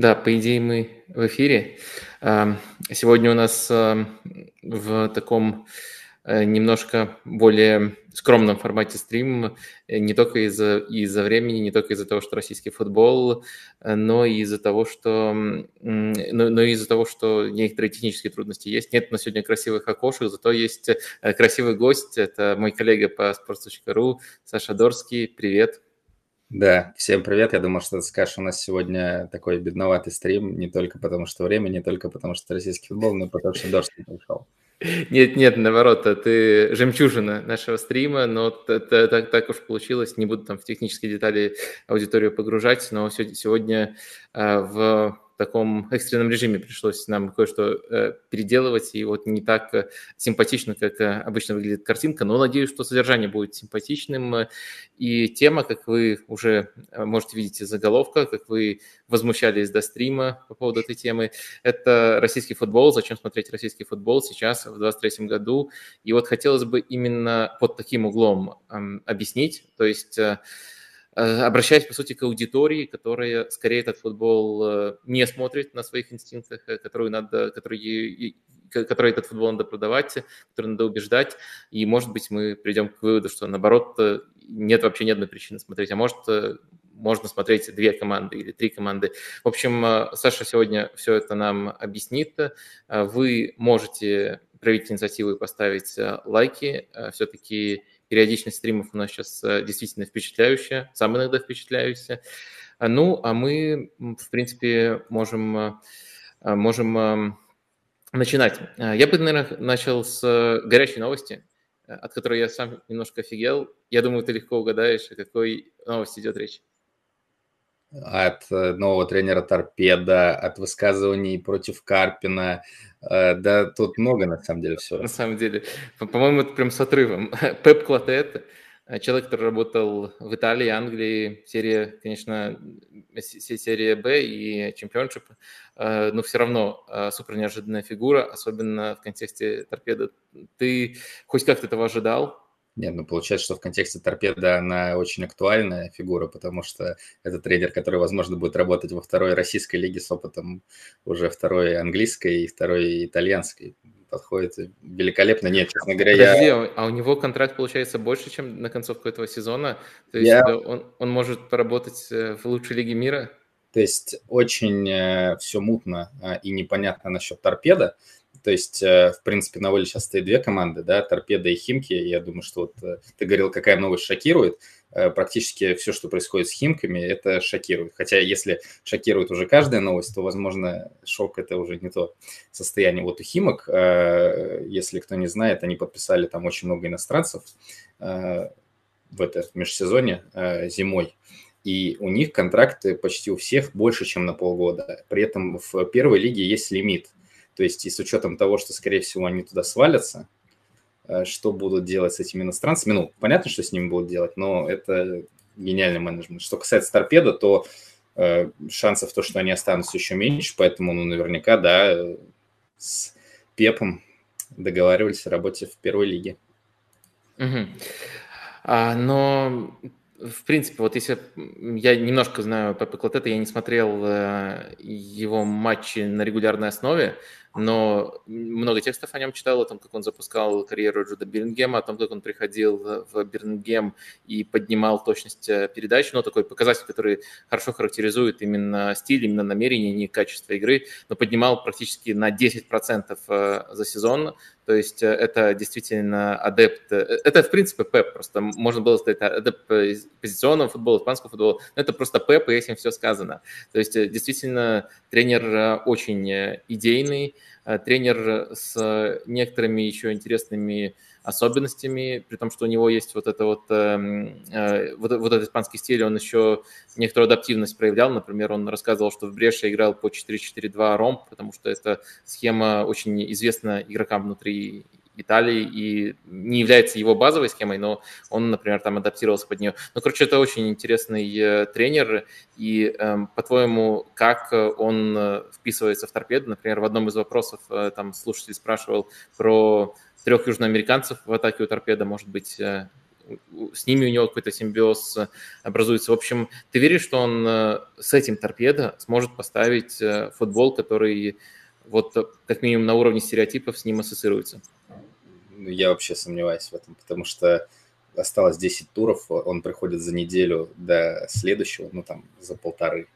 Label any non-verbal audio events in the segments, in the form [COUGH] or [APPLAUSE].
Да, по идее мы в эфире. Сегодня у нас в таком э, немножко более скромном формате стрим, э, не только из-за из времени, не только из-за того, что российский футбол, э, но и из-за того, что, но, но из-за того, что некоторые технические трудности есть. Нет на сегодня красивых окошек, зато есть красивый гость. Это мой коллега по sports.ru Саша Дорский. Привет. Да, всем привет. Я думал, что ты скажешь, у нас сегодня такой бедноватый стрим, не только потому, что время, не только потому, что российский футбол, но и потому, что дождь не пришел. Нет, нет, наоборот, ты жемчужина нашего стрима, но так, так уж получилось, не буду там в технические детали аудиторию погружать, но сегодня а, в таком экстренном режиме пришлось нам кое-что э, переделывать, и вот не так э, симпатично, как э, обычно выглядит картинка, но надеюсь, что содержание будет симпатичным, и тема, как вы уже можете видеть из заголовка, как вы возмущались до стрима по поводу этой темы, это российский футбол, зачем смотреть российский футбол сейчас, в 2023 году, и вот хотелось бы именно под таким углом эм, объяснить, то есть обращаясь, по сути, к аудитории, которая скорее этот футбол э, не смотрит на своих инстинктах, э, которую надо, которые, который этот футбол надо продавать, который надо убеждать. И, может быть, мы придем к выводу, что, наоборот, нет вообще ни одной причины смотреть, а может, можно смотреть две команды или три команды. В общем, Саша сегодня все это нам объяснит. Вы можете проявить инициативу и поставить лайки. Все-таки периодичность стримов у нас сейчас э, действительно впечатляющая, сам иногда впечатляющая. А, ну, а мы, в принципе, можем, э, э, можем начинать. Я бы, наверное, начал с горячей новости, от которой я сам немножко офигел. Я думаю, ты легко угадаешь, о какой новости идет речь от нового тренера Торпеда, от высказываний против Карпина, Э, да, тут много, на самом деле, всего. На самом деле, по-моему, это прям с отрывом. [LAUGHS] Пеп Клотет, э, человек, который работал в Италии, Англии, серия, конечно, серия Б и чемпионшип, э, но все равно супер неожиданная фигура, особенно в контексте торпеда. Ты хоть как-то этого ожидал? Нет, ну получается, что в контексте торпеда она очень актуальная фигура, потому что это тренер, который, возможно, будет работать во второй российской лиге с опытом уже второй английской и второй итальянской. Подходит великолепно. Нет, честно говоря, Подожди, я... а у него контракт получается больше, чем на концовку этого сезона? То есть я... он, он может поработать э, в лучшей лиге мира? То есть очень э, все мутно э, и непонятно насчет торпеда. То есть, э, в принципе, на воле сейчас стоит две команды, да, Торпеда и Химки. Я думаю, что вот э, ты говорил, какая новость шокирует. Э, практически все, что происходит с Химками, это шокирует. Хотя, если шокирует уже каждая новость, то, возможно, шок – это уже не то состояние. Вот у Химок, если кто не знает, они подписали там очень много иностранцев в это межсезонье зимой. И у них контракты почти у всех больше, чем на полгода. При этом в первой лиге есть лимит – то есть и с учетом того, что, скорее всего, они туда свалятся, э, что будут делать с этими иностранцами? Ну, понятно, что с ними будут делать, но это гениальный менеджмент. Что касается торпеда, то э, шансов то, что они останутся еще меньше, поэтому, ну, наверняка, да, с Пепом договаривались о работе в первой лиге. Угу. А, но в принципе, вот если я немножко знаю Пепа Клотета, я не смотрел э, его матчи на регулярной основе, но много текстов о нем читал, о том, как он запускал карьеру Джуда Бирнгема, о том, как он приходил в Бирнгем и поднимал точность э, передач, ну, такой показатель, который хорошо характеризует именно стиль, именно намерение, не качество игры, но поднимал практически на 10% э, за сезон, то есть э, это действительно адепт, это, в принципе, ПЭП, просто можно было сказать адепт позиционного футбола, испанского футбола, но это просто ПЭП, и этим все сказано. То есть действительно тренер очень идейный, Э, тренер с некоторыми еще интересными особенностями, при том, что у него есть вот это вот, эм, э, вот, вот этот испанский стиль, он еще некоторую адаптивность проявлял. Например, он рассказывал, что в Бреше играл по 4-4-2 ромб, потому что эта схема очень известна игрокам внутри Италии и не является его базовой схемой, но он, например, там адаптировался под нее. Ну, короче, это очень интересный э, тренер, и, э, по-твоему, как он вписывается в торпеду? Например, в одном из вопросов э, там слушатель спрашивал про трех южноамериканцев в атаке у торпеда, может быть, э, с ними у него какой-то симбиоз образуется. В общем, ты веришь, что он с этим торпедо сможет поставить футбол, который вот как минимум на уровне стереотипов с ним ассоциируется? Ну, я вообще сомневаюсь в этом, потому что осталось 10 туров, он приходит за неделю до следующего, ну там за полторы.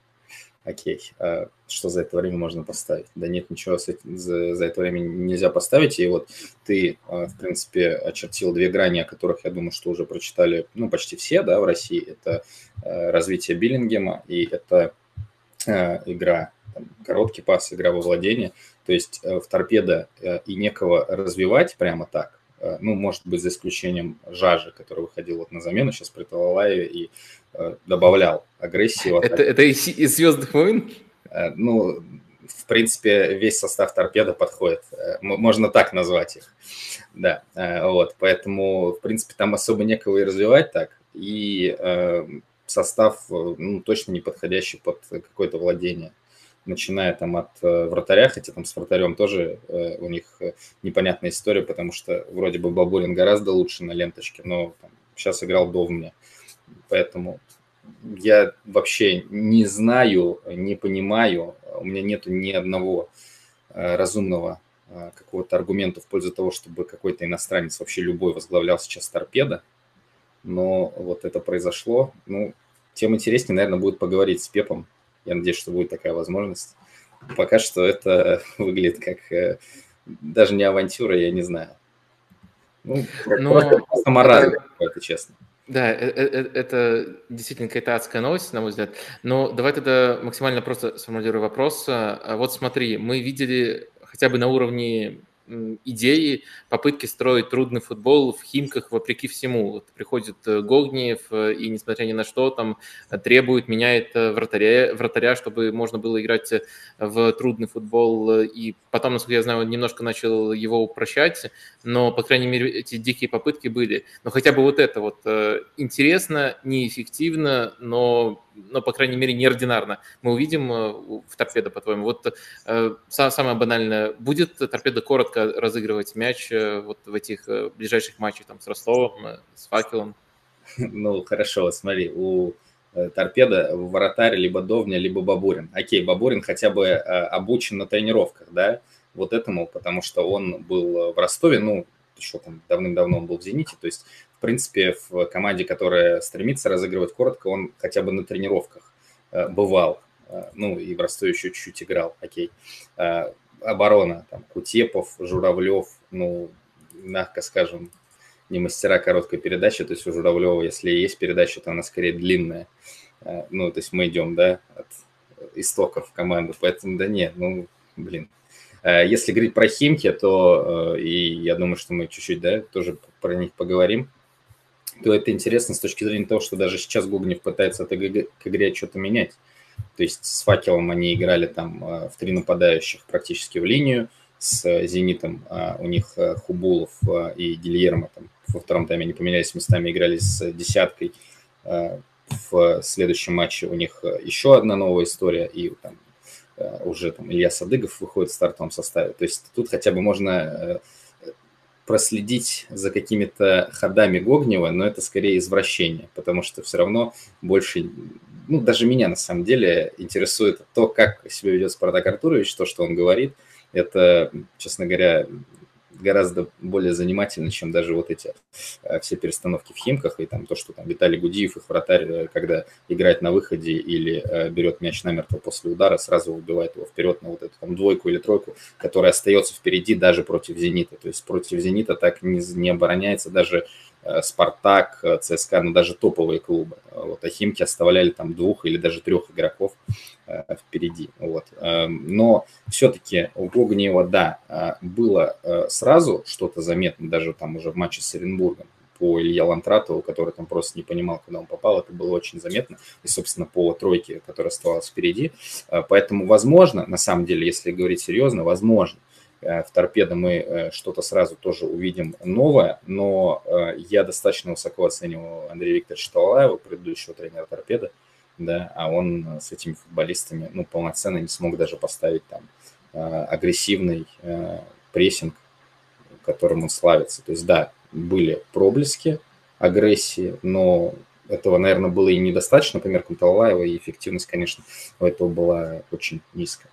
Окей, а что за это время можно поставить? Да нет, ничего за, за это время нельзя поставить. И вот ты, а, в принципе, очертил две грани, о которых, я думаю, что уже прочитали, ну, почти все, да, в России. Это а, развитие Биллингема и это а, игра, там, короткий пас, игра во владение. То есть в торпедо и некого развивать прямо так, Э, ну, может быть, за исключением Жажи, который выходил вот на замену сейчас при Талалаеве и э, добавлял агрессию. Это, это из, из «Звездных войн»? Э, ну, в принципе, весь состав торпеда подходит. Э, можно так назвать их. Да, э, вот. Поэтому, в принципе, там особо некого и развивать так. И э, состав ну, точно не подходящий под какое-то владение начиная там от э, вратаря, хотя там с вратарем тоже э, у них э, непонятная история, потому что вроде бы Бабурин гораздо лучше на ленточке, но там, сейчас играл до мне. Поэтому я вообще не знаю, не понимаю, у меня нету ни одного разумного какого-то аргумента в пользу того, чтобы какой-то иностранец, вообще любой, возглавлял сейчас торпеда. Но вот это произошло. Ну, тем интереснее, наверное, будет поговорить с Пепом, я надеюсь, что будет такая возможность. Пока что это [LAUGHS] выглядит как э, даже не авантюра, я не знаю. Ну, Но просто, просто мораль это... какой-то, честно. Да, это, э, это действительно какая-то адская новость, на мой взгляд. Но давай тогда максимально просто сформулирую вопрос. А вот смотри, мы видели хотя бы на уровне идеи, попытки строить трудный футбол в Химках вопреки всему. Вот приходит э, Гогниев э, и, несмотря ни на что, там э, требует, меняет вратаря, вратаря, чтобы можно было играть в трудный футбол. И потом, насколько я знаю, он немножко начал его упрощать, но, по крайней мере, эти дикие попытки были. Но хотя бы вот это вот интересно, неэффективно, но но, по крайней мере, неординарно. Мы увидим э, в торпедо, по-твоему. Вот э, самое банальное, будет торпедо коротко разыгрывать мяч э, вот в этих ближайших матчах там, с Ростовом, с Факелом? Ну, хорошо, смотри, у торпеда вратарь либо Довня, либо Бабурин. Окей, Бабурин хотя бы обучен на тренировках, да, вот этому, потому что он был в Ростове, ну, еще там давным-давно он был в «Зените», то есть принципе, в команде, которая стремится разыгрывать коротко, он хотя бы на тренировках э, бывал. Э, ну, и в Ростове еще чуть-чуть играл, окей. Э, оборона, там, Кутепов, Журавлев, ну, мягко скажем, не мастера короткой передачи, то есть у Журавлева, если есть передача, то она скорее длинная. Ну, то есть мы идем, да, от истоков команды, поэтому да нет, ну, блин. Если говорить про Химки, то и я думаю, что мы чуть-чуть, да, тоже про них поговорим то это интересно с точки зрения того, что даже сейчас Гугнев пытается от игры к игре что-то менять. То есть с факелом они играли там э, в три нападающих практически в линию, с «Зенитом» э, у них э, Хубулов и Гильермо там во втором тайме не поменялись местами, играли с десяткой. В следующем матче у них еще одна новая история, и там уже там Илья Садыгов выходит в стартовом составе. То есть тут хотя бы можно проследить за какими-то ходами Гогнева, но это скорее извращение, потому что все равно больше, ну, даже меня на самом деле интересует то, как себя ведет Спартак Артурович, то, что он говорит. Это, честно говоря, гораздо более занимательно, чем даже вот эти э, все перестановки в Химках и там то, что там Виталий Гудиев, их вратарь, э, когда играет на выходе или э, берет мяч намертво после удара, сразу убивает его вперед на вот эту там двойку или тройку, которая остается впереди даже против «Зенита». То есть против «Зенита» так не, не обороняется даже Спартак, э, ЦСКА, ну даже топовые клубы. Вот, а Химки оставляли там двух или даже трех игроков э, впереди. Вот. Но все-таки у Гогнева, да, было сразу что-то заметно, даже там уже в матче с Оренбургом по Илье Лантратову, который там просто не понимал, куда он попал, это было очень заметно. И, собственно, по тройке, которая оставалась впереди. Поэтому, возможно, на самом деле, если говорить серьезно, возможно, Э, в торпедо мы э, что-то сразу тоже увидим новое, но э, я достаточно высоко оцениваю Андрея Викторовича Талаева, предыдущего тренера торпеда, да, а он с этими футболистами, ну, полноценно не смог даже поставить там агрессивный прессинг, которым он славится. То есть, да, были проблески, агрессии, но этого, наверное, было и недостаточно по меркам Талалаева, и эффективность, конечно, у этого была очень низкая.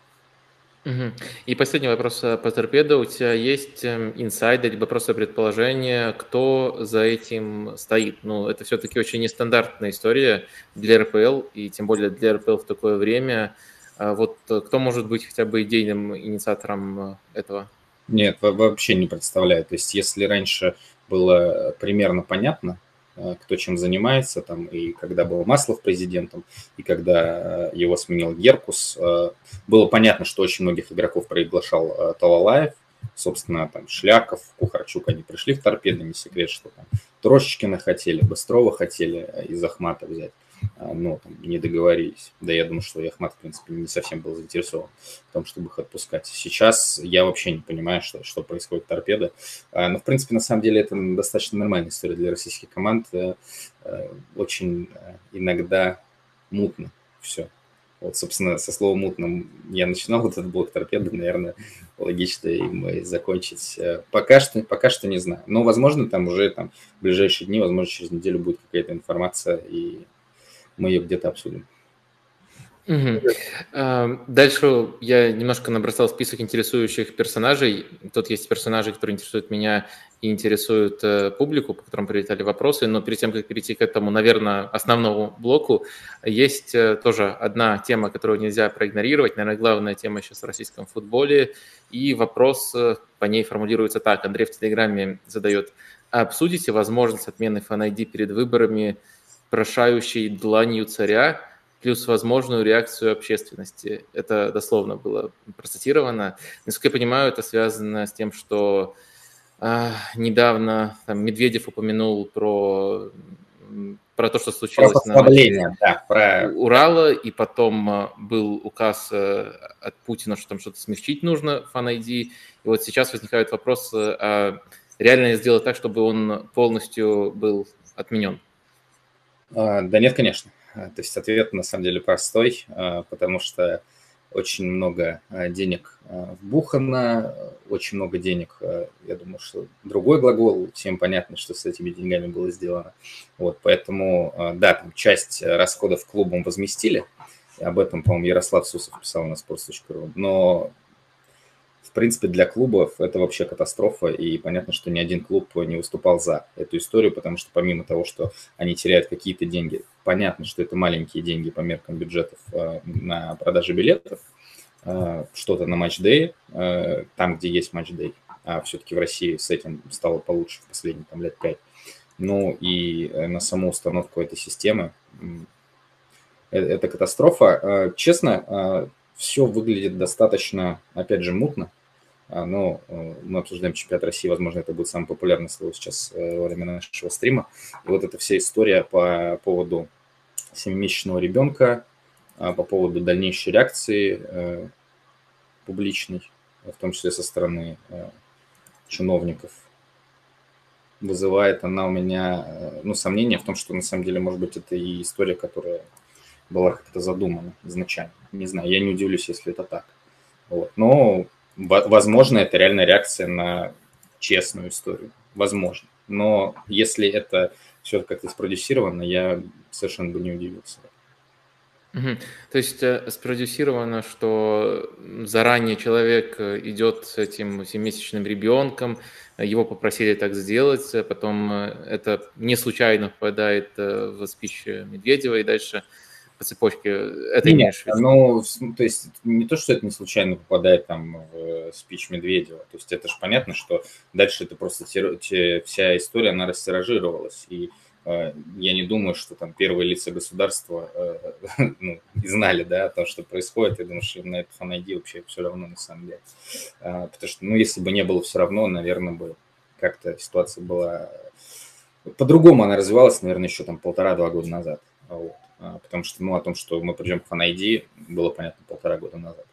И последний вопрос э, по торпедо. У тебя есть эм, инсайды, либо просто предположение, кто за этим стоит? Ну, это все-таки очень нестандартная история для РПЛ, и тем более для РПЛ в такое время. А вот э, кто может быть хотя бы идейным инициатором э, этого? Нет, вообще не представляю. То есть, если раньше было примерно понятно, кто чем занимается, там, и когда был Маслов президентом, и когда э, его сменил Геркус, э, было понятно, что очень многих игроков приглашал Талалаев, собственно, там Шляков, Кухарчук, они пришли в торпеды, не секрет, что там Трошечкина хотели, Быстрова хотели из Ахмата взять. А, но там, не договорились. Да я думаю, что Яхмат, в принципе, не совсем был заинтересован в том, чтобы их отпускать. Сейчас я вообще не понимаю, что, что происходит в торпедо. А, но, в принципе, на самом деле это достаточно нормальная история для российских команд. Э, э, очень э, иногда мутно все. Вот, собственно, со словом мутным я начинал вот [LAUGHS] этот блок торпеды, наверное, логично им и закончить. Пока что, пока что не знаю. Но, возможно, там уже там, в ближайшие дни, возможно, через неделю будет какая-то информация, и мы ее где-то обсудим. Угу. Дальше я немножко набросал список интересующих персонажей. Тут есть персонажи, которые интересуют меня и интересуют э, публику, по которым прилетали вопросы. Но перед тем, как перейти к этому, наверное, основному блоку, есть э, тоже одна тема, которую нельзя проигнорировать. Наверное, главная тема сейчас в российском футболе. И вопрос э, по ней формулируется так. Андрей в Телеграме задает. Обсудите возможность отмены FNID перед выборами прошающей дланью царя, плюс возможную реакцию общественности. Это дословно было процитировано. Насколько я понимаю, это связано с тем, что э, недавно там, Медведев упомянул про, про то, что случилось про на да, про... Урала, и потом а, был указ э, от Путина, что там что-то смягчить нужно, FanID. И вот сейчас возникает вопрос, а реально сделать так, чтобы он полностью был отменен. А, да нет, конечно. А, то есть ответ на самом деле простой, а, потому что очень много денег вбухано, очень много денег, я думаю, что другой глагол, всем понятно, что с этими деньгами было сделано. Вот, поэтому, да, там часть расходов клубом возместили, об этом, по-моему, Ярослав Сусов писал на sports.ru, но в принципе, для клубов это вообще катастрофа, и понятно, что ни один клуб не выступал за эту историю, потому что помимо того, что они теряют какие-то деньги, понятно, что это маленькие деньги по меркам бюджетов э, на продаже билетов, э, что-то на матч-дэй, э, там, где есть матч-дэй, а все-таки в России с этим стало получше в последние там, лет пять. Ну и на саму установку этой системы это катастрофа. Честно, все выглядит достаточно, опять же, мутно. А, но э, мы обсуждаем чемпионат России, возможно, это будет самое популярное слово сейчас э, во время нашего стрима. И вот эта вся история по поводу семимесячного ребенка, а, по поводу дальнейшей реакции э, публичной, в том числе со стороны чиновников, вызывает она у меня ну, сомнения в том, что на самом деле, может быть, это и история, которая была как-то задумана изначально. Не знаю, я не удивлюсь, если это так. Вот. Но, возможно, это реальная реакция на честную историю. Возможно. Но если это все как-то спродюсировано, я совершенно бы не удивился. Угу. То есть э, спродюсировано, что заранее человек э, идет с этим семимесячным ребенком, его попросили так сделать, потом э, это не случайно попадает в спич Медведева, и дальше по цепочке это Нет, ну, то есть не то, что это не случайно попадает там в спич Медведева, то есть это же понятно, что дальше это просто те, те, вся история, она растиражировалась, и э, я не думаю, что там первые лица государства э, [LAUGHS] ну, знали, да, о том, что происходит, я думаю, что на это фанайди вообще все равно на самом деле, э, потому что, ну, если бы не было все равно, наверное, бы как-то ситуация была по-другому она развивалась, наверное, еще там полтора-два года назад. Вот. А, потому что, ну, о том, что мы придем к Fan было понятно полтора года назад.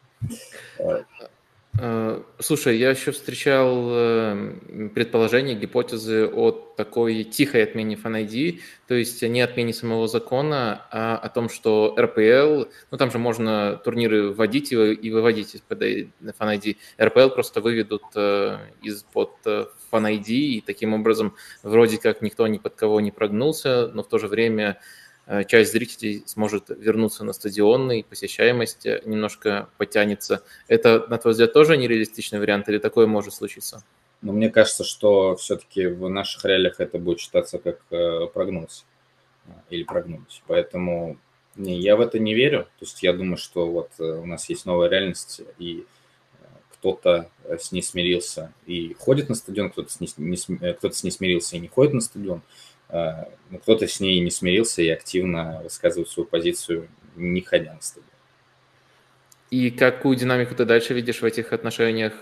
Э, слушай, я еще встречал э, предположения, гипотезы о такой тихой отмене FanID, то есть не отмене самого закона, а о том, что РПЛ, ну там же можно турниры вводить и выводить из-под FanID, РПЛ просто выведут э, из-под FanID, и таким образом вроде как никто ни под кого не прогнулся, но в то же время Э, часть зрителей сможет вернуться на стадионы, и посещаемость э, немножко потянется. Это, на твой взгляд, тоже нереалистичный вариант или такое может случиться? Но мне кажется, что все-таки в наших реалиях это будет считаться как э, прогноз или прогнуть. Поэтому не, я в это не верю. То есть я думаю, что вот у нас есть новая реальность, и кто-то с ней смирился и ходит на стадион, кто-то с, ней, не, кто-то с ней смирился и не ходит на стадион. А, ну, кто-то с ней не смирился и активно высказывает свою позицию, не ходя на стадион. И какую динамику ты дальше видишь в этих отношениях?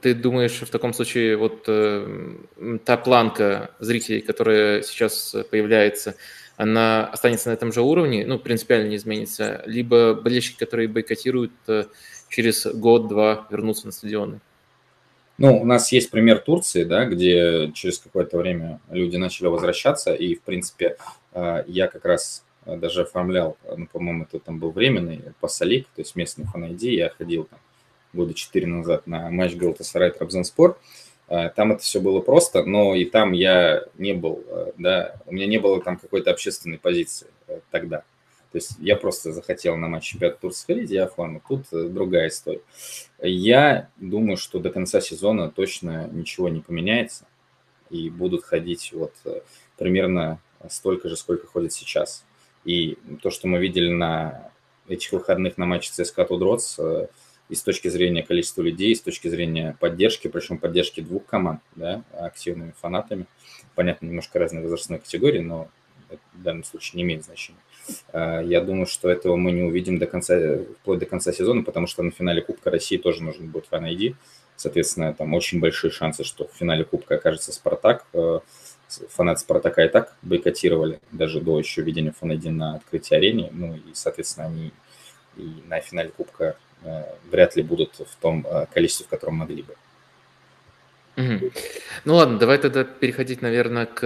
Ты думаешь, в таком случае вот э, та планка зрителей, которая сейчас появляется, она останется на этом же уровне, ну, принципиально не изменится, либо болельщики, которые бойкотируют, э, через год-два вернутся на стадионы? Ну, у нас есть пример Турции, да, где через какое-то время люди начали возвращаться, и, в принципе, э, я как раз э, даже оформлял, ну, по-моему, это там был временный пассалик, то есть местный фан я ходил там года четыре назад на матч Галатасарай Трабзонспор, э, там это все было просто, но и там я не был, да, у меня не было там какой-то общественной позиции тогда. То есть я просто захотел на матч чемпионата Тур сходить, я оформил. Тут э, другая история. Я думаю, что до конца сезона точно ничего не поменяется. И будут ходить вот э, примерно столько же, сколько ходят сейчас. И то, что мы видели на этих выходных на матче ЦСКА Тудроц, э, и с точки зрения количества людей, и с точки зрения поддержки, причем поддержки двух команд, да, активными фанатами. Понятно, немножко разные возрастные категории, но это в данном случае не имеет значения. А, я думаю, что этого мы не увидим до конца, вплоть до конца сезона, потому что на финале Кубка России тоже нужен будет фан -айди. Соответственно, там очень большие шансы, что в финале Кубка окажется Спартак. Э, фанаты Спартака и так бойкотировали даже до еще введения фан на открытии арене. Ну и, соответственно, они и на финале Кубка э, вряд ли будут в том э, количестве, в котором могли бы. Мгм. Ну ладно, давай тогда переходить, наверное, к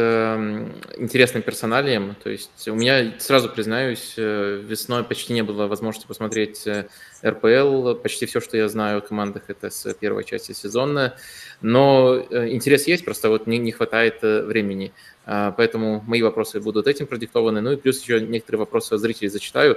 интересным персоналиям. То есть у меня, сразу признаюсь, э, весной почти не было возможности посмотреть э, РПЛ. Почти все, что я знаю о командах, это с первой части сезона. Но э, интерес есть, просто вот не, не хватает времени. А, поэтому мои вопросы будут этим продиктованы. Ну и плюс еще некоторые вопросы от зрителей зачитаю.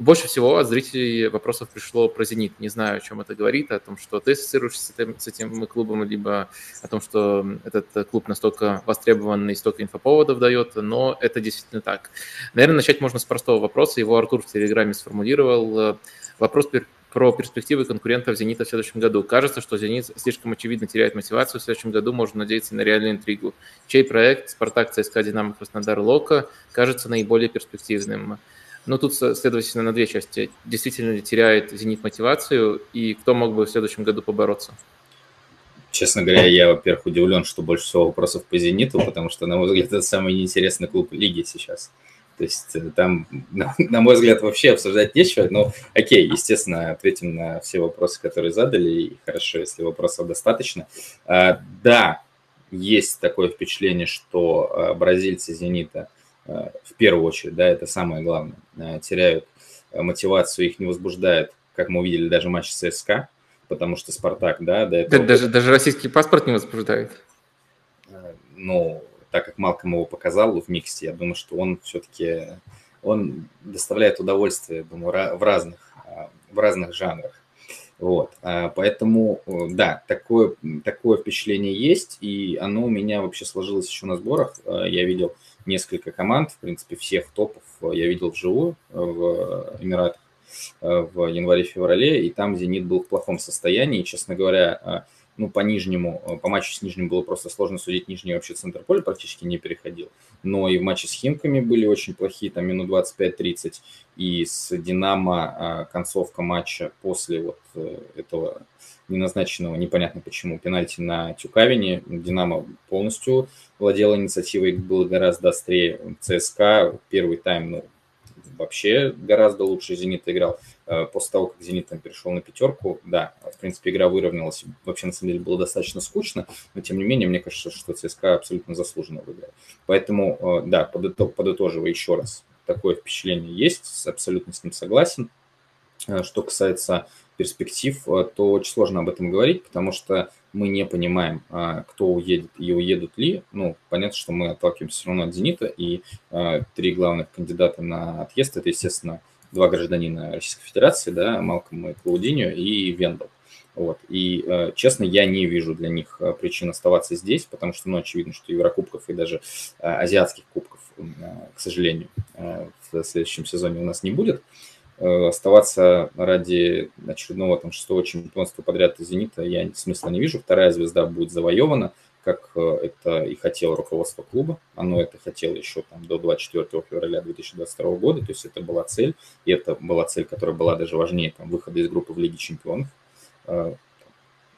Больше всего от зрителей вопросов пришло про «Зенит». Не знаю, о чем это говорит, о том, что ты ассоциируешься с этим, с этим клубом, либо о том, что этот клуб настолько востребованный, столько инфоповодов дает, но это действительно так. Наверное, начать можно с простого вопроса. Его Артур в Телеграме сформулировал. Вопрос про перспективы конкурентов «Зенита» в следующем году. Кажется, что «Зенит» слишком очевидно теряет мотивацию. В следующем году можно надеяться на реальную интригу. Чей проект «Спартак», ЦСКА, «Динамо», «Краснодар», «Лока» кажется наиболее перспективным? Но тут, следовательно, на две части. Действительно ли теряет «Зенит» мотивацию, и кто мог бы в следующем году побороться? Честно говоря, я, во-первых, удивлен, что больше всего вопросов по «Зениту», потому что, на мой взгляд, это самый неинтересный клуб лиги сейчас. То есть э, там, [LAUGHS] на, мой взгляд, вообще обсуждать нечего. Но окей, естественно, ответим на все вопросы, которые задали. И хорошо, если вопросов достаточно. А, да, есть такое впечатление, что а, бразильцы «Зенита» а, в первую очередь, да, это самое главное, теряют мотивацию, их не возбуждает, как мы увидели, даже матч ЦСКА, потому что «Спартак», да, до этого... Даже, даже российский паспорт не возбуждает? Ну, так как Малком его показал в миксе, я думаю, что он все-таки он доставляет удовольствие, думаю, в разных, в разных жанрах. Вот, а, поэтому, да, такое, такое впечатление есть, и оно у меня вообще сложилось еще на сборах. А, я видел несколько команд, в принципе, всех топов я видел вживую в Эмиратах в январе-феврале, и там «Зенит» был в плохом состоянии, и, честно говоря, ну, по нижнему, э, по матчу с нижним было просто сложно судить. Нижний вообще центр поля практически не переходил. Но и в матче с Химками были очень плохие, там минут 25-30. И с Динамо а, концовка матча после вот э, этого неназначенного, непонятно почему, пенальти на Тюкавине. Динамо полностью владела инициативой, было гораздо острее. ЦСКА первый тайм, ну, вообще гораздо лучше «Зенита» играл. Э, после того, как «Зенит» там перешел на пятерку, да, в принципе, игра выровнялась. Вообще, на самом деле, было достаточно скучно, но, тем не менее, мне кажется, что ЦСКА абсолютно заслуженно выиграл. Поэтому, да, подытоживая еще раз, такое впечатление есть, абсолютно с ним согласен. Что касается перспектив, то очень сложно об этом говорить, потому что мы не понимаем, а, кто уедет и уедут ли. Ну, понятно, что мы отталкиваемся все равно от «Зенита», и а, три главных кандидата на отъезд – это, естественно, два гражданина Российской Федерации, да, Малком и Клаудиньо, и Вендел. Вот. И, а, честно, я не вижу для них причин оставаться здесь, потому что, ну, очевидно, что Еврокубков и даже азиатских кубков, к сожалению, в следующем сезоне у нас не будет. Э, оставаться ради очередного там шестого чемпионства подряд «Зенита» я смысла не вижу. Вторая звезда будет завоевана, как э, это и хотело руководство клуба. Оно это хотело еще там, до 24 февраля 2022 года, то есть это была цель, и это была цель, которая была даже важнее там, выхода из группы в Лиге чемпионов.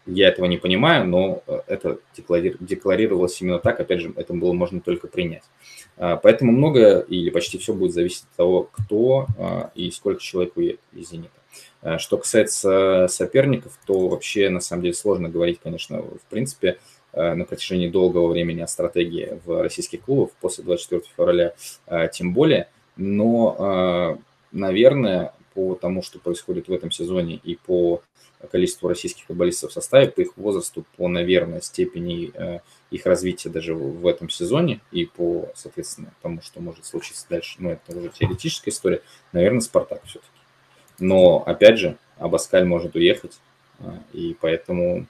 Э, я этого не понимаю, но это декларировалось именно так. Опять же, это было можно только принять. А, поэтому многое или почти все будет зависеть от того, кто а, и сколько человек уедет из «Зенита». А, что касается соперников, то вообще на самом деле сложно говорить, конечно, в принципе, на протяжении долгого времени о стратегии в российских клубах, после 24 февраля тем более. Но, наверное, по тому, что происходит в этом сезоне и по количеству российских футболистов в составе, по их возрасту, по, наверное, степени э, их развития даже в этом сезоне и по, соответственно, тому, что может случиться дальше, ну, это уже теоретическая история, наверное, Спартак все-таки. Но, опять же, Абаскаль может уехать, э, и поэтому...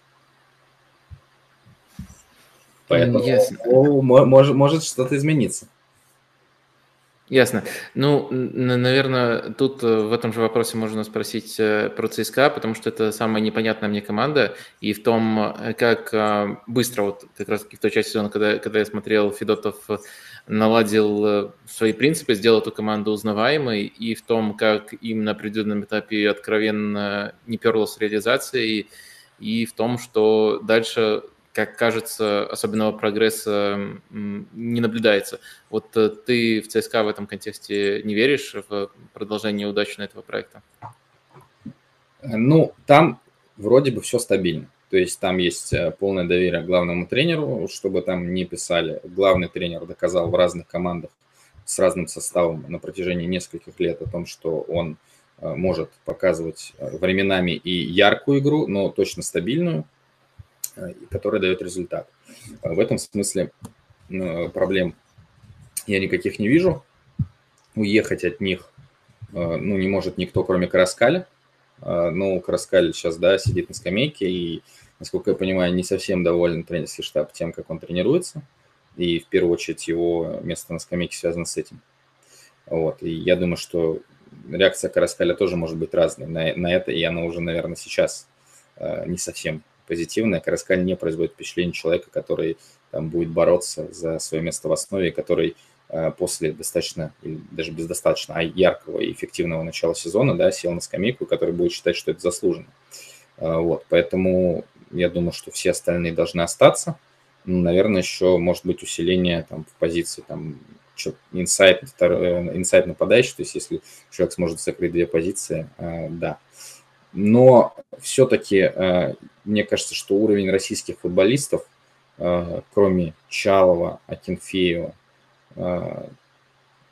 Поэтому yes. может, может что-то измениться. Ясно. Ну, наверное, тут э, в этом же вопросе можно спросить э, про ЦСКА, потому что это самая непонятная мне команда, и в том, э, как быстро, вот как раз в той части сезона, когда, когда я смотрел, Федотов наладил свои принципы, сделал эту команду узнаваемой, и в том, как им на определенном этапе откровенно не перло с реализацией, и в том, что дальше как кажется, особенного прогресса не наблюдается. Вот э, ты в ЦСКА в этом контексте не веришь в продолжение удачного этого проекта? Ну, там вроде бы все стабильно. То есть там есть э, полное доверие главному тренеру, чтобы там не писали. Главный тренер доказал в разных командах с разным составом на протяжении нескольких лет о том, что он э, может показывать временами и яркую игру, но точно стабильную. Э, который дает результат. Э, в этом смысле э, проблем я никаких не вижу. Уехать от них ну, не может никто, кроме Караскаля. Но Караскаль сейчас, да, сидит на скамейке и, насколько я понимаю, не совсем доволен тренерский штаб тем, как он тренируется. И в первую очередь его место на скамейке связано с этим. Вот. И я думаю, что реакция Караскаля тоже может быть разной на, на это, и она уже, наверное, сейчас не совсем позитивная. Караскаль не производит впечатление человека, который там будет бороться за свое место в основе, который э, после достаточно, или даже без достаточно, а яркого и эффективного начала сезона, да, сел на скамейку, который будет считать, что это заслуженно. Э, вот, поэтому я думаю, что все остальные должны остаться. Ну, наверное, еще может быть усиление там в позиции там инсайт, инсайт нападающий, то есть если человек сможет закрыть две позиции, э, да. Но все-таки э, мне кажется, что уровень российских футболистов, э, кроме Чалова, Акинфеева, э,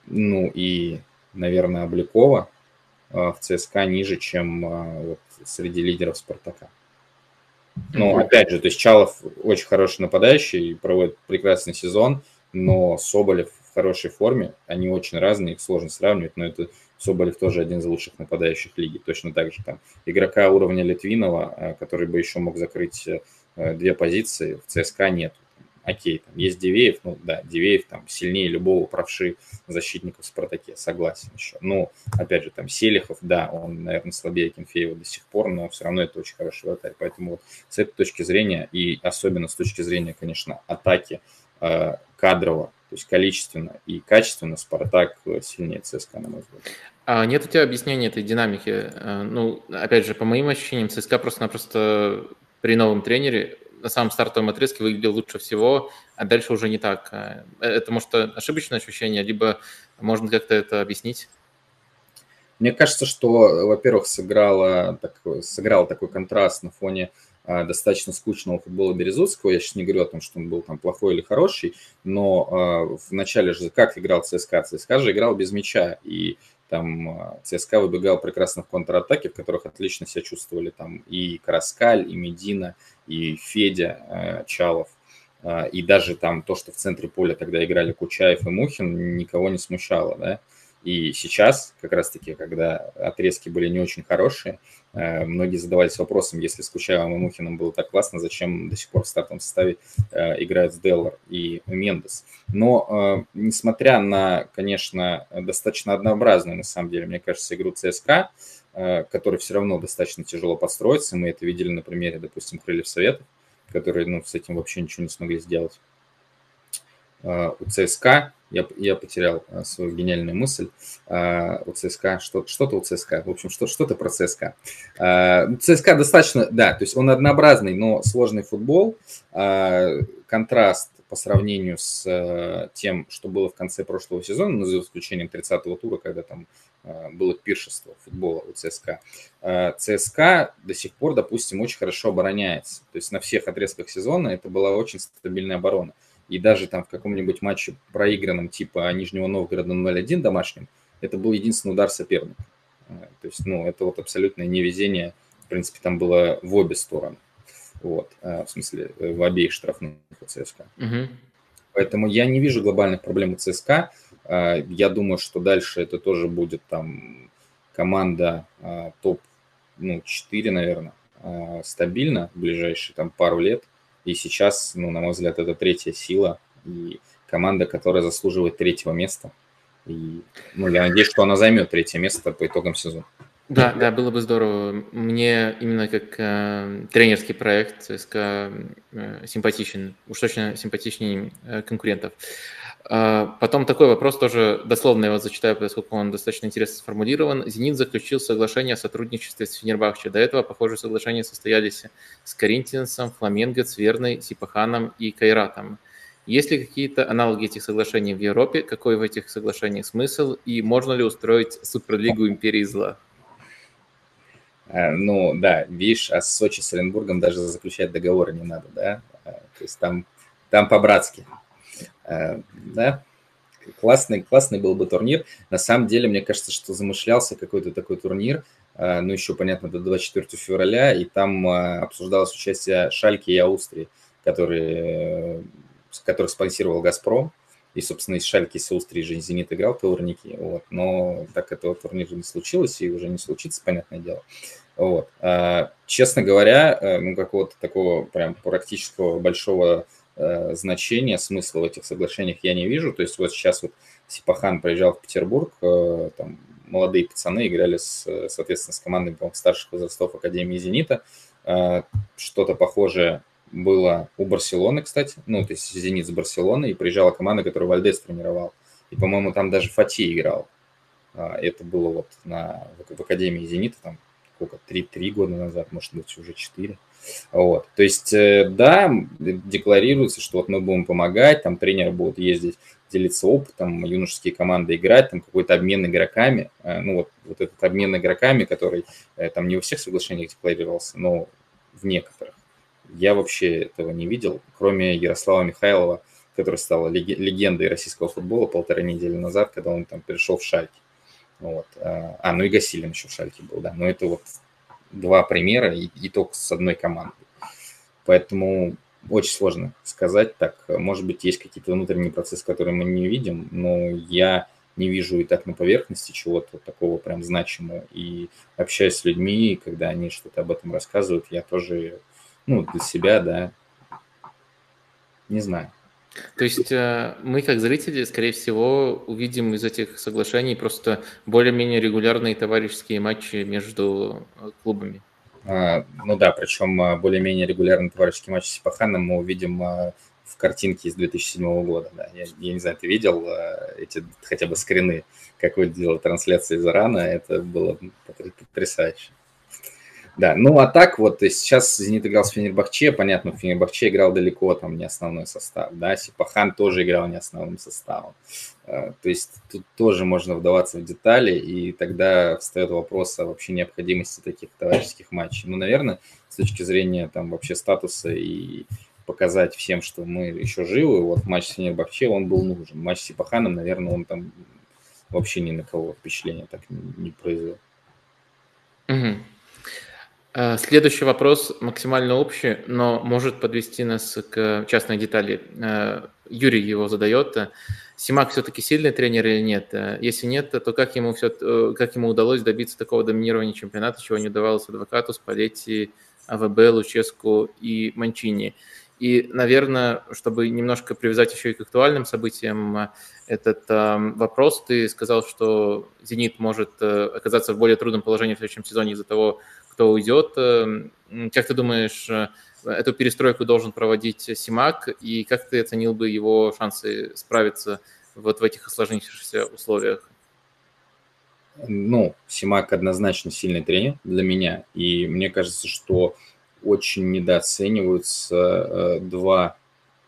ну и, наверное, Обликова, в ЦСКА ниже, чем вот среди лидеров Спартака. Но опять же, то есть Чалов очень хороший нападающий, проводит прекрасный сезон, но Соболев в хорошей форме, они очень разные, их сложно сравнивать, но это Соболев тоже один из лучших нападающих лиги. Точно так же там игрока уровня Литвинова, э, который бы еще мог закрыть э, две позиции, в ЦСКА нет. Окей, там есть Дивеев, ну да, Дивеев там сильнее любого правши защитника в Спартаке, согласен еще. Но, опять же, там Селихов, да, он, наверное, слабее Кенфеева до сих пор, но все равно это очень хороший вратарь. Поэтому вот с этой точки зрения, и особенно с точки зрения, конечно, атаки э, кадрово, то есть количественно и качественно Спартак сильнее ЦСКА, на мой взгляд. А нет у тебя объяснения этой динамики? Э, ну, опять же, по моим ощущениям, ЦСКА просто-напросто при новом тренере на самом стартовом отрезке выглядел лучше всего, а дальше уже не так. Э, это, может, ошибочное ощущение, либо можно как-то это объяснить? Мне кажется, что, во-первых, так, сыграл такой контраст на фоне достаточно скучного футбола Березутского. Я сейчас не говорю о том, что он был там плохой или хороший, но а, в начале же как играл ЦСКА? ЦСКА же играл без мяча, и там а, ЦСКА выбегал прекрасно в контратаке, в которых отлично себя чувствовали там и Караскаль, и Медина, и Федя Чалов. И даже там то, что в центре поля тогда играли Кучаев и Мухин, никого не смущало, да. И сейчас, как раз-таки, когда отрезки были не очень хорошие, многие задавались вопросом, если с Кучаевым и Мухиным было так классно, зачем до сих пор в стартовом составе э, играют Деллар и Мендес. Но, э, несмотря на, конечно, достаточно однообразную, на самом деле, мне кажется, игру ЦСКА, который все равно достаточно тяжело построиться, мы это видели на примере, допустим, Крыльев Советов, которые ну, с этим вообще ничего не смогли сделать. У ЦСКА. Я, я потерял а, свою гениальную мысль. А, у ЦСКА, что, что-то у ЦСКА, в общем, что, что-то про ЦСКА. А, ЦСКА достаточно, да, то есть он однообразный, но сложный футбол, контраст по сравнению с тем, что было в конце прошлого сезона, ну, за исключением 30-го тура, когда там было пиршество футбола у ЦСКА. ЦСКА до сих пор, допустим, очень хорошо обороняется, то есть на всех отрезках сезона это была очень стабильная оборона и даже там в каком-нибудь матче проигранном типа Нижнего Новгорода 0-1 домашнем, это был единственный удар соперника. Э, то есть, ну, это вот абсолютное невезение, в принципе, там было в обе стороны. Вот, э, в смысле, э, в обеих штрафных у ЦСКА. Угу. Поэтому я не вижу глобальных проблем у ЦСКА. Я думаю, что дальше это тоже будет там команда топ ну, 4, наверное, стабильно в ближайшие там пару лет. И сейчас, ну, на мой взгляд, это третья сила и команда, которая заслуживает третьего места. И, ну, я надеюсь, что она займет третье место по итогам сезона. Да, да, было бы здорово. Мне именно как э, тренерский проект ЦСКА э, симпатичен, уж точно симпатичнее э, конкурентов. Потом такой вопрос тоже, дословно его зачитаю, поскольку он достаточно интересно сформулирован. «Зенит заключил соглашение о сотрудничестве с Фенербахче. До этого похожие соглашения состоялись с Коринтиансом, Фламенго, Цверной, Сипаханом и Кайратом. Есть ли какие-то аналоги этих соглашений в Европе? Какой в этих соглашениях смысл? И можно ли устроить Суперлигу Империи Зла? А, ну, да, видишь, а с Сочи с Оренбургом даже заключать договоры не надо, да? А, то есть там, там по-братски. Э, да, классный, классный был бы турнир. На самом деле, мне кажется, что замышлялся какой-то такой турнир, э, ну, еще, понятно, до 24 февраля, и там э, обсуждалось участие Шальки и Австрии, который, который спонсировал «Газпром». И, собственно, из Шальки, из Австрии же «Зенит» играл ковырники. Вот. Но так этого турнира не случилось, и уже не случится, понятное дело. Вот. Честно говоря, ну, какого-то такого прям практического большого значения, смысла в этих соглашениях я не вижу. То есть вот сейчас вот Сипахан приезжал в Петербург, э, там молодые пацаны играли, с, соответственно, с командой старших возрастов Академии «Зенита». Э, что-то похожее было у Барселоны, кстати. Ну, то есть «Зенит» с Барселоны, и приезжала команда, которую Вальдес тренировал. И, по-моему, там даже Фати играл. Э, это было вот на, в, Академии «Зенита», там сколько, 3, 3 года назад, может быть, уже 4. Вот. То есть, э, да, декларируется, что вот мы будем помогать, там тренеры будут ездить, делиться опытом, юношеские команды играть, там какой-то обмен игроками. Э, ну, вот, вот этот обмен игроками, который э, там не во всех соглашениях декларировался, но в некоторых. Я вообще этого не видел, кроме Ярослава Михайлова, который стал легендой российского футбола полторы недели назад, когда он там перешел в Шальки. Вот. А, ну и Гасилин еще в Шальке был, да. Но это вот два примера и, и только с одной командой. Поэтому очень сложно сказать так. Может быть, есть какие-то внутренние процессы, которые мы не видим, но я не вижу и так на поверхности чего-то такого прям значимого. И общаясь с людьми, когда они что-то об этом рассказывают, я тоже, ну, для себя, да, не знаю. То есть э, мы, как зрители, скорее всего, увидим из этих соглашений просто более-менее регулярные товарищеские матчи между э, клубами. А, ну да, причем э, более-менее регулярный товарищеский матч с Сипаханом мы увидим в картинке из 2007 года. Да. Я, я не знаю, ты видел эти хотя бы скрины, как выглядела трансляция из Ирана, это было потрясающе. Да, ну а так вот сейчас «Зенит» играл с Фенербахче, понятно, Фенербахче играл далеко, там не основной состав, да, Сипахан тоже играл не основным составом. Э, то есть тут тоже можно вдаваться в детали, и тогда встает вопрос о вообще необходимости таких товарищеских матчей. Ну, наверное, с точки зрения там вообще статуса и показать всем, что мы еще живы, вот матч с Фенербахче, он был нужен. Матч с Сипаханом, наверное, он там вообще ни на кого впечатления так не произвел. Угу. Следующий вопрос максимально общий, но может подвести нас к частной детали. Э, Юрий его задает. Симак все-таки сильный тренер или нет? Э, если нет, то как ему, все, как ему удалось добиться такого доминирования чемпионата, чего не удавалось адвокату, Спалетти, АВБ, Луческу и Манчини? И, наверное, чтобы немножко привязать еще и к актуальным событиям этот э, вопрос, ты сказал, что «Зенит» может э, оказаться в более трудном положении в следующем сезоне из-за того, кто уйдет. Э, как ты думаешь, э, эту перестройку должен проводить Симак, и как ты оценил бы его шансы справиться вот в этих осложнившихся условиях? Ну, Симак однозначно сильный тренер для меня, и мне кажется, что очень недооцениваются э, два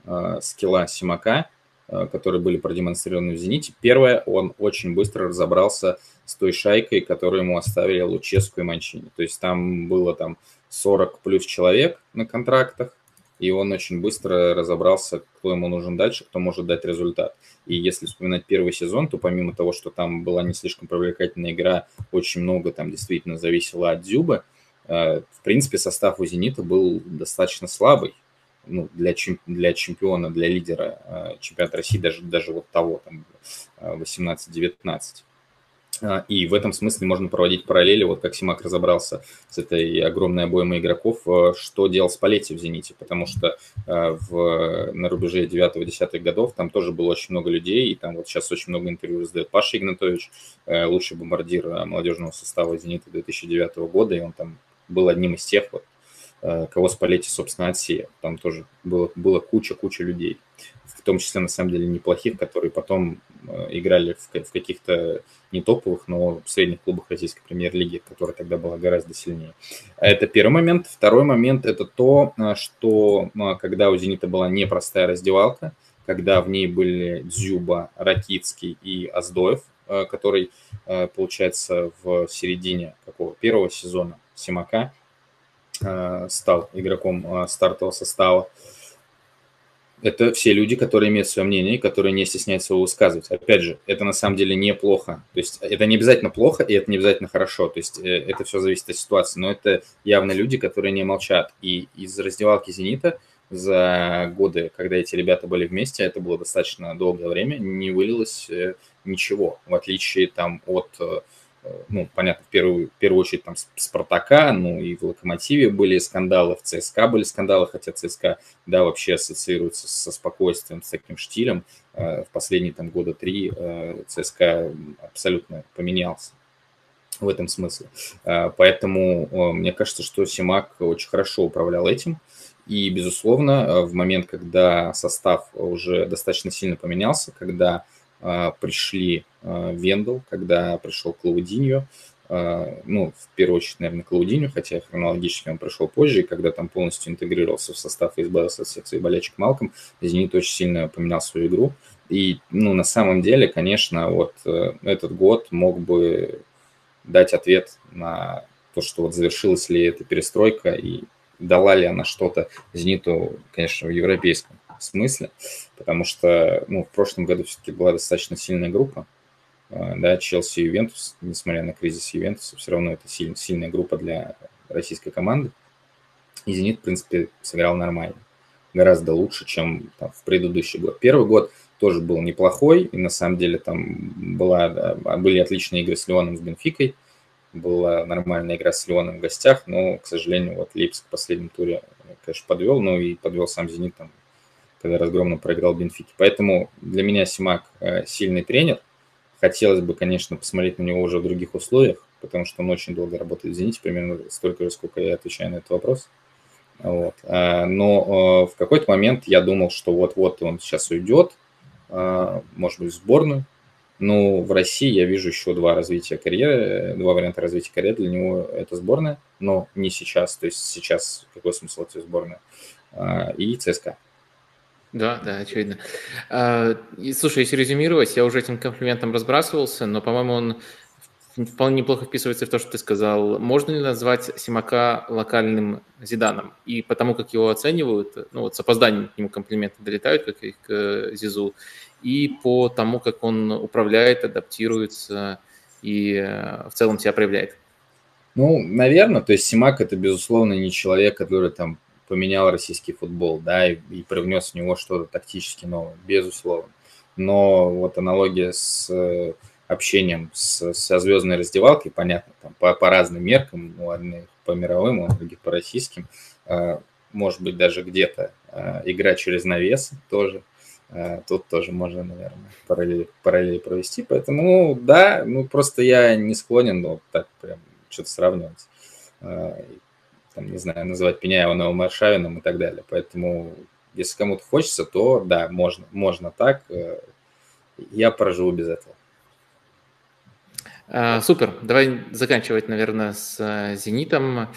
э, скилла Симака, которые были продемонстрированы в «Зените». Первое, он очень быстро разобрался с той шайкой, которую ему оставили Луческу и Манчини. То есть там было там 40 плюс человек на контрактах, и он очень быстро разобрался, кто ему нужен дальше, кто может дать результат. И если вспоминать первый сезон, то помимо того, что там была не слишком привлекательная игра, очень много там действительно зависело от Дзюба, Э, в принципе, состав у «Зенита» был достаточно слабый ну, для, для чемпиона, для лидера э, чемпионата России, даже, даже вот того, там, 18-19. Э, и в этом смысле можно проводить параллели, вот как Симак разобрался с этой огромной обоймой игроков, что делал Спалетти в «Зените», потому что в, на рубеже 9-10 годов там тоже было очень много людей, и там вот сейчас очень много интервью раздает Паша Игнатович, лучший бомбардир молодежного состава «Зенита» 2009 года, и он там был одним из тех, вот, э, кого Спалетти, собственно, отсеял. Там тоже было, было куча-куча людей, в том числе, на самом деле, неплохих, которые потом э, играли в, в каких-то не топовых, но в средних клубах российской премьер-лиги, которая тогда была гораздо сильнее. Это первый момент. Второй момент – это то, э, что когда у «Зенита» была непростая раздевалка, когда в ней были Дзюба, Ракицкий и Аздоев, который, получается, в середине какого первого сезона Симака э, стал игроком э, стартового состава. Это все люди, которые имеют свое мнение, которые не стесняются его высказывать. Опять же, это на самом деле неплохо. То есть это не обязательно плохо, и это не обязательно хорошо. То есть э, это все зависит от ситуации. Но это явно люди, которые не молчат. И из раздевалки «Зенита» за годы, когда эти ребята были вместе, это было достаточно долгое время, не вылилось ничего, в отличие там от ну, понятно, в первую, в первую очередь там Спартака, ну и в Локомотиве были скандалы, в ЦСКА были скандалы, хотя ЦСКА, да, вообще ассоциируется со спокойствием, с таким штилем. Э, в последние там года три э, ЦСКА абсолютно поменялся в этом смысле. Э, поэтому мне кажется, что Симак очень хорошо управлял этим. И, безусловно, в момент, когда состав уже достаточно сильно поменялся, когда пришли а, Вендел, когда пришел Клаудиньо, а, ну, в первую очередь, наверное, Клаудиньо, хотя хронологически он пришел позже, и когда там полностью интегрировался в состав и избавился от всех своих болячек Малком, Зенит очень сильно поменял свою игру. И, ну, на самом деле, конечно, вот э, этот год мог бы дать ответ на то, что вот завершилась ли эта перестройка и дала ли она что-то Зениту, конечно, в европейском смысле, потому что ну, в прошлом году все-таки была достаточно сильная группа, а, да, Челси и Ювентус, несмотря на кризис Ювентуса, все равно это сильная, сильная группа для российской команды. И «Зенит», в принципе, сыграл нормально, гораздо лучше, чем там, в предыдущий год. Первый год тоже был неплохой, и на самом деле там была, да, были отличные игры с Леоном, с Бенфикой, была нормальная игра с Леоном в гостях, но, к сожалению, вот Лейпциг в последнем туре, конечно, подвел, но и подвел сам «Зенит» там когда разгромно проиграл Бенфики. Поэтому для меня Симак э, сильный тренер. Хотелось бы, конечно, посмотреть на него уже в других условиях, потому что он очень долго работает в «Зените», примерно столько же, сколько я отвечаю на этот вопрос. Вот. А, но э, в какой-то момент я думал, что вот-вот он сейчас уйдет, а, может быть, в сборную, Ну, в России я вижу еще два развития карьеры, два варианта развития карьеры. Для него это сборная, но не сейчас. То есть сейчас какой смысл этой сборной? А, и ЦСКА. Да, да, очевидно. А, и, слушай, если резюмировать, я уже этим комплиментом разбрасывался, но, по-моему, он вполне неплохо вписывается в то, что ты сказал. Можно ли назвать Симака локальным Зиданом? И потому как его оценивают, ну вот с опозданием к нему комплименты долетают, как и к Зизу, и по тому, как он управляет, адаптируется и э, в целом себя проявляет. Ну, наверное, то есть Симак это, безусловно, не человек, который там поменял российский футбол, да, и, и привнес в него что-то тактически новое, безусловно. Но вот аналогия с э, общением с, со звездной раздевалкой, понятно, там по, по разным меркам, у одних по мировым, у других по российским, э, может быть, даже где-то игра через навес тоже – Э, тут тоже можно, наверное, параллели, параллели провести. Поэтому, ну, да, ну, просто я не склонен ну, так прям что-то сравнивать. Э, там, не знаю, называть Пеняева новым Аршавином и так далее. Поэтому, если кому-то хочется, то да, можно, можно так. Э, я проживу без этого. А, супер. Давай заканчивать, наверное, с «Зенитом».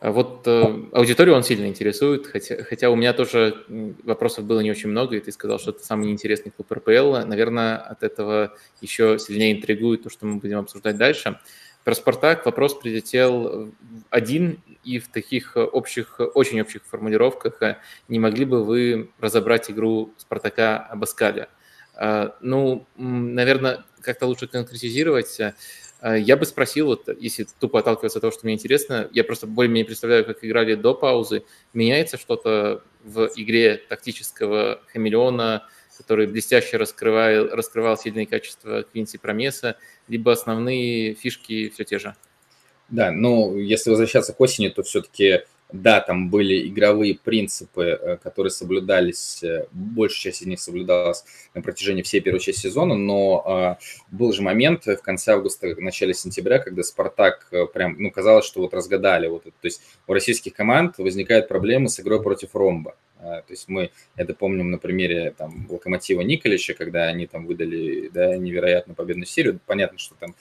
А вот э, аудиторию он сильно интересует, хотя, хотя у меня тоже вопросов было не очень много, и ты сказал, что это самый неинтересный клуб РПЛ. Наверное, от этого еще сильнее интригует то, что мы будем обсуждать дальше. Про «Спартак» вопрос прилетел один, и в таких общих, очень общих формулировках не могли бы вы разобрать игру «Спартака» Абаскаля? А, ну, наверное, как-то лучше конкретизировать. Э, я бы спросил, вот, если тупо отталкиваться от того, что мне интересно, я просто более-менее представляю, как играли до паузы. Меняется что-то в игре тактического хамелеона, который блестяще раскрывал, раскрывал сильные качества Квинси Промеса, либо основные фишки все те же? Да, ну, если возвращаться к осени, то все-таки да, там были игровые принципы, э, которые соблюдались, э, большая часть из них соблюдалась на протяжении всей первой части сезона, но э, был же момент в конце августа, в начале сентября, когда Спартак прям, ну, казалось, что вот разгадали вот это. То есть у российских команд возникают проблемы с игрой против ромба. То есть мы это помним на примере там Локомотива Николича, когда они там выдали да, невероятно победную серию. Понятно, что там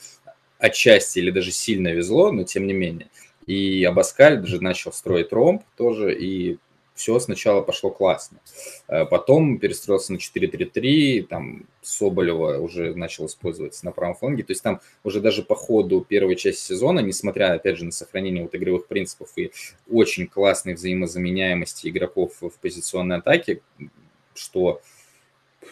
отчасти или даже сильно везло, но тем не менее. И Абаскаль даже начал строить ромб тоже, и все сначала пошло классно. Э, потом перестроился на 4-3-3, там Соболева уже начал использоваться на правом фланге. То есть там уже даже по ходу первой части сезона, несмотря, опять же, на сохранение вот игровых принципов и очень классной взаимозаменяемости игроков в позиционной атаке, что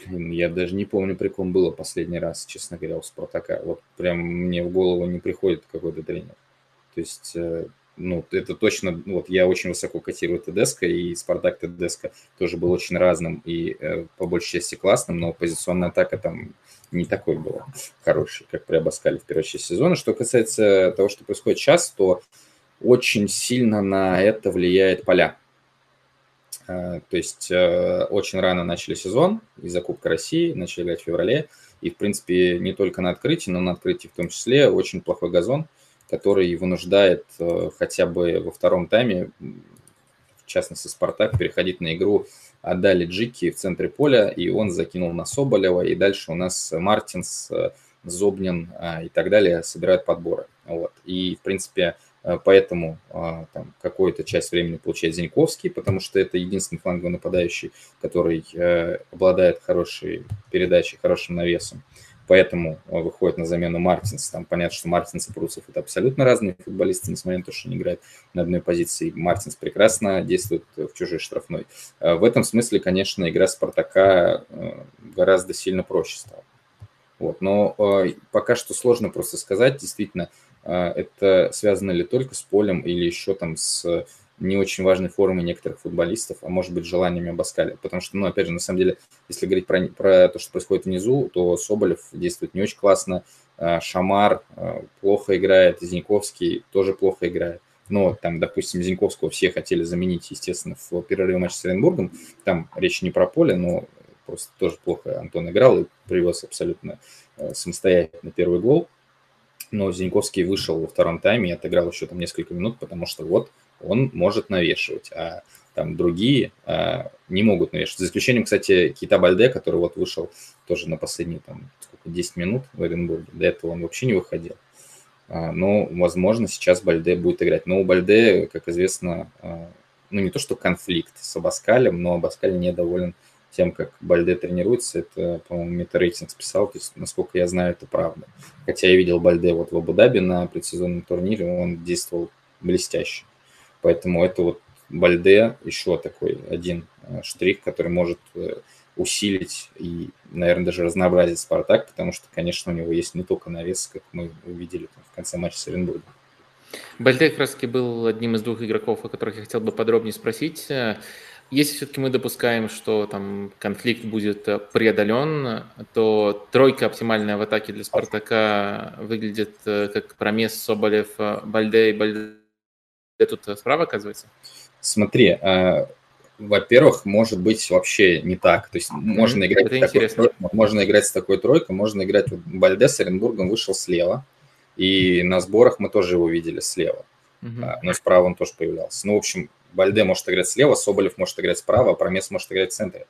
Блин, я даже не помню, при ком было последний раз, честно говоря, у Спартака. Вот прям мне в голову не приходит какой-то тренер. То есть, э, ну, это точно, вот я очень высоко котирую ТДСК, и Спартак ТДСК тоже был очень разным и э, по большей части классным, но позиционная атака там не такой была хороший, как при Абаскале в первой части сезона. Что касается того, что происходит сейчас, то очень сильно на это влияет поля. Э, то есть очень рано начали сезон из-за Кубка России, начали играть в феврале. И, в принципе, не только на открытии, но на открытии в том числе очень плохой газон – который вынуждает э, хотя бы во втором тайме, в частности Спартак, переходить на игру отдали Джики в центре поля, и он закинул на Соболева, и дальше у нас Мартинс, э, Зобнин э, и так далее собирают подборы. Вот. И, в принципе, поэтому там, какую-то часть времени получает Зиньковский, потому что это единственный фланговый нападающий, который обладает хорошей передачей, хорошим навесом поэтому выходит на замену Мартинс. Там понятно, что Мартинс и Прусов это абсолютно разные футболисты, несмотря на то, что они играют на одной позиции. Мартинс прекрасно действует в чужой штрафной. Э, в этом смысле, конечно, игра Спартака э, гораздо сильно проще стала. Вот. Но э, пока что сложно просто сказать, действительно, это связано ли только с полем или еще там с не очень важной формы некоторых футболистов, а может быть желаниями Абаскаля. Потому что, ну, опять же, на самом деле, если говорить про, про то, что происходит внизу, то Соболев действует не очень классно, а, Шамар а, плохо играет, Зиньковский тоже плохо играет. Но там, допустим, Зиньковского все хотели заменить, естественно, в перерыве матча с Оренбургом. Там речь не про поле, но просто тоже плохо Антон играл и привез абсолютно а, самостоятельно первый гол. Но Зиньковский вышел во втором тайме и отыграл еще там несколько минут, потому что вот он может навешивать. А там другие не могут навешать. За исключением, кстати, Кита Бальде, который вот вышел тоже на последние там, сколько, 10 минут в Оренбурге. До этого он вообще не выходил. Но, возможно, сейчас Бальде будет играть. Но у Бальде, как известно, ну не то что конфликт с Абаскалем, но Абаскаль недоволен тем, как Бальде тренируется. Это, по-моему, Метарейтинг списал, то есть, насколько я знаю, это правда. Хотя я видел Бальде вот в Абу-Даби на предсезонном турнире, он действовал блестяще. Поэтому это вот Бальде еще такой один э, штрих, который может э, усилить и, наверное, даже разнообразить Спартак, потому что, конечно, у него есть не только навес, как мы увидели в конце матча с Оренбургом. Бальде как раз был одним из двух игроков, о которых я хотел бы подробнее спросить. Если все-таки мы допускаем, что там конфликт будет преодолен, то тройка оптимальная в атаке для Спартака выглядит э, как Промес, Соболев, Бальде и Бальде тут справа оказывается? Смотри, э, во-первых, может быть вообще не так. То есть mm-hmm. можно играть Это такой тройкой, можно играть с такой тройкой, можно играть вот Бальде с Оренбургом вышел слева, и на сборах мы тоже его видели слева. Uh-huh. Но справа он тоже появлялся. Ну, в общем, Бальде может играть слева, Соболев может играть справа, а Промес может играть в центре.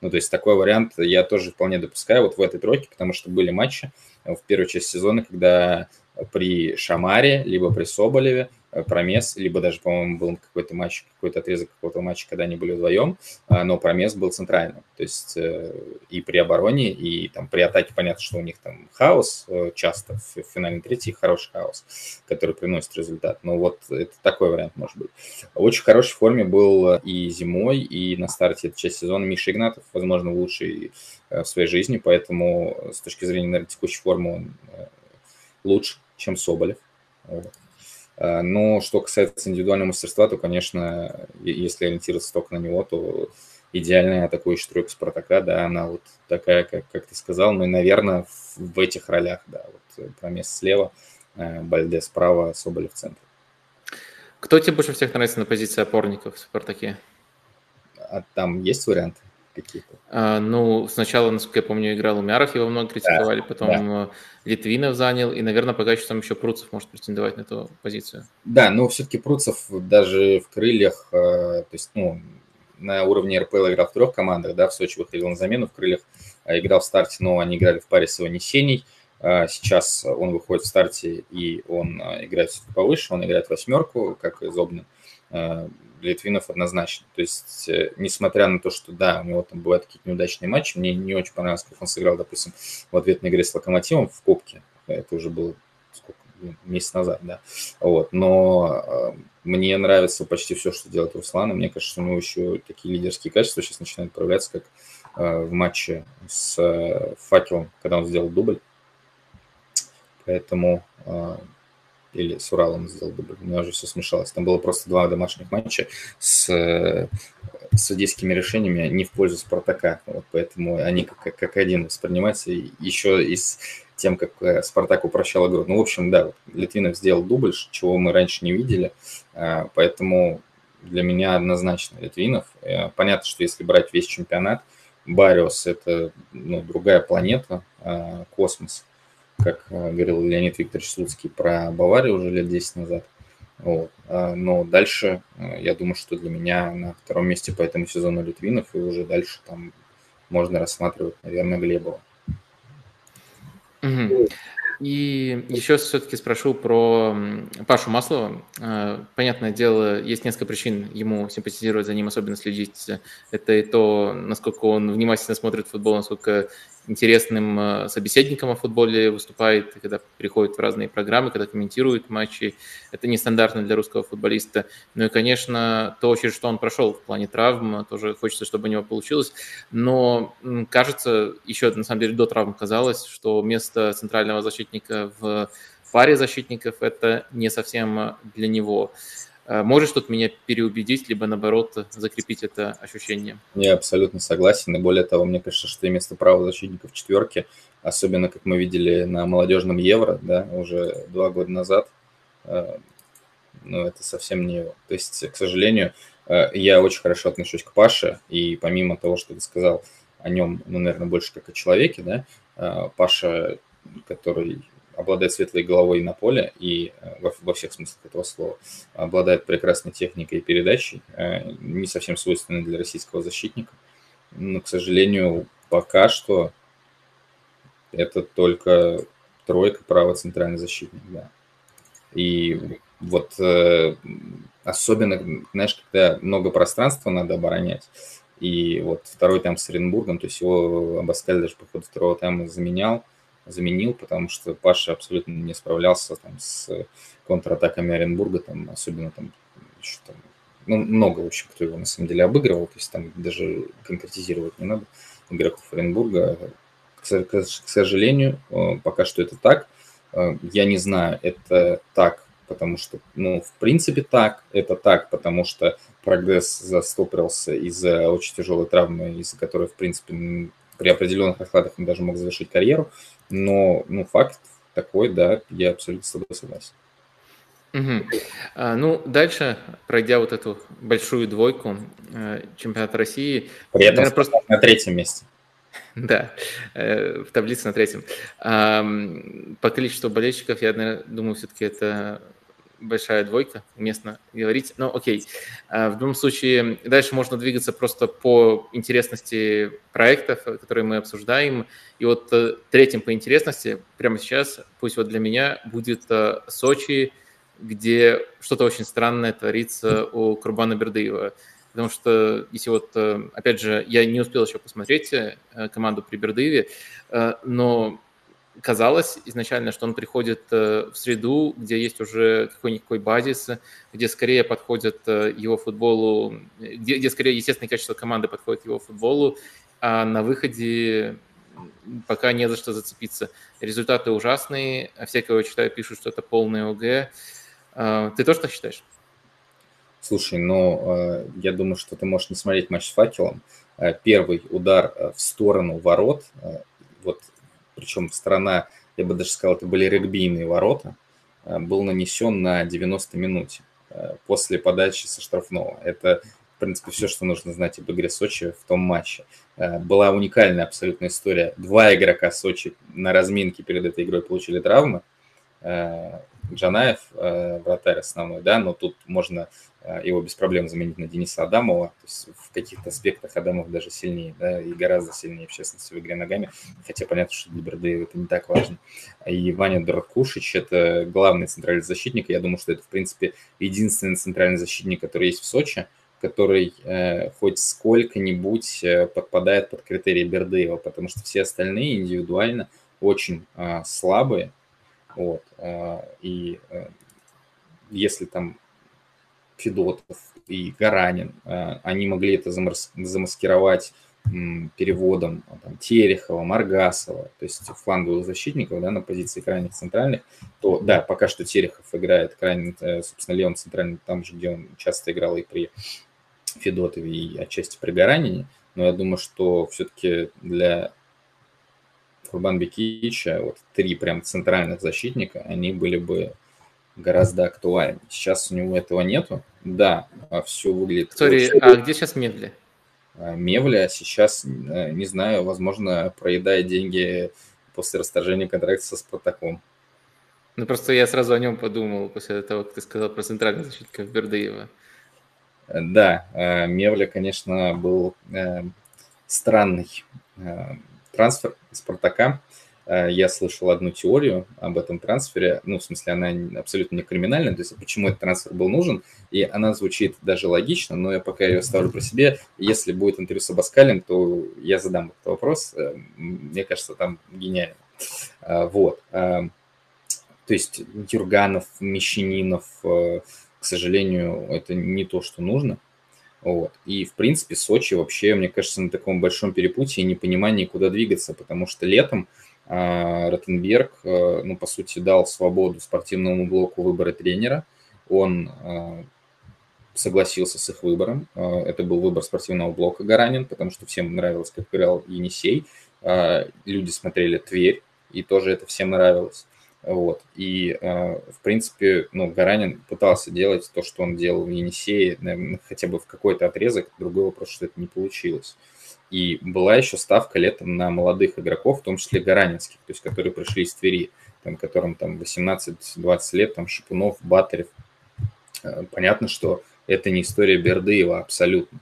Ну, то есть такой вариант я тоже вполне допускаю вот в этой тройке, потому что были матчи в первой части сезона, когда при Шамаре, либо при Соболеве Э, Промес, либо даже, по-моему, был какой-то матч, какой-то отрезок какого-то матча, когда они были вдвоем, а, но Промес был центральным. То есть э, и при обороне, и там при атаке понятно, что у них там хаос э, часто, в финальной третьей хороший хаос, который приносит результат. Но вот это такой вариант может быть. Очень хорошей форме был и зимой, и на старте этой части сезона Миша Игнатов, возможно, лучший в своей жизни, поэтому с точки зрения, наверное, текущей формы он лучше, чем Соболев. Вот. Э, но что касается индивидуального мастерства, то, конечно, если ориентироваться только на него, то идеальная атакующая тройка Спартака, да, она вот такая, как, как ты сказал, ну и, наверное, в, в этих ролях, да, вот э, Промес слева, э, Бальде справа, Соболев в центре. Кто тебе больше всех нравится на позиции опорников в Спартаке? А там есть варианты? Какие-то? А, ну, сначала, насколько я помню, играл Умяров, его много критиковали, да, потом да. Э, Литвинов занял, и, наверное, пока еще там еще Пруцев может претендовать на эту позицию. Да, но все-таки Пруцев даже в крыльях, э, то есть, ну, на уровне РПЛ играл в трех командах, да, в Сочи выходил на замену, в крыльях э, играл в старте, но они играли в паре с его Несений. Сейчас он выходит в старте, и он играет все-таки повыше, он играет восьмерку, как и Зобнин Литвинов однозначно. То есть, э, несмотря на то, что, да, у него там бывают какие-то неудачные матчи, мне не очень понравилось, как он сыграл, допустим, в ответной игре с Локомотивом в Кубке. Это уже было сколько, месяц назад, да. Вот. Но э, мне нравится почти все, что делает Руслан, и мне кажется, что у него еще такие лидерские качества сейчас начинают проявляться, как э, в матче с э, Факелом, когда он сделал дубль. Поэтому э, или с Уралом сделал дубль. У меня уже все смешалось. Там было просто два домашних матча с судейскими решениями не в пользу Спартака. Вот поэтому они как, как один воспринимаются. еще и с тем, как э, Спартак упрощал игру. Ну, в общем, да, Литвинов сделал дубль, чего мы раньше не видели. А, поэтому для меня однозначно Литвинов. Э, понятно, что если брать весь чемпионат, Бариус – это ну, другая планета, а, космос как э, говорил Леонид Викторович Слуцкий про Баварию уже лет 10 назад. Вот. А, но дальше, э, я думаю, что для меня на втором месте по этому сезону Литвинов, и уже дальше там можно рассматривать, наверное, Глебова. Угу. И еще все-таки спрошу про Пашу Маслова. Э, понятное дело, есть несколько причин ему симпатизировать за ним, особенно следить. Это и то, насколько он внимательно смотрит футбол, насколько интересным э, собеседником о футболе выступает, когда приходит в разные программы, когда комментирует матчи. Это нестандартно для русского футболиста. Ну и, конечно, то, через что он прошел в плане травм, тоже хочется, чтобы у него получилось. Но кажется, еще на самом деле до травм казалось, что место центрального защитника в паре защитников это не совсем для него. Э, можешь тут меня переубедить, либо наоборот закрепить это ощущение? Я абсолютно согласен. И более того, мне кажется, что и место защитника в четверке, особенно как мы видели на молодежном Евро, да, уже два года назад, э, ну, это совсем не его. То есть, к сожалению, э, я очень хорошо отношусь к Паше, и помимо того, что ты сказал о нем, ну, наверное, больше как о человеке, да, Паша, который обладает светлой головой на поле и во, во всех смыслах этого слова, обладает прекрасной техникой и передачей, не совсем свойственной для российского защитника. Но, к сожалению, пока что это только тройка, право центральный защитник, да. И вот э, особенно, знаешь, когда много пространства надо оборонять, и вот второй тайм с Оренбургом, то есть его Абаскаль даже по ходу второго тайма заменял, заменил, потому что Паша абсолютно не справлялся там с контратаками Оренбурга, там особенно там еще там, ну, много, в общем, кто его на самом деле обыгрывал, то есть там даже конкретизировать не надо игроков Оренбурга. К, сожалению, э, пока что это так. Э, я не знаю, это так потому что, ну, в принципе так, это так, потому что прогресс застопорился из-за очень тяжелой травмы, из-за которой, в принципе, при определенных раскладах он даже мог завершить карьеру, но, ну, факт такой, да, я абсолютно с тобой согласен. Угу. А, ну, дальше, пройдя вот эту большую двойку э, чемпионата России... При этом наверное, просто на третьем месте. [LAUGHS] Да, э, в таблице на третьем. По количеству болельщиков, я наверное, думаю, все-таки это большая двойка, уместно говорить. Но окей, а, в любом случае, дальше можно двигаться просто по интересности проектов, которые мы обсуждаем. И вот э, третьим по интересности прямо сейчас, пусть вот для меня, будет э, Сочи, где что-то очень странное творится у Курбана Бердыева. Потому что, если вот, э, опять же, я не успел еще посмотреть команду при Бердыеве, но казалось изначально, что он приходит э, в среду, где есть уже какой-никакой базис, где скорее подходят э, его футболу, где, где скорее естественное качество команды подходит его футболу, а на выходе пока не за что зацепиться. Результаты ужасные, а все, кого я читаю, пишут, что это полный ОГ. А, ты тоже так считаешь? Слушай, ну, э, я думаю, что ты можешь не смотреть матч с факелом. Первый удар в сторону ворот, вот причем сторона, я бы даже сказал, это были регбийные ворота, э, был нанесен на 90 минуте э, после подачи со штрафного. Это, в принципе, все, что нужно знать об игре Сочи в том матче. Э, была уникальная абсолютная история. Два игрока Сочи на разминке перед этой игрой получили травмы. Джанаев, вратарь основной, да, но тут можно Э, его без проблем заменить на Дениса Адамова. То есть в каких-то аспектах Адамов даже сильнее, да, и гораздо сильнее, в частности, в игре ногами. Хотя понятно, что для Бердыева это не так важно. И Ваня Дорокушич – это главный центральный защитник. Я думаю, что это, в принципе, единственный центральный защитник, который есть в Сочи, который э, хоть сколько-нибудь э, подпадает под критерии Бердыева, потому что все остальные индивидуально очень э, слабые. Вот, э, и э, если там Федотов и Гаранин, э, они могли это замаскировать переводом а, там, Терехова, Маргасова, то есть фланговых защитников да, на позиции крайних центральных, то да, пока что Терехов играет крайне, собственно, левым центральным, там же, где он часто играл и при Федотове, и отчасти при Гаранине, но я думаю, что все-таки для Курбан Бекича вот три прям центральных защитника, они были бы гораздо актуальнее. Сейчас у него этого нету. Да, а все выглядит... Сори, а где сейчас Мевли? А, Мевля сейчас, э, не знаю, возможно, проедает деньги после расторжения контракта со Спартаком. Ну, просто я сразу о нем подумал после того, как ты сказал про центрального защитника Бердыева. Да, э, Мевля, конечно, был э, странный трансфер Спартака. Э, я слышал одну теорию об этом трансфере, ну, в смысле, она абсолютно не криминальная, то есть почему этот трансфер был нужен, и она звучит даже логично, но я пока ее оставлю про себе. Если будет интервью с Абаскалем, то я задам этот вопрос. Э, мне кажется, там гениально. Э, вот. То есть Юрганов, Мещанинов, к сожалению, это не то, что нужно. Вот. И, в принципе, Сочи вообще, мне кажется, на таком большом перепутье и непонимании, куда двигаться, потому что летом а, Ротенберг, э, ну, по сути, дал свободу спортивному блоку выбора тренера. Он э, согласился с их выбором. Э, это был выбор спортивного блока Гаранин, потому что всем нравилось, как играл Енисей. Люди смотрели Тверь, и тоже это всем нравилось. Вот. И, в принципе, ну, Гаранин пытался делать то, что он делал в Енисее, наверное, хотя бы в какой-то отрезок. Другой вопрос, что это не получилось. И была еще ставка летом на молодых игроков, в том числе гаранинских, то есть которые пришли из Твери. там, которым там 18-20 лет, там Шипунов, Батарев. Э, понятно, что это не история Бердыева абсолютно.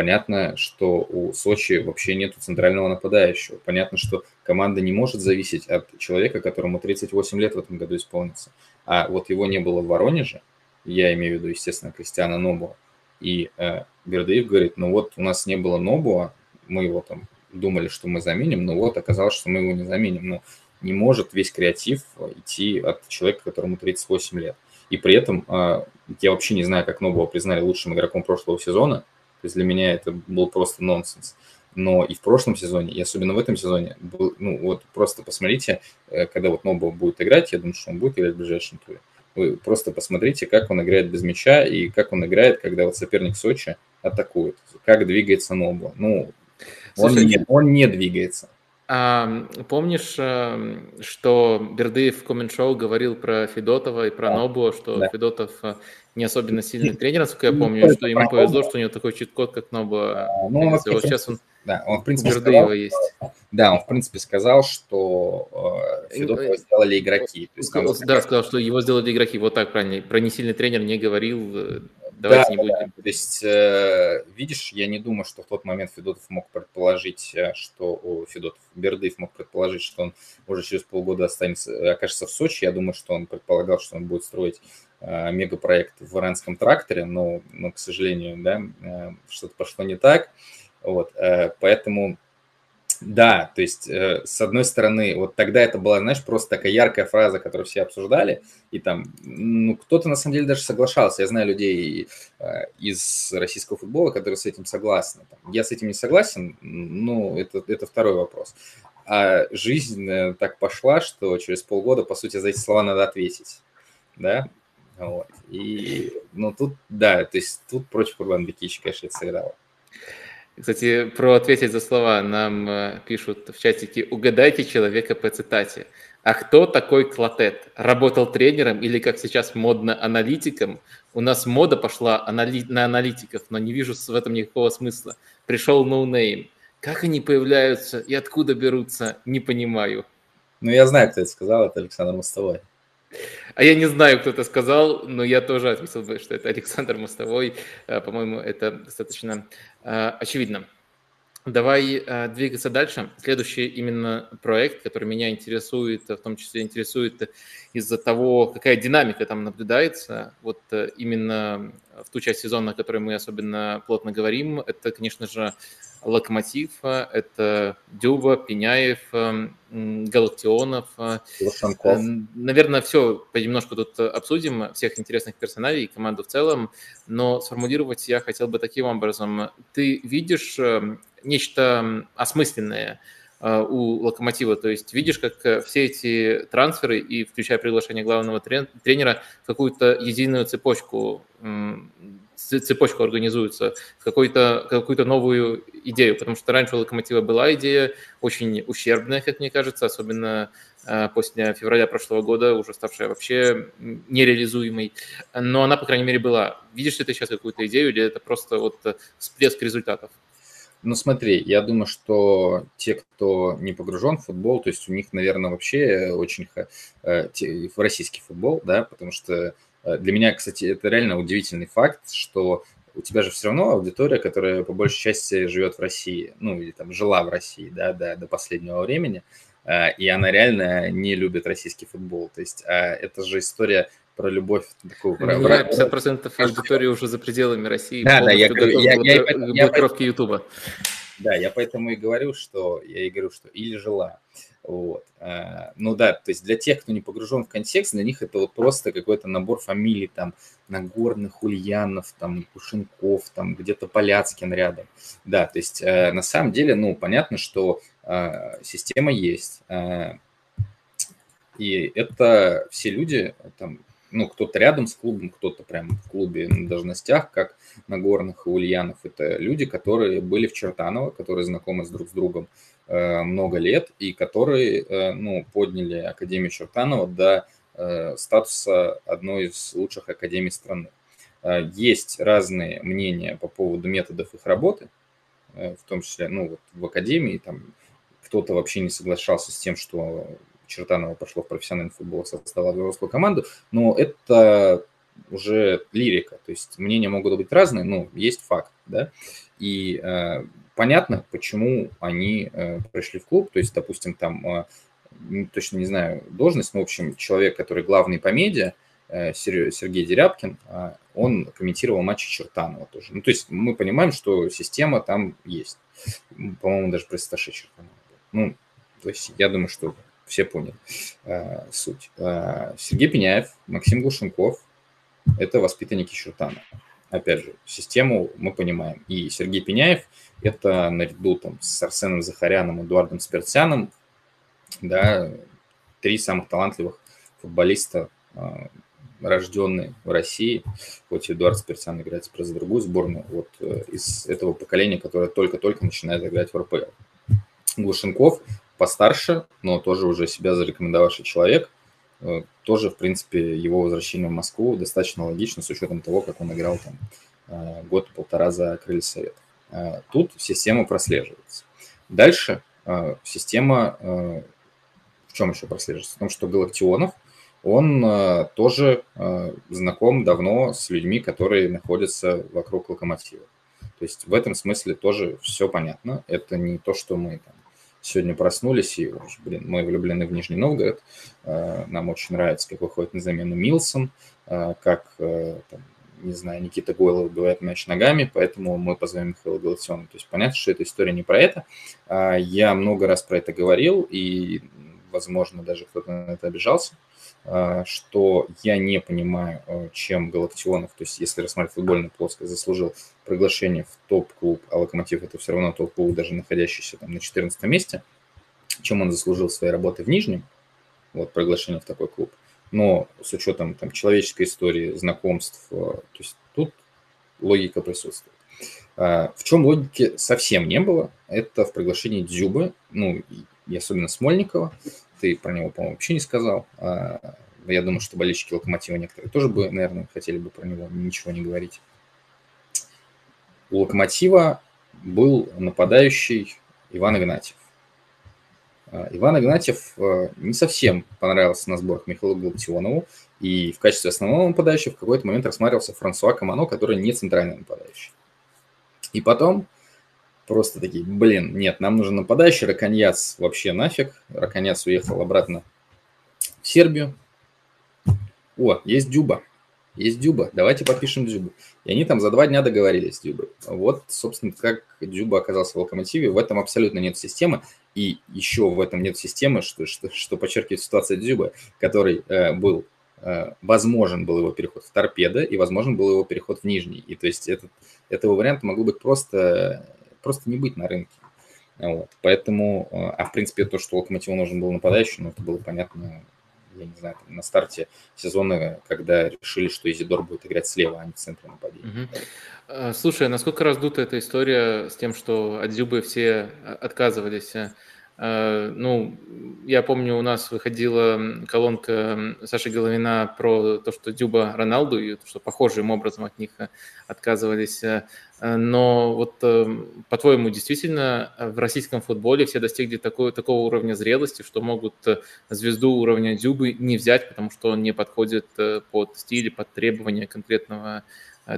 Понятно, что у Сочи вообще нет центрального нападающего. Понятно, что команда не может зависеть от человека, которому 38 лет в этом году исполнится. А вот его не было в Воронеже, я имею в виду, естественно, Кристиана Нобуа. И э, Бердыев говорит, ну вот у нас не было Нобуа, мы его там думали, что мы заменим, но вот оказалось, что мы его не заменим. Ну, не может весь креатив идти от человека, которому 38 лет. И при этом э, я вообще не знаю, как Нобуа признали лучшим игроком прошлого сезона – то есть для меня это был просто нонсенс. Но и в прошлом сезоне, и особенно в этом сезоне, был, ну вот просто посмотрите, э, когда вот Нобо будет играть, я думаю, что он будет играть в ближайшем туре. Вы просто посмотрите, как он играет без мяча и как он играет, когда вот соперник Сочи атакует. Как двигается Нобо. Ну, он, Слушай, не, он не двигается. А, помнишь, э, что Бердыев в коммент-шоу говорил про Федотова и про да. Нобу, что да. Федотов э, не особенно сильный тренер, насколько я помню, что ему повезло, что у него такой чит-код, как Ноба. Ну, он, вот сейчас он да, он в принципе сказал, есть. Да, он в принципе сказал, что э, Федотова сделали игроки. То есть, там, да, сказал, что его сделали игроки. Вот так правильно. Про несильный тренер не говорил. Э, давайте да, не будем. Да. То есть, э, видишь, я не думаю, что в тот момент Федотов мог предположить, э, что о, Федотов, Бердыев мог предположить, что он уже через полгода останется, окажется в Сочи. Я думаю, что он предполагал, что он будет строить э, мегапроект в иранском тракторе, но, но к сожалению, да, э, что-то пошло не так. Вот, э, поэтому, да, то есть, э, с одной стороны, вот тогда это была, знаешь, просто такая яркая фраза, которую все обсуждали, и там, ну, кто-то на самом деле даже соглашался. Я знаю людей э, из российского футбола, которые с этим согласны. Я с этим не согласен, ну, это, это второй вопрос. А жизнь так пошла, что через полгода, по сути, за эти слова надо ответить, да, вот. И, ну, тут, да, то есть тут против Курбан Бекич, конечно, это сыграло. Кстати, про ответить за слова нам э, пишут в чатике «Угадайте человека по цитате». А кто такой Клотет? Работал тренером или, как сейчас модно, аналитиком? У нас мода пошла анали... на аналитиков, но не вижу в этом никакого смысла. Пришел ноунейм. Но как они появляются и откуда берутся, не понимаю. Ну, я знаю, кто это сказал, это Александр Мостовой. А я не знаю, кто это сказал, но я тоже отметил бы, что это Александр Мостовой. Э, по-моему, это достаточно э, очевидно. Давай э, двигаться дальше. Следующий именно проект, который меня интересует, в том числе интересует из-за того, какая динамика там наблюдается. Вот именно в ту часть сезона, о которой мы особенно плотно говорим, это, конечно же, Локомотив, это Дюба, Пеняев, Галактионов. Лошанков. Наверное, все понемножку тут обсудим, всех интересных персоналей и команду в целом, но сформулировать я хотел бы таким образом. Ты видишь нечто осмысленное э, у Локомотива, то есть видишь, как все эти трансферы и включая приглашение главного тренера какую-то единую цепочку цепочку организуется, какую-то какую новую идею, потому что раньше у Локомотива была идея очень ущербная, как мне кажется, особенно э, после февраля прошлого года, уже ставшая вообще нереализуемой, но она, по крайней мере, была. Видишь ли ты сейчас какую-то идею или это просто вот всплеск результатов? Ну смотри, я думаю, что те, кто не погружен в футбол, то есть у них, наверное, вообще очень э, в российский футбол, да, потому что Э, для меня, кстати, это реально удивительный факт, что у тебя же все равно аудитория, которая по большей части живет в России, ну или там жила в России, да, до, до последнего времени, э, и она реально не любит российский футбол. То есть а это же история про любовь такую. Про, ну, про... 50% аудитории уже за пределами России. Да, да, я я, я, я, блокировки Ютуба. Да, я поэтому и говорю, что я и говорю, что или жила. Вот. Э, ну да, то есть для тех, кто не погружен в контекст, для них это вот просто какой-то набор фамилий, там, Нагорных, Ульянов, там, Кушенков, там, где-то Поляцкин рядом. Да, то есть э, на самом деле, ну, понятно, что э, система есть. И это все люди, там, ну, кто-то рядом с клубом, кто-то прямо в клубе на должностях, как Нагорных и Ульянов. Это люди, которые были в Чертаново, которые знакомы с друг с другом э, много лет и которые, э, ну, подняли Академию Чертанова до э, статуса одной из лучших академий страны. Э, есть разные мнения по поводу методов их работы, э, в том числе, ну, вот в академии, там, кто-то вообще не соглашался с тем, что Чертанова пошло в профессиональный футбол, создала взрослую команду, но это уже лирика, то есть мнения могут быть разные, но есть факт, да, и э, понятно, почему они э, пришли в клуб, то есть, допустим, там, э, точно не знаю должность, но, в общем, человек, который главный по медиа, э, Сергей Дерябкин, э, он комментировал матчи Чертанова тоже. Ну, то есть мы понимаем, что система там есть. По-моему, даже при Сташе Чертанова. Ну, то есть я думаю, что все поняли э, суть. Э, Сергей Пеняев, Максим Глушенков – это воспитанники Чертанова. Опять же, систему мы понимаем. И Сергей Пеняев – это наряду там, с Арсеном Захаряном, Эдуардом Спиртяном, да, три самых талантливых футболиста, э, рожденные в России. Хоть Эдуард Спиртян играет про за другую сборную, вот э, из этого поколения, которое только-только начинает играть в РПЛ. Глушенков постарше, но тоже уже себя зарекомендовавший человек. Э, тоже, в принципе, его возвращение в Москву достаточно логично с учетом того, как он играл там э, год-полтора за крылья Совета. Э, тут система прослеживается. Дальше система в чем еще прослеживается? В том, что Галактионов, он тоже знаком давно с людьми, которые находятся вокруг локомотива. То есть в этом смысле тоже все понятно. Это не то, что мы там сегодня проснулись, и, блин, мы влюблены в Нижний Новгород, э, нам очень нравится, как выходит на замену Милсон, э, как, э, там, не знаю, Никита Гойлов убивает мяч ногами, поэтому мы позовем Михаила Галактиона. То есть понятно, что эта история не про это. А я много раз про это говорил, и, возможно, даже кто-то на это обижался. А, что я не понимаю, а, чем Галактионов, то есть если рассматривать футбольную плоскость, заслужил приглашение в топ-клуб, а Локомотив это все равно топ-клуб, даже находящийся там на 14 месте, чем он заслужил своей работы в Нижнем, вот приглашение в такой клуб. Но с учетом там человеческой истории, знакомств, а, то есть тут логика присутствует. В чем логики совсем не было, это в приглашении Дзюбы, ну и особенно Смольникова, ты про него, по-моему, вообще не сказал. А, я думаю, что болельщики Локомотива некоторые тоже бы, наверное, хотели бы про него ничего не говорить. У Локомотива был нападающий Иван Игнатьев. А, Иван Игнатьев а, не совсем понравился на сборах Михаилу Галактионову, и в качестве основного нападающего в какой-то момент рассматривался Франсуа Камано, который не центральный нападающий. И потом просто такие, блин, нет, нам нужен нападающий, Раконьяц вообще нафиг. Раконьяц уехал обратно в Сербию. О, есть Дюба. Есть Дюба, давайте подпишем Дюбу. И они там за два дня договорились с Дюбой. Вот, собственно, как Дюба оказался в Локомотиве. В этом абсолютно нет системы. И еще в этом нет системы, что, что, что подчеркивает ситуация Дюба, который э, был, э, возможен был его переход в торпедо, и возможен был его переход в нижний. И то есть этот, этого варианта могло быть просто просто не быть на рынке. Вот. Поэтому, э, а в принципе то, что Локомотиву нужен был нападающий, ну это было понятно, я не знаю, на старте сезона, когда решили, что Изидор будет играть слева, а не в центре нападения. Угу. Слушай, а насколько раздута эта история с тем, что от Зюбы все отказывались? Э, ну, я помню, у нас выходила колонка Саши Головина про то, что Дюба Роналду, и что похожим образом от них отказывались. Э, но вот, э, по-твоему, действительно в российском футболе все достигли такой, такого уровня зрелости, что могут звезду уровня Дюбы не взять, потому что он не подходит под стиль, под требования конкретного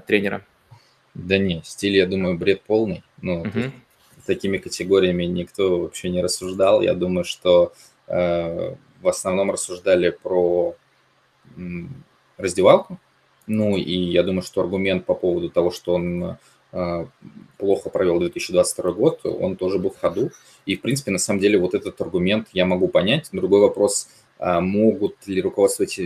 тренера? Да не, стиль, я думаю, бред полный. Ну, угу такими категориями никто вообще не рассуждал. Я думаю, что э, в основном рассуждали про м, раздевалку. Ну и я думаю, что аргумент по поводу того, что он э, плохо провел 2022 год, он тоже был в ходу. И, в принципе, на самом деле, вот этот аргумент я могу понять. Другой вопрос, э, могут ли руководствоваться,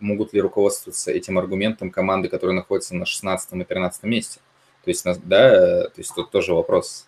могут ли руководствоваться этим аргументом команды, которые находятся на 16 и 13 месте. То есть, да, то есть тут тоже вопрос,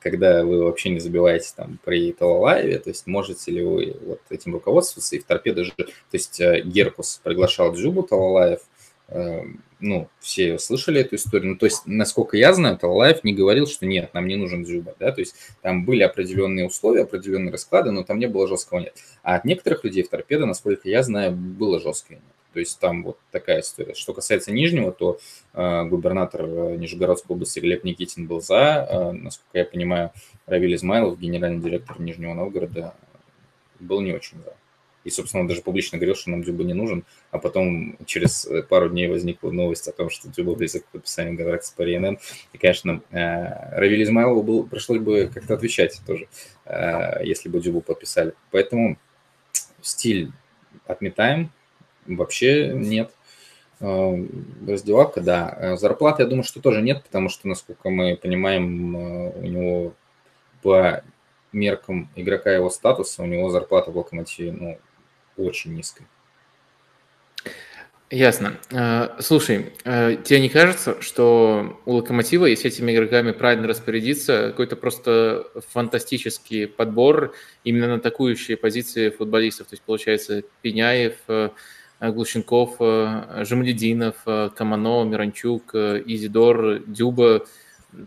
когда вы вообще не забиваете там при Талалаеве, то есть можете ли вы вот этим руководствоваться, и в торпедо же, то есть э, Геркус приглашал Джубу Талалаев, э, ну, все слышали эту историю, ну, то есть, насколько я знаю, Талалаев не говорил, что нет, нам не нужен Джуба, да, то есть там были определенные условия, определенные расклады, но там не было жесткого нет. А от некоторых людей в торпедо, насколько я знаю, было жесткое нет. То есть там вот такая история. Что касается Нижнего, то э, губернатор э, Нижегородской области Глеб Никитин был за. Э, насколько я понимаю, Равиль Измайлов, генеральный директор Нижнего Новгорода, был не очень за. И, собственно, он даже публично говорил, что нам Дзюба не нужен, а потом через пару дней возникла новость о том, что Дзюба близок к подписанию контракта с Пари И, конечно, э, Равиль Измайлову был, пришлось бы как-то отвечать тоже, э, если бы Дзюбу подписали. Поэтому стиль отметаем, вообще нет. Э, раздевалка, да. Зарплаты, я думаю, что тоже нет, потому что, насколько мы понимаем, у него по меркам игрока его статуса, у него зарплата в Локомотиве, ну, очень низкая. Ясно. Э, слушай, э, тебе не кажется, что у Локомотива, если этими игроками правильно распорядиться, какой-то просто фантастический подбор именно на атакующие позиции футболистов? То есть, получается, Пеняев, э, Глущенков, Жемлединов, Камано, Миранчук, Изидор, Дюба.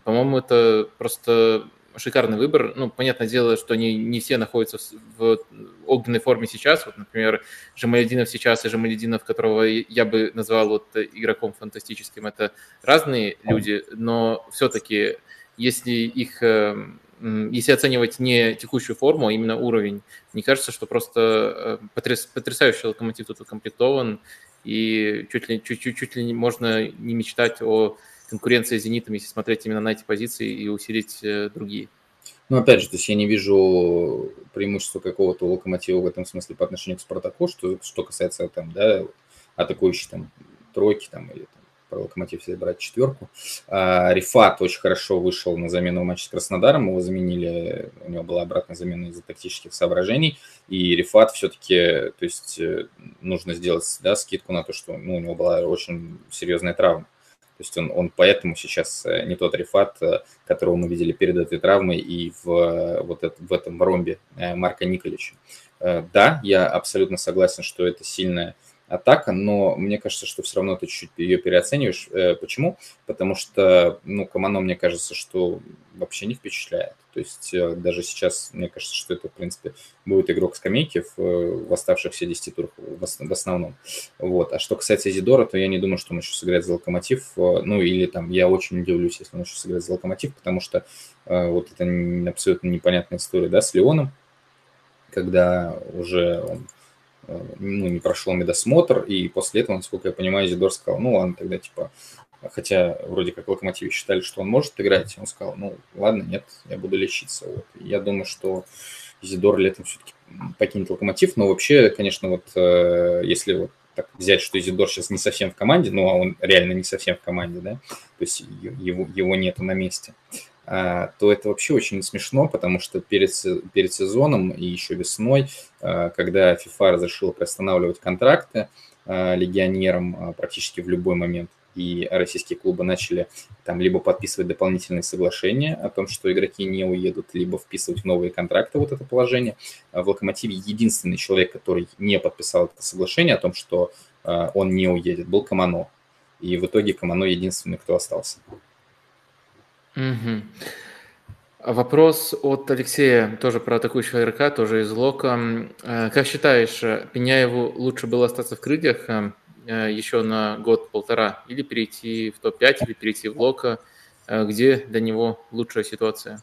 По-моему, это просто шикарный выбор. Ну, понятное дело, что они не все находятся в огненной форме сейчас. Вот, например, Жамалединов сейчас и Жамалединов, которого я бы назвал вот игроком фантастическим, это разные люди, но все-таки если их эм, если оценивать не текущую форму, а именно уровень, мне кажется, что просто э, потряс, потрясающий локомотив тут укомплектован, и чуть ли, чуть, чуть, чуть ли можно не мечтать о конкуренция с «Зенитом», если смотреть именно на эти позиции и усилить э, другие. Ну, опять же, то есть я не вижу преимущества какого-то локомотива в этом смысле по отношению к Спартаку, что, что касается там, да, атакующей там тройки там или там, про локомотив если брать четверку. А, Рифат очень хорошо вышел на замену в матче с Краснодаром, его заменили, у него была обратная замена из-за тактических соображений, и Рифат все-таки, то есть э, нужно сделать да, скидку на то, что ну, у него была очень серьезная травма. То есть он, он поэтому сейчас э, не тот рефат, э, которого мы видели перед этой травмой и в, вот это, в этом ромбе Марка Николича. Да, я абсолютно согласен, что это сильная атака, но мне кажется, что все равно ты чуть-чуть ее переоцениваешь. Э, почему? Потому что, ну, Камано, мне кажется, что вообще не впечатляет. То есть э, даже сейчас, мне кажется, что это, в принципе, будет игрок скамейки в, в оставшихся 10 турах в основном. Вот. А что касается Изидора, то я не думаю, что он еще сыграет за Локомотив. Э, ну, или там, я очень удивлюсь, если он еще сыграет за Локомотив, потому что э, вот это абсолютно непонятная история, да, с Леоном, когда уже он ну, не прошел медосмотр, и после этого, насколько я понимаю, Зидор сказал, ну ладно, тогда типа, хотя вроде как Локомотиве считали, что он может играть, он сказал, ну ладно, нет, я буду лечиться. Вот. Я думаю, что Зидор летом все-таки покинет Локомотив, но вообще, конечно, вот э, если вот так взять, что Изидор сейчас не совсем в команде, ну, а он реально не совсем в команде, да, то есть его, его нету на месте, то это вообще очень смешно, потому что перед, перед сезоном и еще весной, а, когда FIFA разрешила приостанавливать контракты а, легионерам практически в любой момент, и российские клубы начали там либо подписывать дополнительные соглашения о том, что игроки не уедут, либо вписывать новые контракты вот это положение. В «Локомотиве» единственный человек, который не подписал это соглашение о том, что он не уедет, был Камано. И в итоге Камано единственный, кто остался. Угу. Вопрос от Алексея, тоже про атакующего игрока, тоже из Лока. Э, как считаешь, Пеняеву лучше было остаться в крыльях э, еще на год-полтора, или перейти в топ-5, или перейти в Лока? Э, где для него лучшая ситуация?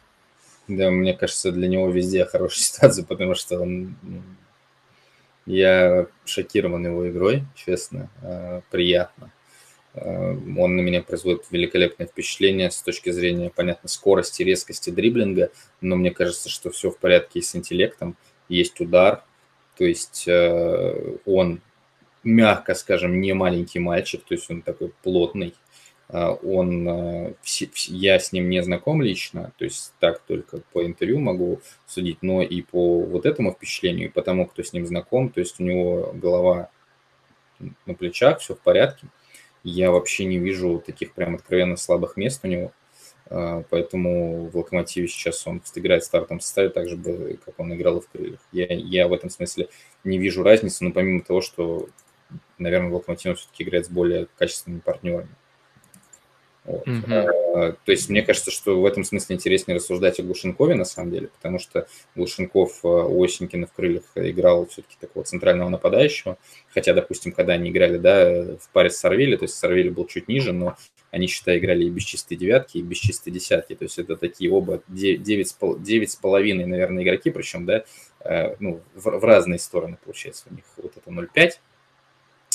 Да, мне кажется, для него везде хорошая [LAUGHS] ситуация, потому что он... Я шокирован его игрой, честно, приятно. Э, он на меня производит великолепное впечатление с точки зрения, понятно, скорости, резкости дриблинга, но мне кажется, что все в порядке с интеллектом. Есть удар, то есть э, он, мягко скажем, не маленький мальчик, то есть он такой плотный. Э, он, я с ним не знаком лично, то есть так только по интервью могу судить, но и по вот этому впечатлению, и по тому, кто с ним знаком, то есть у него голова на плечах, все в порядке я вообще не вижу таких прям откровенно слабых мест у него. А, поэтому в «Локомотиве» сейчас он играет в стартовом составе так же, как он играл и в «Крыльях». Я, я в этом смысле не вижу разницы, но помимо того, что, наверное, в «Локомотиве» он все-таки играет с более качественными партнерами. Вот. Mm-hmm. А, то есть мне кажется, что в этом смысле интереснее рассуждать о Глушенкове на самом деле, потому что Глушенков а, у Осенькина в крыльях играл все-таки такого центрального нападающего, хотя, допустим, когда они играли да, в паре с Сарвели, то есть Сарвели был чуть ниже, но они, считай, играли и без чистой девятки, и без чистой десятки, то есть это такие оба девять с половиной, наверное, игроки, причем, да, ну, в, в разные стороны, получается, у них вот это 0,5.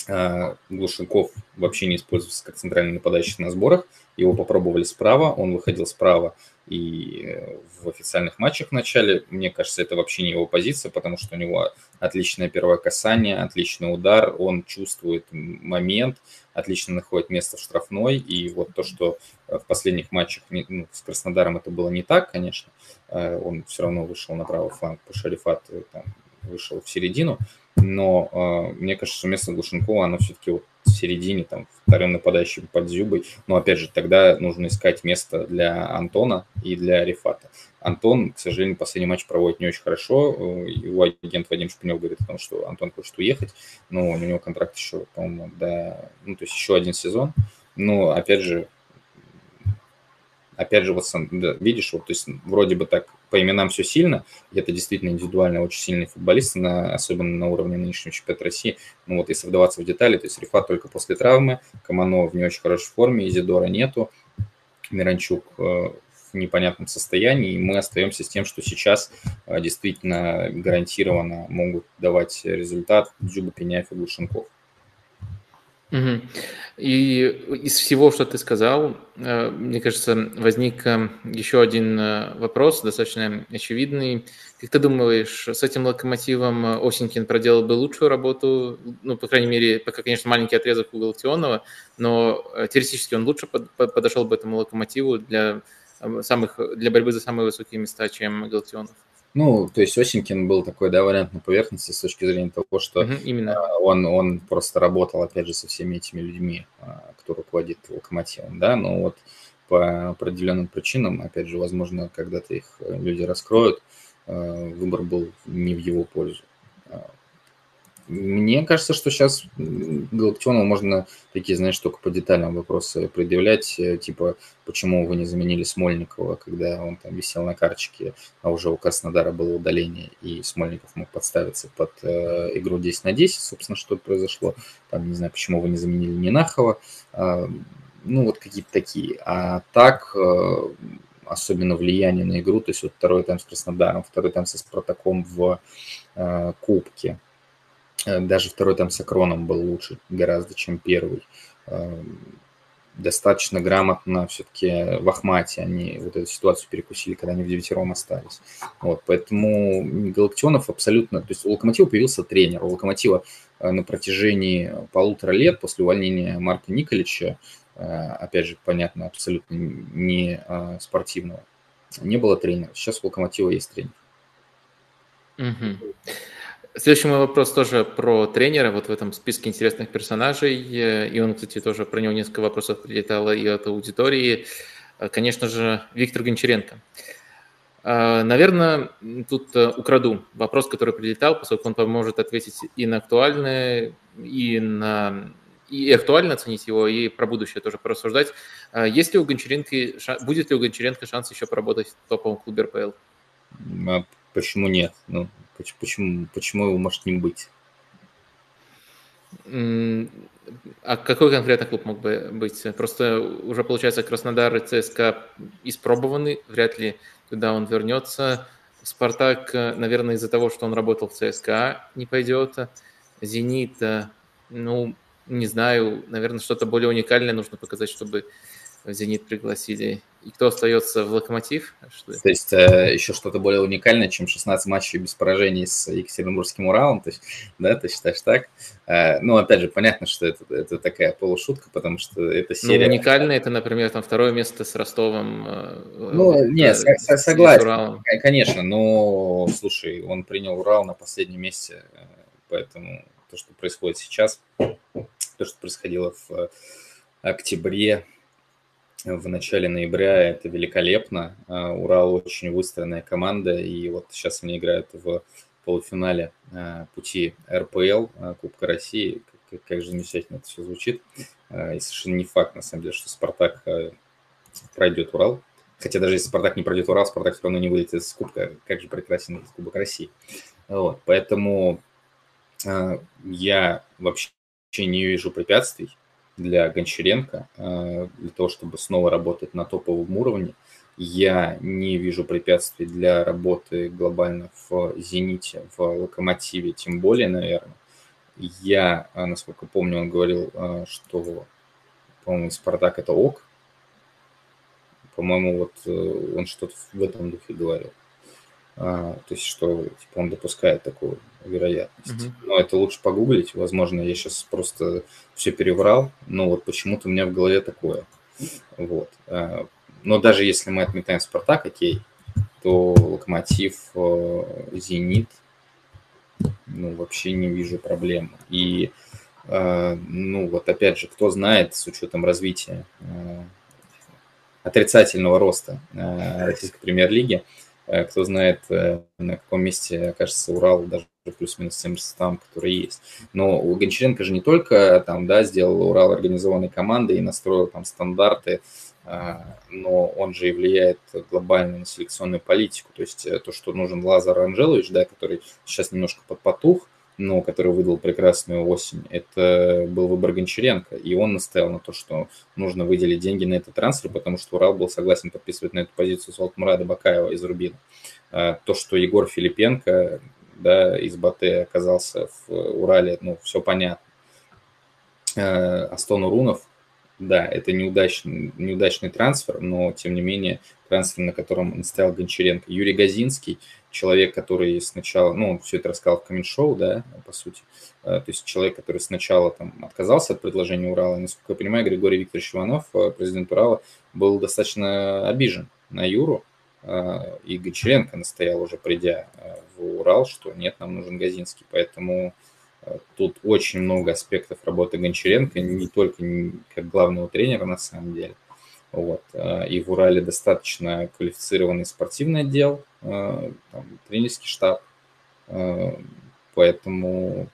А, Глушенков вообще не использовался как центральный нападающий на сборах. Его попробовали справа, он выходил справа и э, в официальных матчах в начале. Мне кажется, это вообще не его позиция, потому что у него отличное первое касание, отличный удар, он чувствует момент, отлично находит место в штрафной. И вот то, что в последних матчах ну, с Краснодаром это было не так, конечно, э, он все равно вышел на правый фланг по Шарифату, там, вышел в середину, но э, мне кажется, что место Глушенкова, оно все-таки вот в середине, там, вторым нападающим под Зюбой. Но, опять же, тогда нужно искать место для Антона и для Рифата. Антон, к сожалению, последний матч проводит не очень хорошо. Его агент Вадим Шпинев говорит о том, что Антон хочет уехать, но у него контракт еще, по-моему, до... Ну, то есть еще один сезон. Но, опять же, опять же, вот сам, да, видишь, вот, то есть вроде бы так по именам все сильно, это действительно индивидуально очень сильный футболист, на, особенно на уровне нынешнего чемпионата России. Ну вот если вдаваться в детали, то есть Рифат только после травмы, Камано в не очень хорошей форме, Изидора нету, Миранчук э, в непонятном состоянии, и мы остаемся с тем, что сейчас э, действительно гарантированно могут давать результат Джуба Пеняев и Глушенков. Угу. И из всего, что ты сказал, э, мне кажется, возник э, еще один э, вопрос, достаточно очевидный. Как ты думаешь, с этим локомотивом Осенькин проделал бы лучшую работу? Ну, по крайней мере, пока, конечно, маленький отрезок у Галактионова, но теоретически он лучше подошел бы этому локомотиву для, самых, для борьбы за самые высокие места, чем Галактионов? Ну, то есть Осенькин был такой, да, вариант на поверхности с точки зрения того, что угу, именно. Он, он просто работал, опять же, со всеми этими людьми, а, кто руководит локомотивом, да, но вот по определенным причинам, опять же, возможно, когда-то их э, люди раскроют, э, выбор был не в его пользу. Мне кажется, что сейчас Галактионову можно такие, знаешь, только по деталям вопросы предъявлять, э, типа, почему вы не заменили Смольникова, когда он там висел на карточке, а уже у Краснодара было удаление, и Смольников мог подставиться под э, игру 10 на 10, собственно, что произошло. Там, не знаю, почему вы не заменили Нинахова. Э, ну, вот какие-то такие. А так, э, особенно влияние на игру, то есть вот второй тайм с Краснодаром, второй тайм со Спартаком в э, Кубке – даже второй там с Акроном был лучше гораздо, чем первый. Э, достаточно грамотно все-таки в Ахмате они вот эту ситуацию перекусили, когда они в девятером остались. Вот, поэтому Галактионов абсолютно... То есть у Локомотива появился тренер. У Локомотива э, на протяжении полутора лет после увольнения Марка Николича, опять же, понятно, абсолютно не спортивного, не было тренера. Сейчас у Локомотива есть тренер. Угу. Следующий мой вопрос тоже про тренера, вот в этом списке интересных персонажей. И он, кстати, тоже про него несколько вопросов прилетало и от аудитории. Конечно же, Виктор Гончаренко. А, наверное, тут э, украду вопрос, который прилетал, поскольку он поможет ответить и на актуальное, и на и актуально оценить его, и про будущее тоже порассуждать. А, есть ли у Гончаренко, будет ли у Гончаренко шанс еще поработать в топовом клубе РПЛ? А почему нет? Ну, Почему, почему его может не быть? А какой конкретно клуб мог бы быть? Просто уже, получается, Краснодар и ЦСКА испробованы, вряд ли туда он вернется. Спартак, наверное, из-за того, что он работал в ЦСКА, не пойдет. Зенит, ну, не знаю, наверное, что-то более уникальное нужно показать, чтобы в «Зенит» пригласили. И кто остается в «Локомотив»? Что? То есть э, еще что-то более уникальное, чем 16 матчей без поражений с Екатеринбургским «Уралом», то есть, да, ты считаешь так? Э, ну, опять же, понятно, что это, это такая полушутка, потому что это ну, серия... Ну, уникальное это, например, там второе место с Ростовом. Э, ну, э, нет, с, согласен, конечно, но, слушай, он принял «Урал» на последнем месте, э, поэтому то, что происходит сейчас, то, что происходило в октябре, в начале ноября. Это великолепно. А, Урал очень выстроенная команда, и вот сейчас они играют в полуфинале а, пути РПЛ, а, Кубка России. Как, как же замечательно это все звучит. И совершенно не факт, на самом деле, что Спартак пройдет Урал. Хотя даже если Спартак не пройдет Урал, Спартак все равно не выйдет из Кубка. Как же прекрасен этот Кубок России. Вот. Поэтому я вообще не вижу препятствий для Гончаренко, э, для того, чтобы снова работать на топовом уровне. Я не вижу препятствий для работы глобально в «Зените», в «Локомотиве», тем более, наверное. Я, а, насколько помню, он говорил, а, что, по-моему, «Спартак» – это ок. По-моему, вот э, он что-то в этом духе говорил. А, то есть, что типа, он допускает такую вероятность. Mm-hmm. Но это лучше погуглить. Возможно, я сейчас просто все переврал, но вот почему-то у меня в голове такое. Вот. А, но даже если мы отметаем Спартак, окей, то Локомотив, э, Зенит, ну, вообще не вижу проблем. И, э, ну, вот опять же, кто знает, с учетом развития э, отрицательного роста российской премьер-лиги, кто знает, на каком месте окажется Урал даже плюс-минус тем составом, который есть. Но у Гончаренко же не только там, да, сделал Урал организованной командой и настроил там стандарты, а, но он же и влияет глобально на селекционную политику. То есть э, то, что нужен Лазар Анжелович, да, который сейчас немножко подпотух, но который выдал прекрасную осень, это был выбор Гончаренко. И он настоял на то, что нужно выделить деньги на этот трансфер, потому что Урал был согласен подписывать на эту позицию Салтмурада Бакаева из Рубина. А, то, что Егор Филипенко да, из Батэ оказался в Урале, ну, все понятно. А, Астон Урунов да, это неудачный, неудачный трансфер, но, тем не менее, трансфер, на котором настоял Гончаренко. Юрий Газинский, человек, который сначала, ну, он все это рассказал в коммент-шоу, да, по сути, э, то есть человек, который сначала там отказался от предложения Урала, насколько я понимаю, Григорий Викторович Иванов, э, президент Урала, был достаточно обижен на Юру, э, и Гончаренко настоял уже, придя в Урал, что нет, нам нужен Газинский, поэтому Тут очень много аспектов работы Гончаренко, не только как главного тренера на самом деле. Вот. А, и в Урале достаточно квалифицированный спортивный отдел, а, там, тренерский штаб. А, поэтому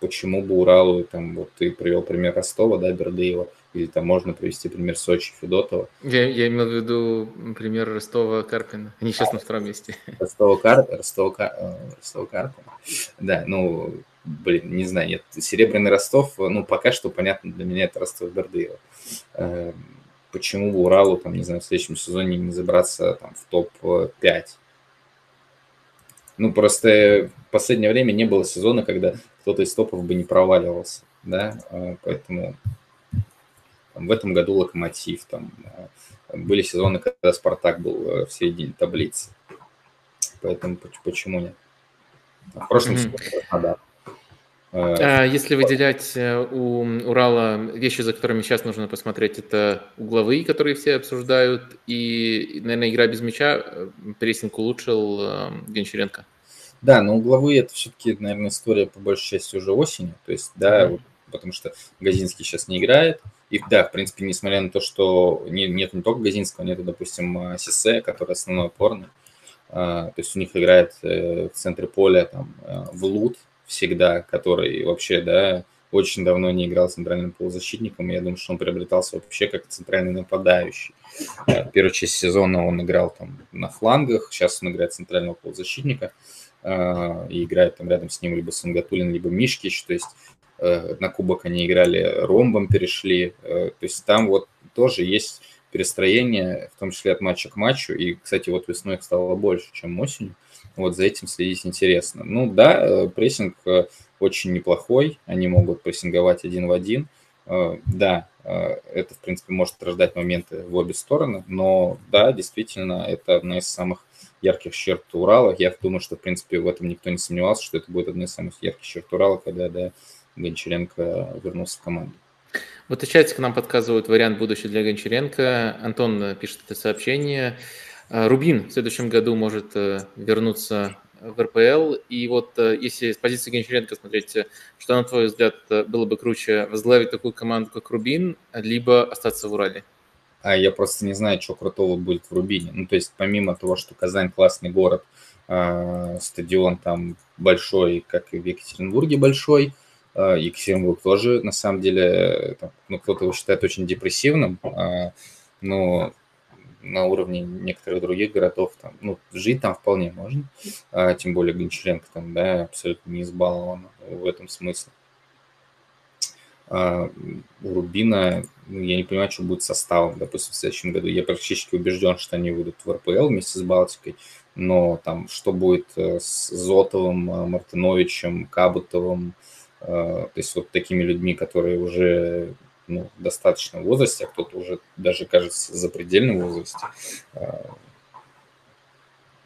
почему бы Уралу, там, вот ты привел пример Ростова, да, Бердыева, или там можно привести пример Сочи, Федотова. Я, я имел в виду пример Ростова Карпина. Они сейчас а, на втором месте. Ростова, Кар... Ростова, э, Ростова Карпина. Да, ну, блин, не знаю, нет, Серебряный Ростов, ну, пока что понятно для меня это Ростов Бердыева. Эм, почему бы Уралу, там, не знаю, в следующем сезоне не забраться там в топ-5? Ну, просто в последнее время не было сезона, когда кто-то из топов бы не проваливался, да, э, поэтому там, в этом году Локомотив, там, э, были сезоны, когда Спартак был э, в середине таблицы, поэтому почему нет? В прошлом сезоне Краснодар. А если выделять э, у Урала вещи, за которыми сейчас нужно посмотреть, это угловые, которые все обсуждают, и, наверное, игра без мяча, э, прессинг улучшил э, Гончаренко. Да, но угловые это все-таки, наверное, история по большей части уже осенью, то есть, да, mm-hmm. потому что Газинский сейчас не играет, и да, в принципе, несмотря на то, что не, нет не только Газинского, нет, допустим, Сисе, который основной опорный, а, то есть у них играет в центре поля там Влут, всегда, который вообще, да, очень давно не играл центральным полузащитником, я думаю, что он приобретался вообще как центральный нападающий. Первую часть сезона он играл там на флангах, сейчас он играет центрального полузащитника, а, и играет там рядом с ним либо Сангатулин, либо Мишкич, то есть э, на кубок они играли ромбом, перешли, э, то есть там вот тоже есть перестроение, в том числе от матча к матчу, и, кстати, вот весной их стало больше, чем осенью, вот за этим следить интересно. Ну да, э, прессинг э, очень неплохой, они могут прессинговать один в один. Э, да, это, в принципе, может рождать моменты в обе стороны, но да, действительно, это одна из самых ярких черт Урала. Я думаю, что, в принципе, в этом никто не сомневался, что это будет одна из самых ярких черт Урала, когда да, Гончаренко вернулся в команду. Вот в чате к нам подсказывают вариант будущего для Гончаренко. Антон пишет это сообщение. А, Рубин в следующем году может э, вернуться в РПЛ. И вот э, если с позиции Гончаренко смотреть, э, что, на твой взгляд, было бы круче, возглавить такую команду, как Рубин, либо остаться в Урале? А я просто не знаю, что крутого будет в Рубине. Ну, то есть, помимо того, что Казань классный город, а, стадион там большой, как и в Екатеринбурге большой, Екатеринбург тоже, на самом деле, ну, кто-то его считает очень депрессивным, но на уровне некоторых других городов. Там, ну, жить там вполне можно, а, тем более Гончаренко там, да, абсолютно не избалован в этом смысле. А у Рубина, ну, я не понимаю, что будет составом, допустим, в следующем году. Я практически убежден, что они выйдут в РПЛ вместе с Балтикой, но там что будет э, с Зотовым, э, Мартыновичем, Кабутовым, то есть вот такими людьми, которые уже ну, в достаточном возрасте, а кто-то уже даже, кажется, за предельном возрасте.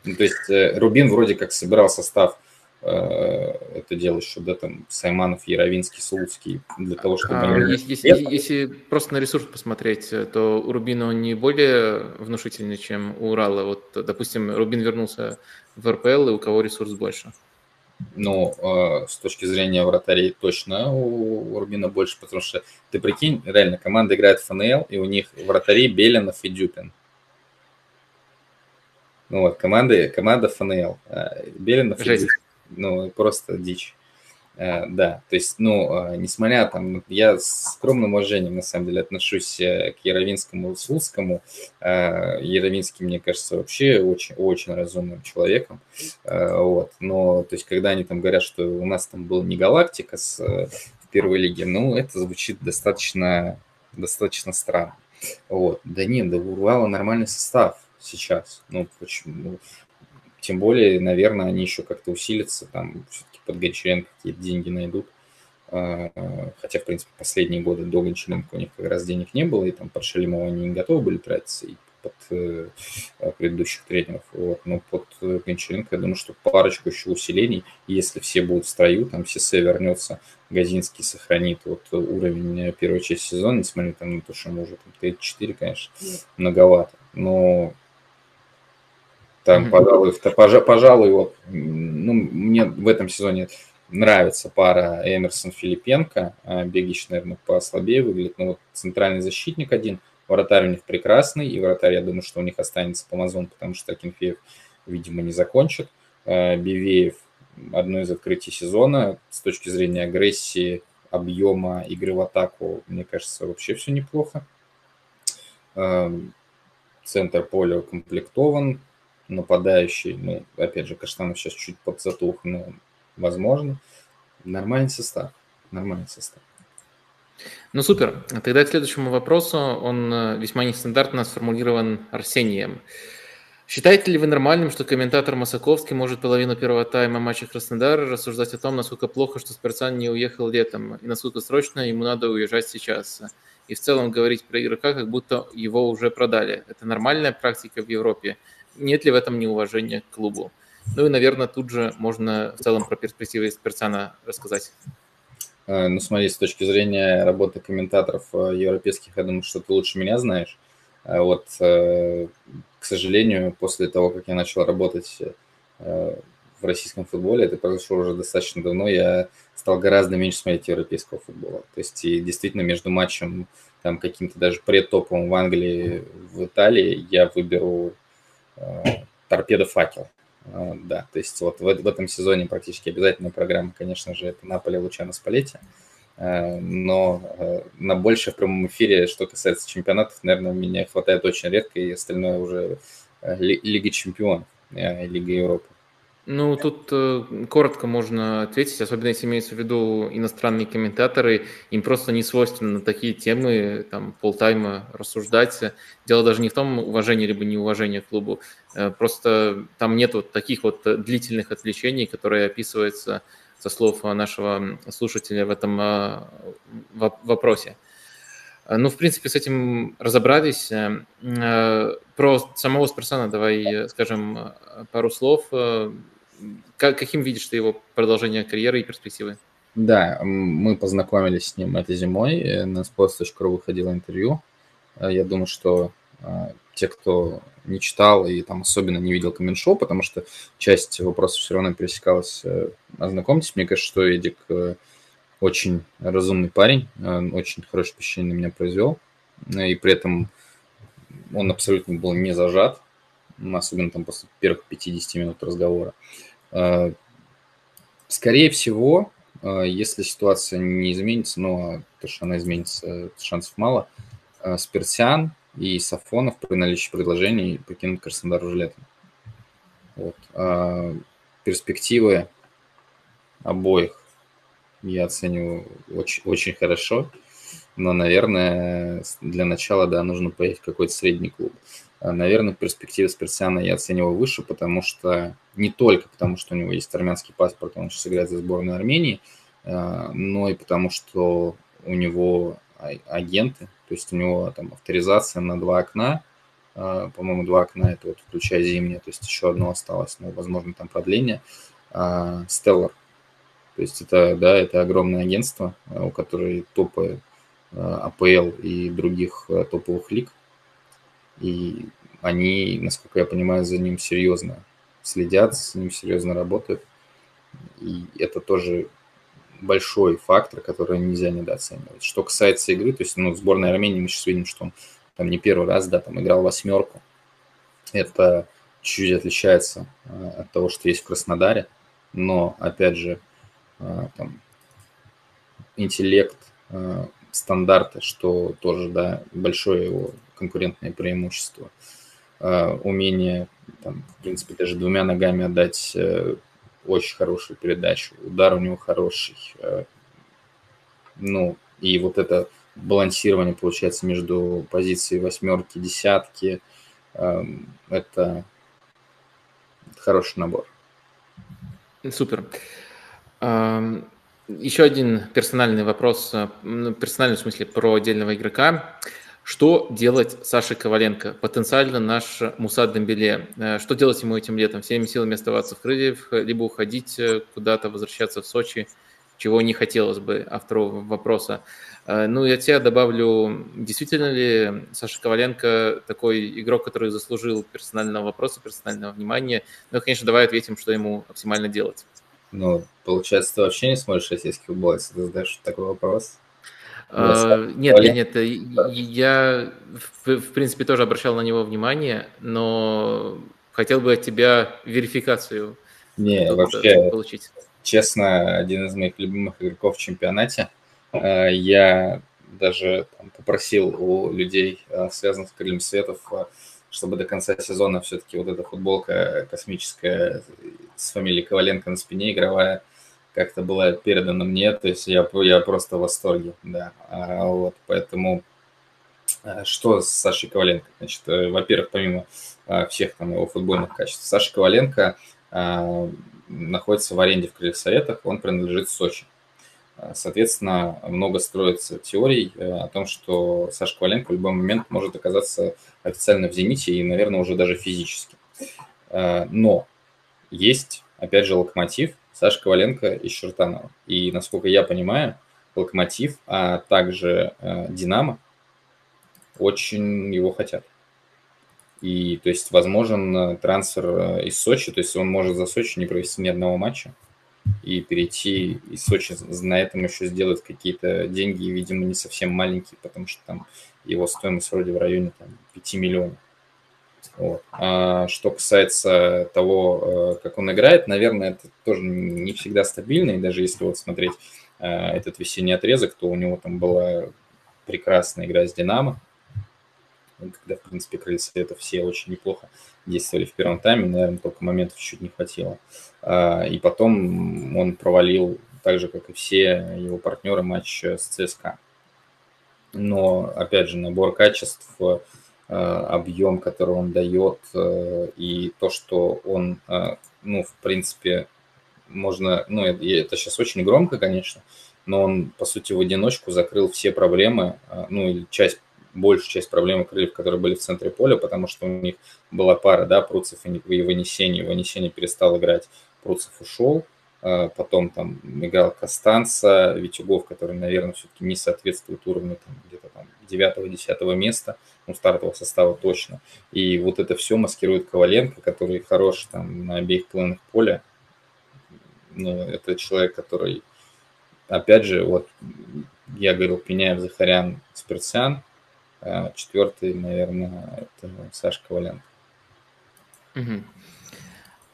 Ну, то есть Рубин вроде как собирал состав Э, это дело еще, да, там, Сайманов, Яровинский, Слуцкий, для того, чтобы... А, если, если, если просто на ресурс посмотреть, то у Рубина он не более внушительный, чем у Урала. Вот, допустим, Рубин вернулся в РПЛ, и у кого ресурс больше? Ну, э, с точки зрения вратарей точно у, у Рубина больше, потому что ты прикинь, реально, команда играет в ФНЛ, и у них вратари Белинов и Дюпин. Ну вот, команда, команда ФНЛ. Э, Белинов Жесть. и Дюпин ну, просто дичь. Uh, да, то есть, ну, uh, несмотря там, ну, я с скромным уважением, на самом деле, отношусь uh, к Яровинскому и Слуцкому. Яровинский, мне кажется, вообще очень, очень разумным человеком. Вот, но, то есть, когда они там говорят, что у нас там была не галактика с, первой лиге, ну, это звучит достаточно, достаточно странно. Вот, да нет, да урвало нормальный состав сейчас. Ну, почему? Тем более, наверное, они еще как-то усилятся, там под Гончаренко какие-то деньги найдут. А, хотя, в принципе, последние годы до Гончаренко у них как раз денег не было, и там под Шалимова они не готовы были тратиться, и под э, предыдущих тренеров. Вот. Но под Гончаренко, я думаю, что парочку еще усилений, если все будут в строю, там Сесе вернется, Газинский сохранит вот уровень первой части сезона, несмотря там на то, что ему уже там 34, конечно, многовато. Но там, пожалуй, пожалуй, вот, ну, мне в этом сезоне нравится пара Эмерсон Филипенко. А, Бегич, наверное, послабее выглядит, но вот центральный защитник один. Вратарь у них прекрасный, и вратарь, я думаю, что у них останется Помазон, потому что Акинфеев, видимо, не закончит. А, Бивеев одно из открытий сезона с точки зрения агрессии, объема игры в атаку, мне кажется, вообще все неплохо. Центр поля укомплектован, нападающий, ну, опять же, Каштанов сейчас чуть подзатух, но возможно. Нормальный состав, нормальный состав. Ну, супер. Тогда к следующему вопросу. Он э, весьма нестандартно сформулирован Арсением. Считаете ли вы нормальным, что комментатор Масаковский может половину первого тайма матча Краснодара рассуждать о том, насколько плохо, что Спирсан не уехал летом, и насколько срочно ему надо уезжать сейчас? И в целом говорить про игрока, как будто его уже продали. Это нормальная практика в Европе? Нет ли в этом неуважения к клубу. Ну и, наверное, тут же можно в целом про перспективы Спирцана рассказать. Э, ну, смотри, с точки зрения работы комментаторов э, европейских, я думаю, что ты лучше меня знаешь. А вот, э, к сожалению, после того, как я начал работать в российском футболе, это произошло уже достаточно давно, я стал гораздо меньше смотреть европейского футбола. То есть, и действительно, между матчем, там, каким-то даже предтоповым в Англии, в Италии, я выберу торпеда факел. А, да, то есть вот в, в этом сезоне практически обязательная программа, конечно же, это Наполе Лучано Спалетти. А, но на больше в прямом эфире, что касается чемпионатов, наверное, меня хватает очень редко, и остальное уже Лига Чемпионов, Лига Европы. Ну, тут э, коротко можно ответить, особенно если имеется в виду иностранные комментаторы, им просто не свойственно на такие темы там полтайма рассуждать. Дело даже не в том, уважение либо неуважение к клубу, э, просто там нет вот таких вот длительных отвлечений, которые описываются со слов нашего слушателя в этом э, вопросе. Ну, в принципе, с этим разобрались. Э, про самого Спарсана давай скажем пару слов. Как, каким видишь ты его продолжение карьеры и перспективы? Да, мы познакомились с ним этой зимой. Э, на sports.ru выходило интервью. Э, я думаю, что э, те, кто не читал и там особенно не видел коммент-шоу, потому что часть вопросов все равно пересекалась, ознакомьтесь. Мне кажется, что Эдик очень разумный парень, очень хорошее впечатление на меня произвел. И при этом он абсолютно был не зажат, особенно там после первых 50 минут разговора. Э, скорее всего, э, если ситуация не изменится, но то, что она изменится, шансов мало, э, Спирсиан и Сафонов при наличии предложений покинут Краснодар уже летом. Вот. Перспективы обоих я оцениваю очень, очень хорошо. Но, наверное, для начала, да, нужно поехать в какой-то средний клуб. А, наверное, в перспективе Спирсиана я оцениваю выше, потому что не только потому, что у него есть армянский паспорт, он сейчас играет за сборную Армении, а, но и потому, что у него а, агенты, то есть у него там авторизация на два окна, по-моему, два окна, это вот включая зимнее, то есть еще одно осталось, но, возможно, там продление, Stellar. То есть это, да, это огромное агентство, у которого топы АПЛ и других топовых лиг, и они, насколько я понимаю, за ним серьезно следят, с ним серьезно работают. И это тоже большой фактор, который нельзя недооценивать. Что касается игры, то есть ну, в сборной Армении мы сейчас видим, что он там не первый раз, да, там играл восьмерку. Это чуть-чуть отличается э, от того, что есть в Краснодаре, но, опять же, э, там, интеллект, э, стандарты, что тоже, да, большое его конкурентное преимущество. Uh, умение, там, в принципе, даже двумя ногами отдать uh, очень хорошую передачу. Удар у него хороший. Uh, ну, и вот это балансирование, получается, между позицией восьмерки, десятки, эм, это хороший набор. Супер. Еще один персональный вопрос, ну, персональный в смысле про отдельного игрока. Что делать Саше Коваленко, потенциально наш Мусад Дембеле? Э, что делать ему этим летом? Всеми силами оставаться в Крыльев, либо уходить э, куда-то, возвращаться в Сочи, чего не хотелось бы автору вопроса. Э, ну, я тебе добавлю, действительно ли Саша Коваленко такой игрок, который заслужил персонального вопроса, персонального внимания? Ну, конечно, давай ответим, что ему максимально делать. Ну, получается, ты вообще не смотришь российский футбол, если ты задаешь такой вопрос. Uh, нет, нет, нет, я в, в принципе тоже обращал на него внимание, но хотел бы от тебя верификацию не, вообще, получить. Честно, один из моих любимых игроков в чемпионате. Uh, я даже там, попросил у людей, uh, связанных с Крыльем Светов, чтобы до конца сезона все-таки вот эта футболка космическая с фамилией Коваленко на спине игровая – как-то была передана мне, то есть я, я просто в восторге, да. А, вот, поэтому а, что с Сашей Коваленко? Значит, э, во-первых, помимо а, всех там его футбольных качеств, Саша Коваленко а, находится в аренде в Крыльях Советах, он принадлежит Сочи. А, соответственно, много строится теорий э, о том, что Саша Коваленко в любой момент может оказаться официально в «Зените» и, наверное, уже даже физически. Но есть, опять же, локомотив – Саша Коваленко из Чертанова. И, насколько я понимаю, Локомотив, а также э, Динамо очень его хотят. И, то есть, возможен э, трансфер э, из Сочи, то есть он может за Сочи не провести ни одного матча и перейти из Сочи на этом еще сделать какие-то деньги, видимо, не совсем маленькие, потому что там его стоимость вроде в районе там, 5 миллионов. Вот. А что касается того, э, как он играет, наверное, это тоже не всегда стабильно. И даже если вот смотреть э, этот весенний отрезок, то у него там была прекрасная игра с «Динамо», когда, в принципе, крылья это все очень неплохо действовали в первом тайме, наверное, только моментов чуть не хватило. А, и потом он провалил, так же, как и все его партнеры, матч с ЦСКА. Но, опять же, набор качеств Э, объем, который он дает, э, и то, что он, э, ну, в принципе, можно, ну, это сейчас очень громко, конечно, но он, по сути, в одиночку закрыл все проблемы, ну, или часть, большую часть проблем крыльев, которые были в центре поля, потому что у них была пара, да, Пруцев и Вынесение, Вынесение перестал играть, Пруцев ушел, потом там играл Костанца, Витюгов, который, наверное, все-таки не соответствует уровню там, где-то там 9-10 места, ну, стартового состава точно. И вот это все маскирует Коваленко, который хорош там на обеих половинах поля. Ну, это человек, который, опять же, вот я говорил, Пеняев, Захарян, Спиртсян, а четвертый, наверное, это Саша Коваленко. Угу.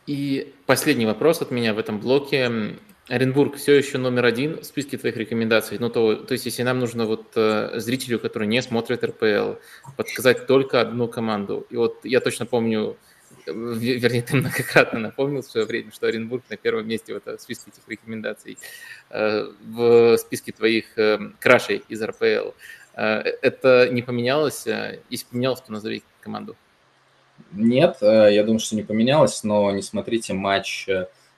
И последний вопрос от меня в этом блоке. Оренбург все еще номер один в списке твоих рекомендаций. Ну, то, то есть, если нам нужно вот э, зрителю, который не смотрит РПЛ, подсказать только одну команду. И вот я точно помню, вернее, ты многократно напомнил в свое время, что Оренбург на первом месте в этом списке этих рекомендаций, в списке твоих крашей из РПЛ. Это не поменялось? Если поменялось, то назови команду. Нет, я думаю, что не поменялось, но не смотрите матч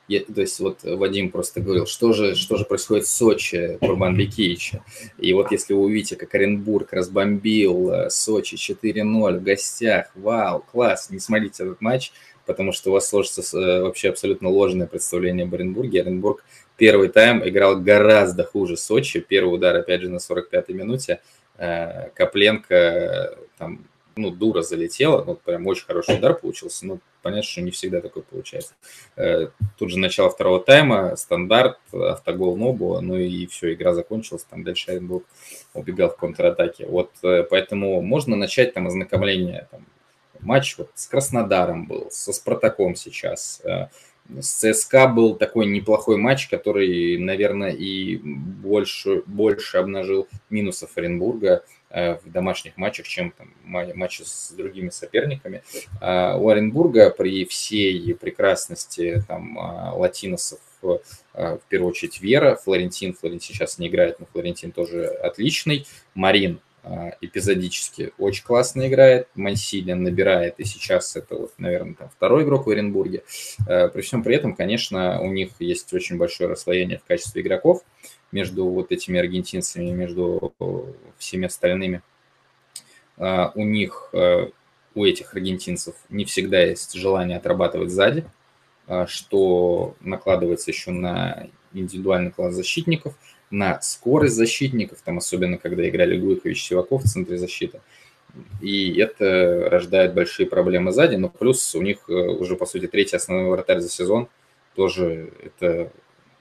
я, то есть вот Вадим просто говорил, что же, что же происходит в Сочи, Курбан Бекевича. И вот если вы увидите, как Оренбург разбомбил э, Сочи 4-0 в гостях, вау, класс, не смотрите этот матч, потому что у вас сложится э, вообще абсолютно ложное представление об Оренбурге. Оренбург первый тайм играл гораздо хуже Сочи. Первый удар, опять же, на 45-й минуте. Э, Копленко там ну, дура залетела, ну, прям очень хороший удар получился, но понятно, что не всегда такой получается. Э, тут же начало второго тайма, стандарт, автогол Нобу, ну и все, игра закончилась, там дальше Оренбург убегал в контратаке. Вот э, поэтому можно начать там ознакомление, там, матч вот с Краснодаром был, со Спартаком сейчас, э, с ЦСКА был такой неплохой матч, который, наверное, и больше, больше обнажил минусов Оренбурга. Э, в домашних матчах, чем там, матчи с другими соперниками. А у Оренбурга при всей прекрасности там, а, латиносов а, в первую очередь Вера, Флорентин, Флорентин сейчас не играет, но Флорентин тоже отличный, Марин эпизодически очень классно играет, Мансилиан набирает, и сейчас это, вот, наверное, там второй игрок в Оренбурге. При всем при этом, конечно, у них есть очень большое расслоение в качестве игроков между вот этими аргентинцами, между всеми остальными. А, у них, у этих аргентинцев не всегда есть желание отрабатывать сзади, а, что накладывается еще на индивидуальный класс защитников, на скорость защитников, там особенно когда играли Гуйкович Сиваков в центре защиты. И это рождает большие проблемы сзади, но плюс у них э, уже, по сути, третий основной вратарь за сезон. Тоже это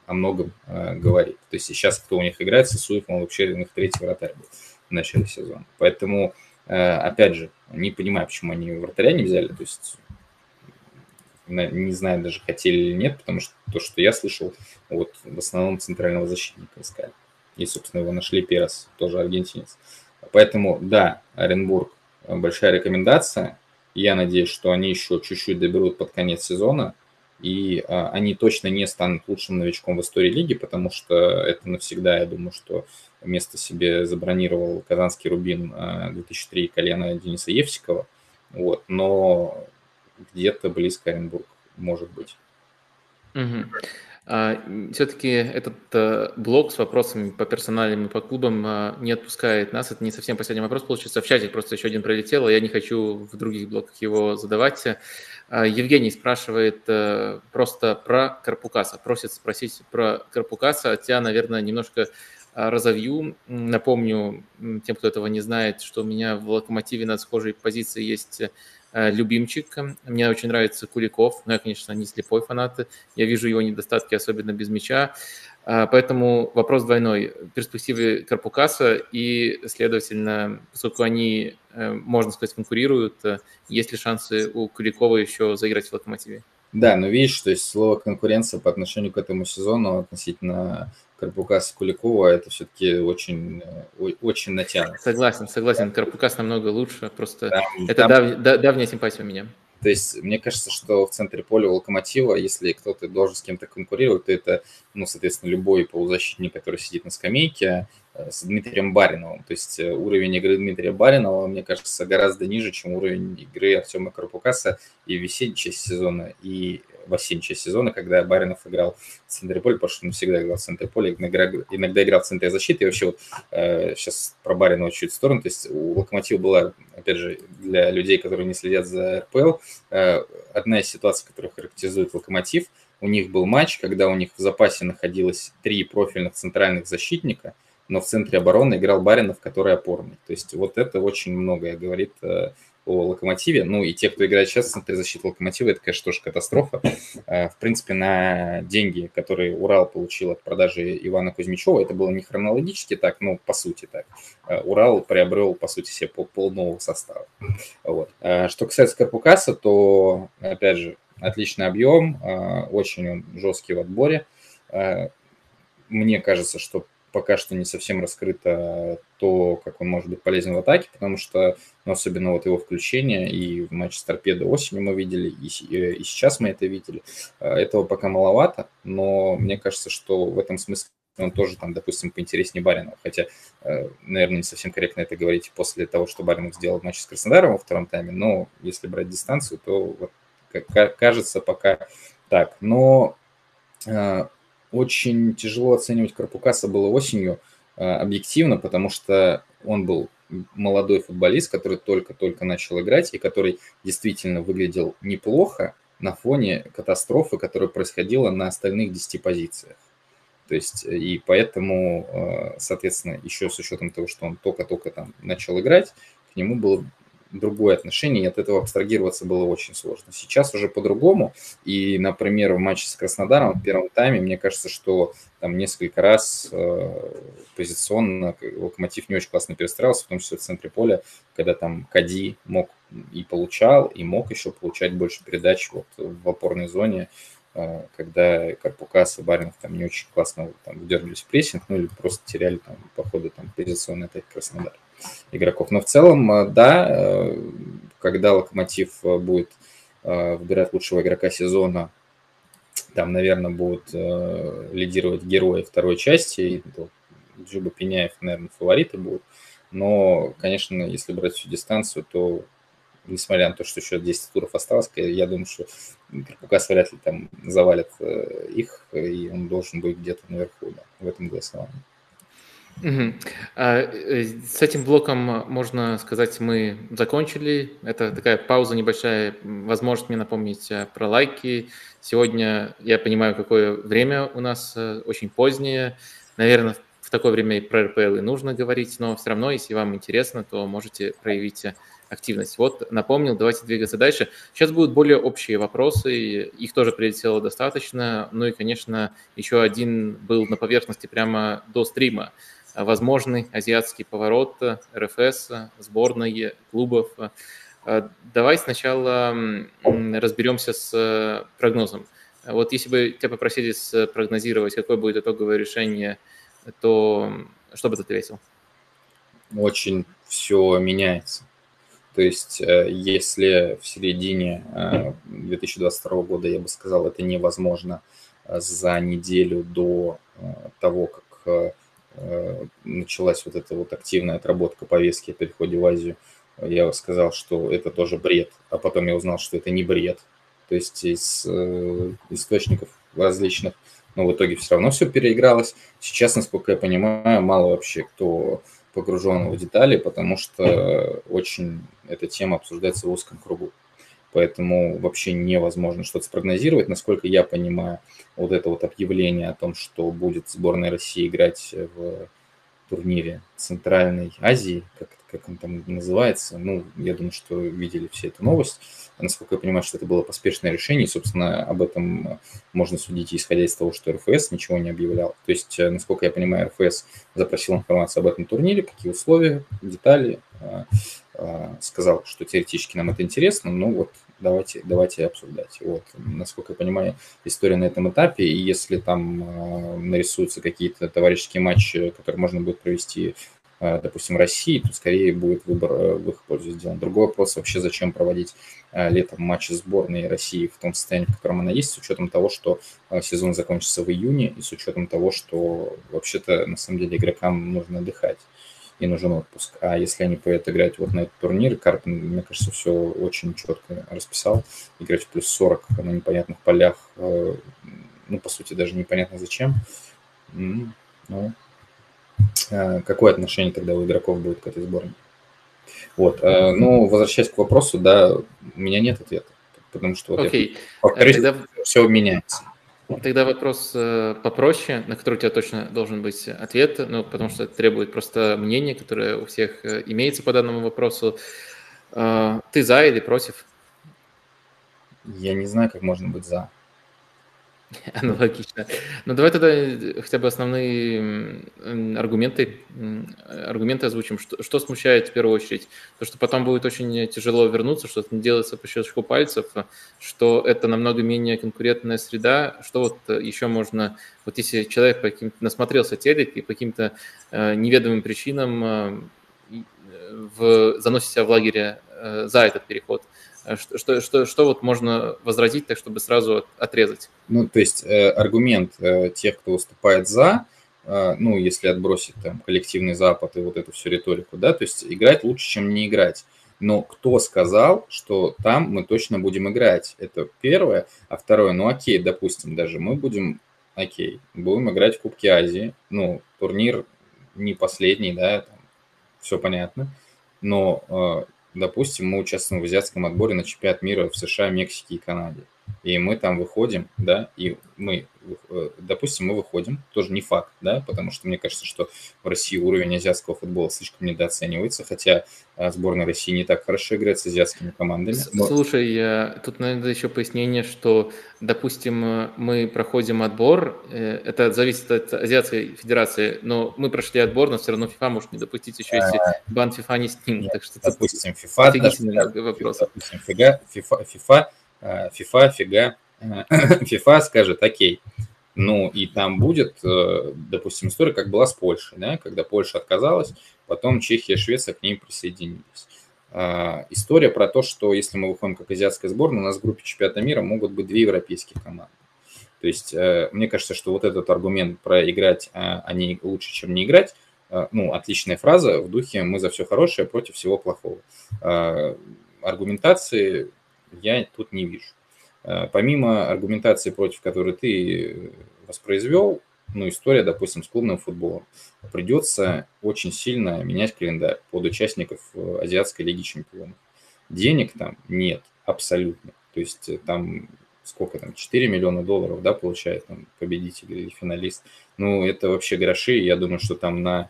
о многом э, говорит. То есть сейчас, кто у них играет, Сысуев, он вообще у них третий вратарь был в начале сезона. Поэтому, э, опять же, не понимаю, почему они вратаря не взяли. То есть не знаю, даже хотели или нет, потому что то, что я слышал, вот в основном центрального защитника искали. И, собственно, его нашли Перес, тоже аргентинец. Поэтому, да, Оренбург э, большая рекомендация. Я надеюсь, что они еще чуть-чуть доберут под конец сезона и а, они точно не станут лучшим новичком в истории лиги, потому что это навсегда, я думаю, что место себе забронировал казанский Рубин 2003 а, колена Дениса Евсикова, вот, но где-то близко Оренбург может быть. Угу. А, все-таки этот а, блок с вопросами по персоналям и по клубам а, не отпускает нас. Это не совсем последний вопрос получится. В чате просто еще один пролетел, а я не хочу в других блоках его задавать. А, Евгений спрашивает э, просто про Карпукаса, просит спросить про Карпукаса. Тебя, наверное, немножко а, разовью. Напомню тем, кто этого не знает, что у меня в «Локомотиве» на схожей позиции есть э, любимчик. Мне очень нравится Куликов, но я, конечно, не слепой фанат. Я вижу его недостатки, особенно без мяча. А, поэтому вопрос двойной. Перспективы Карпукаса и, следовательно, поскольку они, э, можно сказать, конкурируют, э, есть ли шансы у Куликова еще заиграть в «Локомотиве»? Да, но видишь, то есть слово конкуренция по отношению к этому сезону относительно Карпукаса Куликова это все-таки очень, э, очень натянуто. Согласен, согласен. Карпукас намного лучше. Просто там, это там... Дав, давняя симпатия у меня. То есть мне кажется, что в центре поля у Локомотива, если кто-то должен с кем-то конкурировать, то это, ну, соответственно, любой полузащитник, который сидит на скамейке, э, с Дмитрием Бариновым. То есть э, уровень игры Дмитрия Баринова, мне кажется, гораздо ниже, чем уровень игры Артема Карпукаса и в весенней части сезона, и в осенней части сезона, когда Баринов играл в центре поля, потому что он всегда играл в центре поля, иногда, играл в центре защиты. И вообще вот э, сейчас про Баринова чуть в сторону. То есть у Локомотива была, опять же, для людей, которые не следят за РПЛ, э, одна из ситуаций, которая характеризует Локомотив. У них был матч, когда у них в запасе находилось три профильных центральных защитника, но в центре обороны играл Баринов, который опорный. То есть вот это очень многое говорит э, о Локомотиве. Ну и те, кто играет сейчас в центре защиты Локомотива, это, конечно, тоже катастрофа. Э, в принципе, на деньги, которые Урал получил от продажи Ивана Кузьмичева, это было не хронологически так, но по сути так. Э, Урал приобрел, по сути, себе пол нового состава. Вот. Э, что касается Карпукаса, то, опять же, отличный объем, очень он жесткий в отборе. Мне кажется, что пока что не совсем раскрыто то, как он может быть полезен в атаке, потому что, ну, особенно вот его включение и в матче с Торпедо осенью мы видели, и, и сейчас мы это видели, этого пока маловато, но мне кажется, что в этом смысле он тоже там, допустим, поинтереснее Баринова. Хотя, э, наверное, не совсем корректно это говорить после того, что Баринов сделал в матче с Краснодаром во втором тайме, но если брать дистанцию, то вот кажется пока так. Но э, очень тяжело оценивать Карпукаса было осенью э, объективно, потому что он был молодой футболист, который только-только начал играть и который действительно выглядел неплохо на фоне катастрофы, которая происходила на остальных 10 позициях. То есть, э, и поэтому, э, соответственно, еще с учетом того, что он только-только там начал играть, к нему было другое отношение, и от этого абстрагироваться было очень сложно. Сейчас уже по-другому, и, например, в матче с Краснодаром в первом тайме, мне кажется, что там несколько раз э, позиционно Локомотив не очень классно перестраивался, в том числе в центре поля, когда там Кади мог и получал, и мог еще получать больше передач вот в опорной зоне, а, когда Карпукас и Баринов там не очень классно там, выдергивались в прессинг, ну или просто теряли там по ходу там, позиционной атаки Краснодар игроков. Но в целом, а, да, а, когда Локомотив будет выбирать лучшего игрока сезона, там, наверное, будут лидировать герои второй части, и Джуба Пеняев, наверное, фавориты будут. Но, конечно, если брать всю дистанцию, то несмотря на то, что еще 10 туров осталось, я думаю, что Карпукас вряд ли там завалит э, их, и он должен быть где-то наверху да, в этом голосовании. А, с этим блоком, можно сказать, мы закончили. Это такая пауза небольшая, возможность мне напомнить э, про лайки. Сегодня я понимаю, какое время у нас очень позднее. Наверное, в такое время и про РПЛ и нужно говорить, но все равно, если вам интересно, то можете проявить активность. Вот напомнил, давайте двигаться дальше. Сейчас будут более общие вопросы, их тоже прилетело достаточно. Ну и, конечно, еще один был на поверхности прямо до стрима. Возможный азиатский поворот РФС, сборной, клубов. Давай сначала разберемся с прогнозом. Вот если бы тебя попросили спрогнозировать, какое будет итоговое решение, то что бы ты ответил? Очень все меняется. То есть, э, если в середине 2022 э, года, я бы сказал, это невозможно э, за неделю до того, как началась вот эта вот активная отработка повестки о переходе в Азию, я сказал, что это тоже бред, а потом я узнал, что это не бред. То есть из источников различных, но в итоге все равно все переигралось. Сейчас, насколько я понимаю, мало вообще кто погружен в детали, потому что очень эта тема обсуждается в узком кругу. Поэтому вообще невозможно что-то спрогнозировать. Насколько я понимаю, вот это вот объявление о том, что будет сборная России играть в турнире Центральной Азии, как, как он там называется, ну, я думаю, что видели все эту новость. Насколько я понимаю, что это было поспешное решение, и, собственно, об этом можно судить, исходя из того, что РФС ничего не объявлял. То есть, э, насколько я понимаю, РФС запросил информацию об этом турнире, какие условия, детали, а, сказал, что теоретически нам это интересно, но вот давайте, давайте обсуждать. Вот, насколько я понимаю, история на этом этапе, и если там э, нарисуются какие-то товарищеские матчи, которые можно будет провести Э, допустим, России, то скорее будет выбор э, в их пользу сделан. Другой вопрос вообще, зачем проводить э, летом матчи сборной России в том состоянии, в котором она есть, с учетом того, что сезон закончится в июне, и с учетом того, что вообще-то на самом деле игрокам нужно отдыхать и нужен отпуск. А если они поедут играть вот на этот турнир, Карпин, мне кажется, все очень четко расписал. Играть в плюс 40 на непонятных полях, ну, по сути, даже непонятно зачем. Ну, Э, какое отношение тогда у игроков будет к этой сборной. Вот, э, ну, возвращаясь к вопросу, да, у меня нет ответа, потому что вот okay. я повторюсь, тогда... все меняется. Тогда вопрос э, попроще, на который у тебя точно должен быть ответ, ну, потому что это требует просто мнения, которое у всех имеется по данному вопросу. Ты за или против? Я не знаю, как можно быть за. [LAUGHS] Аналогично. Ну, давай тогда э, хотя бы основные аргументы, аргументы озвучим. Что, что смущает в первую очередь? То, что потом будет очень тяжело вернуться, что это не делается по щелчку пальцев, что это намного менее конкурентная среда. Что вот э, еще можно, вот если человек по каким-то насмотрелся телек и по каким-то э, неведомым причинам э, в, заносит себя в лагере э, за этот переход, Э, что, что, что, что вот можно возразить так, чтобы сразу отрезать? Ну, то есть э, аргумент э, тех, кто выступает за, э, ну, если отбросить там коллективный Запад и вот эту всю риторику, да, то есть играть лучше, чем не играть. Но кто сказал, что там мы точно будем играть? Это первое. А второе, ну окей, допустим, даже мы будем, окей, будем играть в Кубке Азии. Ну, турнир не последний, да, там, все понятно. Но э, допустим, мы участвуем в азиатском отборе на чемпионат мира в США, Мексике и Канаде. И мы там выходим, да, и мы, э, допустим, мы выходим, тоже не факт, да, потому что мне кажется, что в России уровень азиатского футбола слишком недооценивается, хотя а, сборная России не так хорошо играет с азиатскими командами. Слушай, тут надо еще пояснение, что, допустим, мы проходим отбор, э, это зависит от Азиатской Федерации, но мы прошли отбор, но все равно FIFA может не допустить еще, если а, бан FIFA не снимет. Так что допустим, FIFA. Допустим, FIFA, FIFA, FIFA FIFA, фига, [LAUGHS] FIFA скажет, окей, ну и там будет, э, допустим, история, как была с Польшей, да, когда Польша отказалась, потом Чехия, Швеция к ней присоединились. История про то, что если мы выходим как азиатская сборная, у нас в группе чемпионата мира могут быть две европейские команды. То есть э, мне кажется, что вот этот аргумент про играть, а, не лучше, чем не играть, э, ну, отличная фраза в духе «мы за все хорошее против всего плохого». Аргументации я тут не вижу. Э, помимо аргументации, против которой ты воспроизвел, ну, история, допустим, с клубным футболом, придется очень сильно менять календарь под участников э, Азиатской лиги чемпионов. Денег там нет абсолютно. То есть э, там сколько там, 4 миллиона долларов, да, получает там победитель или финалист. Ну, это вообще гроши. Я думаю, что там на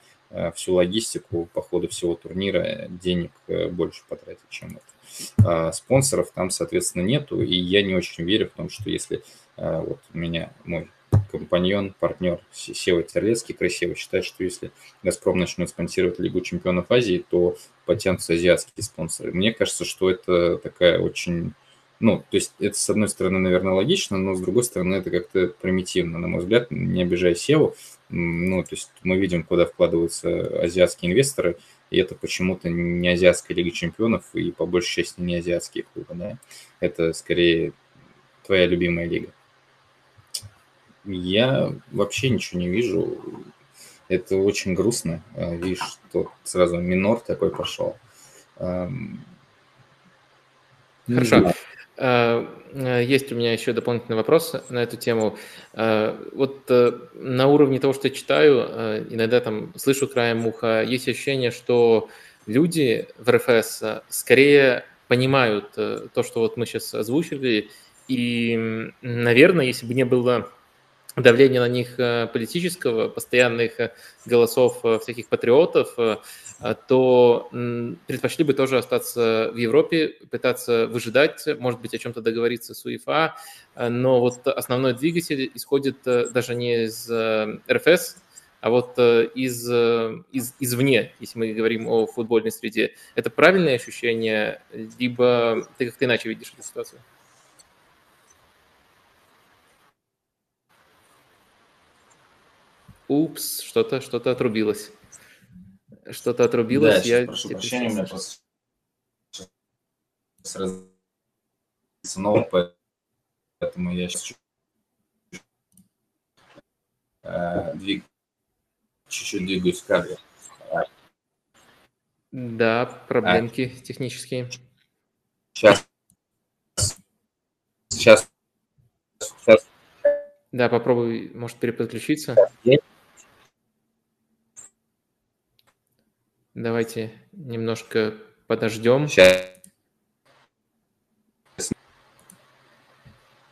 всю логистику по ходу всего турнира денег больше потратить, чем это. А, спонсоров там, соответственно, нету, и я не очень верю в том, что если вот у меня мой компаньон, партнер Сева Терлецкий, красиво считает, что если «Газпром» начнет спонсировать Лигу чемпионов Азии, то потянутся азиатские спонсоры. Мне кажется, что это такая очень... Ну, то есть это, с одной стороны, наверное, логично, но с другой стороны, это как-то примитивно, на мой взгляд, не обижая Севу. Ну, то есть мы видим, куда вкладываются азиатские инвесторы – и это почему-то не азиатская лига чемпионов и по большей части не азиатские клубы, да, это скорее твоя любимая лига. Я вообще ничего не вижу, это очень грустно, а, видишь, что сразу минор такой пошел. Хорошо. А, э, есть у меня еще дополнительный вопрос на эту тему. А, вот э, на уровне того, что я читаю, э, иногда там слышу краем уха, есть ощущение, что люди в РФС скорее понимают то, что вот мы сейчас озвучили, и, наверное, если бы не было давления на них политического, постоянных голосов всяких патриотов, то предпочли бы тоже остаться в Европе, пытаться выжидать, может быть, о чем-то договориться с УЕФА, но вот основной двигатель исходит э, даже не из э, РФС, а вот э, из, из, извне, если мы говорим о футбольной среде. Это правильное ощущение, либо ты как-то иначе видишь эту ситуацию? Упс, что-то что отрубилось. Что-то отрубилось. Да, я прошу прощения, у меня просто снова, поэтому я сейчас э, двиг... чуть-чуть двигаюсь в кадре. Да, проблемки а. технические. Сейчас. Сейчас. Сейчас. Да, попробуй, может, переподключиться. Давайте немножко подождем. Сейчас.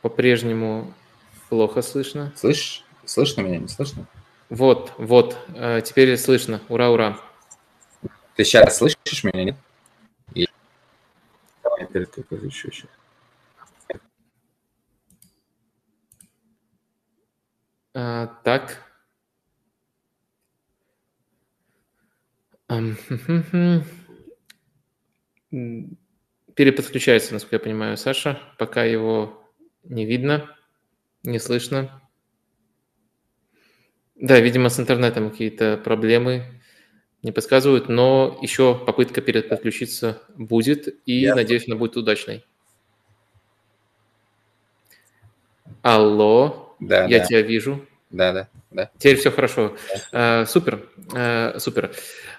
По-прежнему плохо слышно. Слышь? Слышно меня? Не слышно? Вот, вот, э, теперь слышно. Ура, ура. Ты сейчас слышишь меня, нет? И... Давай перед еще еще. А, так. Переподключается, насколько я понимаю, Саша. Пока его не видно, не слышно. Да, видимо, с интернетом какие-то проблемы не подсказывают, но еще попытка переподключиться будет, и я... надеюсь, она будет удачной. Алло, да, я да. тебя вижу. Да, да, да. Теперь все хорошо. Да. А, супер, а, супер.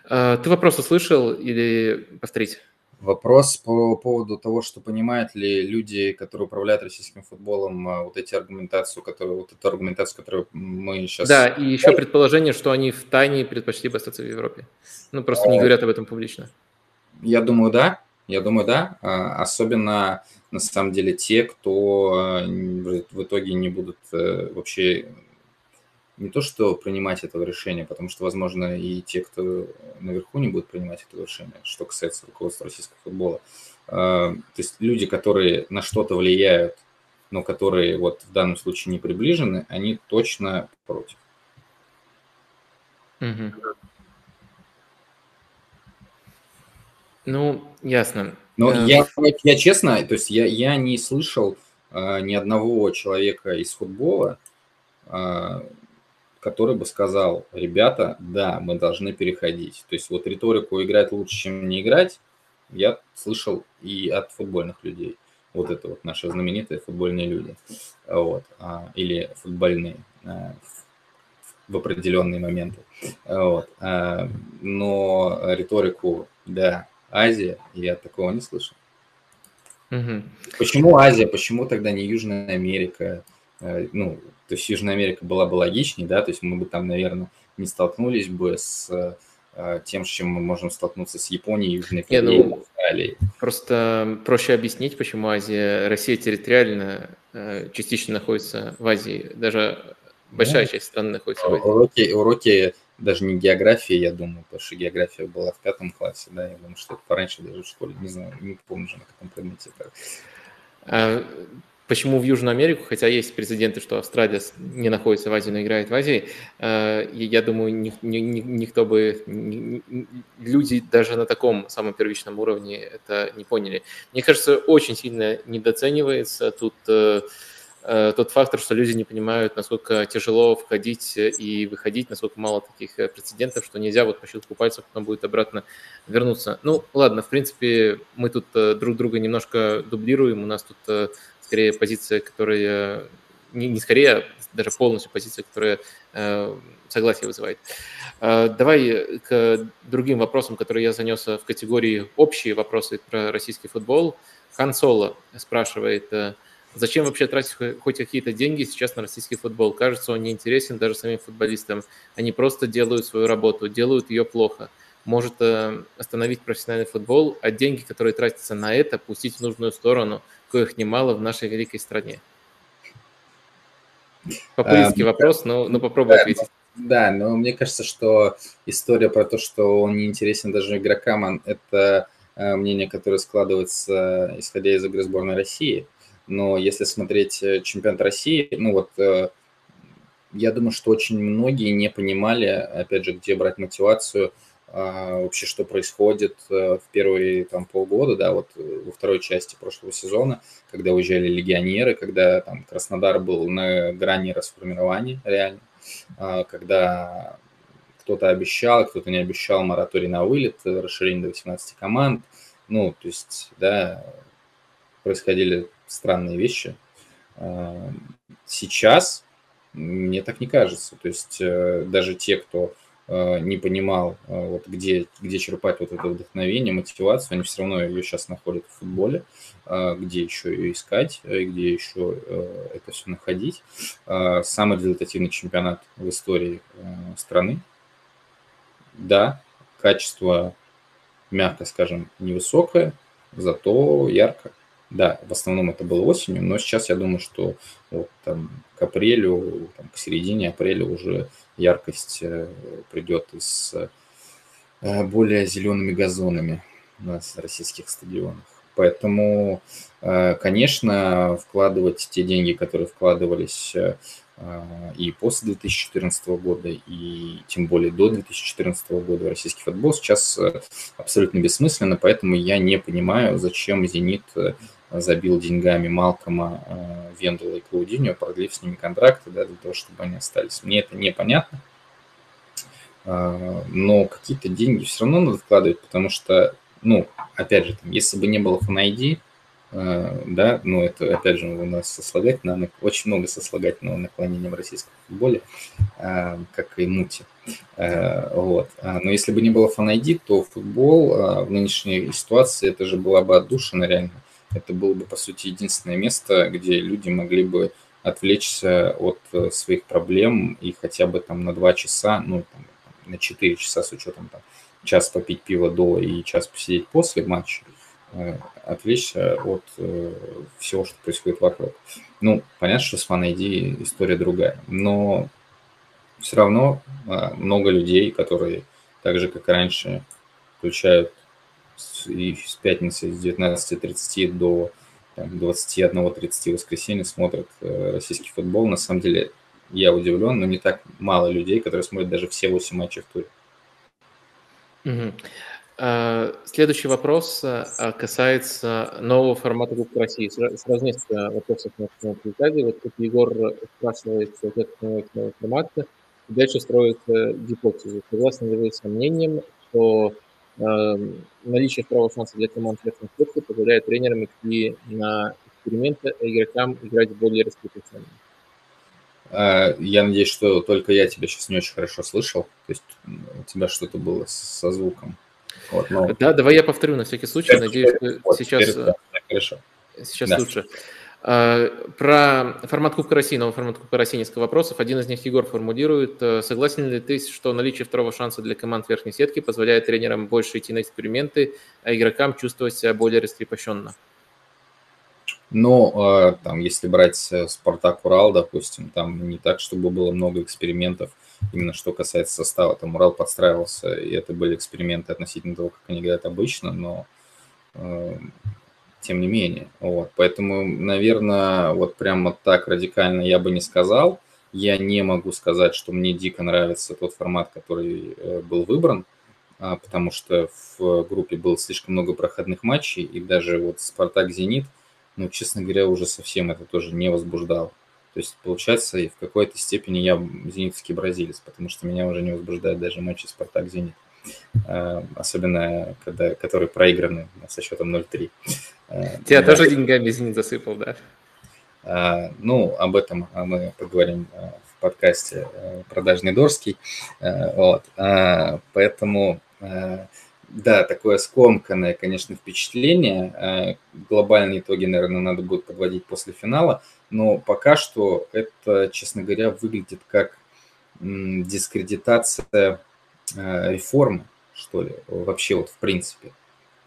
А, ты вопрос услышал или повторить? Вопрос по поводу того, что понимают ли люди, которые управляют российским футболом, вот эти аргументацию, которую, вот эту аргументацию, которую мы сейчас... Да, и еще предположение, что они в тайне предпочли бы остаться в Европе. Ну, просто не говорят об этом публично. Я думаю, да. Я думаю, да. Особенно, на самом деле, те, кто в итоге не будут вообще не то что принимать этого решения, потому что, возможно, и те, кто наверху не будут принимать это решение, что касается руководства российского футбола. А, то есть люди, которые на что-то влияют, но которые вот в данном случае не приближены, они точно против. Угу. Ну, ясно. Но э, я, я честно, то есть я, я не слышал э, ни одного человека из футбола, э, который бы сказал, ребята, да, мы должны переходить. То есть вот риторику играть лучше, чем не играть, я слышал и от футбольных людей. Вот это вот наши знаменитые футбольные люди. Вот. А, или футбольные а, в определенные моменты. Вот. А, но риторику, да, Азия, я такого не слышал. Угу. Почему Азия, почему тогда не Южная Америка? Ну, то есть Южная Америка была бы логичнее, да, то есть мы бы там, наверное, не столкнулись бы с э, тем, с чем мы можем столкнуться с Японией, Южной Кореей, ну, Австралией. Просто проще объяснить, почему Азия, Россия территориально э, частично находится в Азии, даже большая ну, часть страны находится в Азии. Уроки, уроки даже не географии, я думаю, потому что география была в пятом классе, да, я думаю, что это пораньше даже в школе, не знаю, не помню же на каком предмете это. Почему в Южную Америку, хотя есть президенты, что Австралия не находится в Азии, но играет в Азии, э, я думаю, никто бы, люди даже на таком самом первичном уровне это не поняли. Мне кажется, очень сильно недооценивается тут э, э, тот фактор, что люди не понимают, насколько тяжело входить и выходить, насколько мало таких прецедентов, что нельзя вот по щелчку пальцев потом будет обратно вернуться. Ну, ладно, в принципе, мы тут друг друга немножко дублируем, у нас тут скорее позиция, которая не, не скорее, а даже полностью позиция, которая э, согласие вызывает. Э, давай к другим вопросам, которые я занес в категории общие вопросы про российский футбол. Хан Соло спрашивает, э, зачем вообще тратить хоть какие-то деньги сейчас на российский футбол? Кажется, он не интересен даже самим футболистам. Они просто делают свою работу, делают ее плохо. Может э, остановить профессиональный футбол, а деньги, которые тратятся на это, пустить в нужную сторону – коих немало в нашей великой стране? Популистский а, вопрос, но, но попробуй да, ответить. Да, но мне кажется, что история про то, что он не интересен даже игрокам, это э, мнение, которое складывается, исходя из игры сборной России. Но если смотреть э, чемпионат России, ну вот э, я думаю, что очень многие не понимали, опять же, где брать мотивацию – а, вообще, что происходит э, в первые там, полгода, да, вот э, во второй части прошлого сезона, когда уезжали легионеры, когда там Краснодар был на грани расформирования реально, а, когда кто-то обещал, кто-то не обещал мораторий на вылет, расширение до 18 команд, ну, то есть, да, происходили странные вещи. А, сейчас мне так не кажется, то есть э, даже те, кто Э, не понимал, э, вот где, где черпать вот это вдохновение, мотивацию, они все равно ее сейчас находят в футболе, э, где еще ее искать, где еще это все находить. Самый результативный чемпионат в истории страны. Да, качество, мягко скажем, невысокое, зато ярко. Да, в основном это было осенью, но сейчас я думаю, что вот там к апрелю, там, к середине апреля уже яркость э, придет из э, более зелеными газонами на российских стадионах. Поэтому, конечно, вкладывать те деньги, которые вкладывались и после 2014 года, и тем более до 2014 года в российский футбол сейчас абсолютно бессмысленно, поэтому я не понимаю, зачем «Зенит» забил деньгами Малкома, Вендела и Клаудиньо, продлив с ними контракты, да, для того, чтобы они остались. Мне это непонятно. А, но какие-то деньги все равно надо вкладывать, потому что, ну, опять же, там, если бы не было FanID, а, да, ну, это, опять же, у нас сослагательное, очень много сослагательного наклонения в российском футболе, а, как и мути. Вот. Но если бы не было FanID, то футбол в нынешней ситуации, это же была бы отдушина реально. Это было бы, по сути, единственное место, где люди могли бы отвлечься от э, своих проблем и хотя бы там на два часа, ну, там, на 4 часа с учетом там, час попить пиво до и час посидеть после матча, э, отвлечься от э, всего, что происходит вокруг. Ну, понятно, что с ID история другая, но все равно э, много людей, которые так же, как и раньше, включают и с пятницы с 19.30 до 21.30 воскресенья смотрят российский футбол. На самом деле я удивлен, но не так мало людей, которые смотрят даже все 8 матчей в туре. Угу. Следующий вопрос а, касается нового формата Кубка России. Сразу несколько вопросов на Википедии. Вот тут Егор спрашивает, как новый формат, дальше строит гипотезу. Согласны ли вы с мнением, что э, наличие второго шанса для команд верхней ступки позволяет тренерам идти на эксперименты, а игрокам играть более раскрепощенно? А, я надеюсь, что только я тебя сейчас не очень хорошо слышал. То есть у тебя что-то было со звуком. Вот, но... Да, давай я повторю на всякий случай. Надеюсь, что вот, сейчас, теперь, да, хорошо. сейчас да. лучше. А, про формат Кубка России, новый формат Кубка России несколько вопросов. Один из них Егор формулирует. Э, согласен ли ты, что наличие второго шанса для команд верхней сетки позволяет тренерам больше идти на эксперименты, а игрокам чувствовать себя более раскрепощенно? Но а, там, если брать э, Спартак Урал, допустим, там не так, чтобы было много экспериментов, именно что касается состава. Там Урал подстраивался, и это были эксперименты относительно того, как они играют обычно, но э, тем не менее. Вот. Поэтому, наверное, вот прямо так радикально я бы не сказал. Я не могу сказать, что мне дико нравится тот формат, который э, был выбран, а, потому что в группе было слишком много проходных матчей, и даже вот Спартак-Зенит – но, честно говоря, уже совсем это тоже не возбуждало. То есть, получается, и в какой-то степени я зенитский бразилец, потому что меня уже не возбуждает даже матчи «Спартак-Зенит». Особенно, когда, которые проиграны со счетом 0-3. А, Тебя да. тоже деньгами «Зенит» засыпал, да? А, ну, об этом мы поговорим в подкасте «Продажный Дорский». Вот. Поэтому да, такое скомканное, конечно, впечатление. Э, глобальные итоги, наверное, надо будет подводить после финала, но пока что это, честно говоря, выглядит как дискредитация э, реформы, что ли, вообще вот в принципе.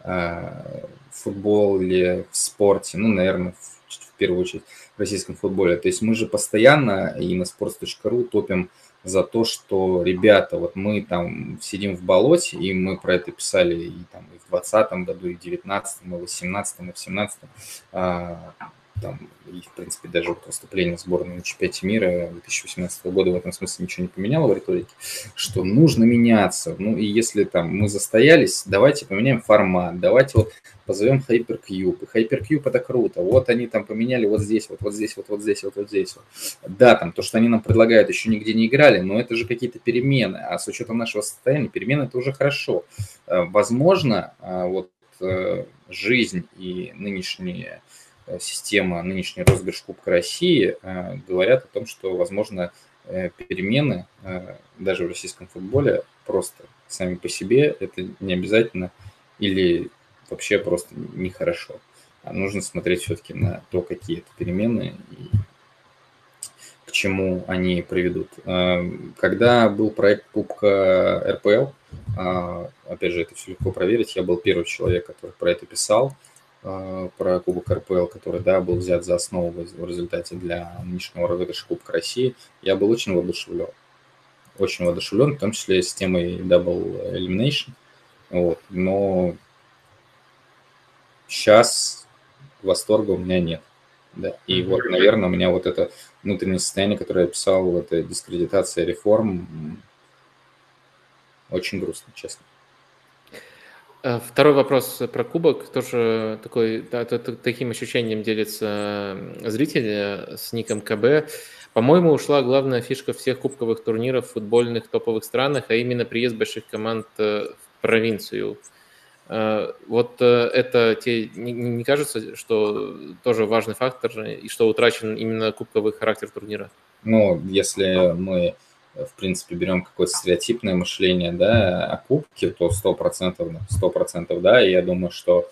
Э, в футболе, в спорте, ну, наверное, в, в первую очередь в российском футболе. То есть мы же постоянно и на sports.ru топим за то, что, ребята, вот мы там сидим в болоте, и мы про это писали и, там, и в 2020 году, и в 2019, и в 2018, и в 2017 там, и, в принципе, даже вот выступление сборной на чемпионате мира 2018 года в этом смысле ничего не поменяло в риторике, что нужно меняться. Ну, и если там мы застоялись, давайте поменяем формат, давайте вот позовем Hypercube. И Hypercube это круто. Вот они там поменяли вот здесь, вот, вот здесь, вот, вот здесь, вот, вот здесь. Вот. Да, там то, что они нам предлагают, еще нигде не играли, но это же какие-то перемены. А с учетом нашего состояния, перемены это уже хорошо. Э, возможно, э, вот э, жизнь и нынешние система, нынешний розыгрыш Кубка России э, говорят о том, что, возможно, э, перемены даже в российском футболе просто сами по себе это не обязательно или вообще просто нехорошо. А нужно смотреть все-таки на то, какие это перемены и к чему они приведут. Когда был проект Кубка РПЛ, опять же, это все легко проверить, я был первый человек, который про это писал, а, про Кубок РПЛ, который, да, был взят за основу в результате для нынешнего розыгрыша Кубка России, я был очень воодушевлен. Очень воодушевлен, в том числе системой Double Elimination. Вот. Но сейчас восторга у меня нет. Да. И вот, наверное, у меня вот это внутреннее состояние, которое я писал, вот эта дискредитация реформ, очень грустно, честно. Э, второй вопрос про кубок. Тоже такой, таким ощущением делится зритель с ником КБ. По-моему, ушла главная фишка всех кубковых турниров в футбольных топовых странах, а именно приезд больших команд э, в провинцию. Э, вот это тебе не кажется, что тоже важный фактор и что утрачен именно кубковый характер турнира? Ну, если мы в принципе, берем какое-то стереотипное мышление, да, о кубке, то 100%, 100%, да, и я думаю, что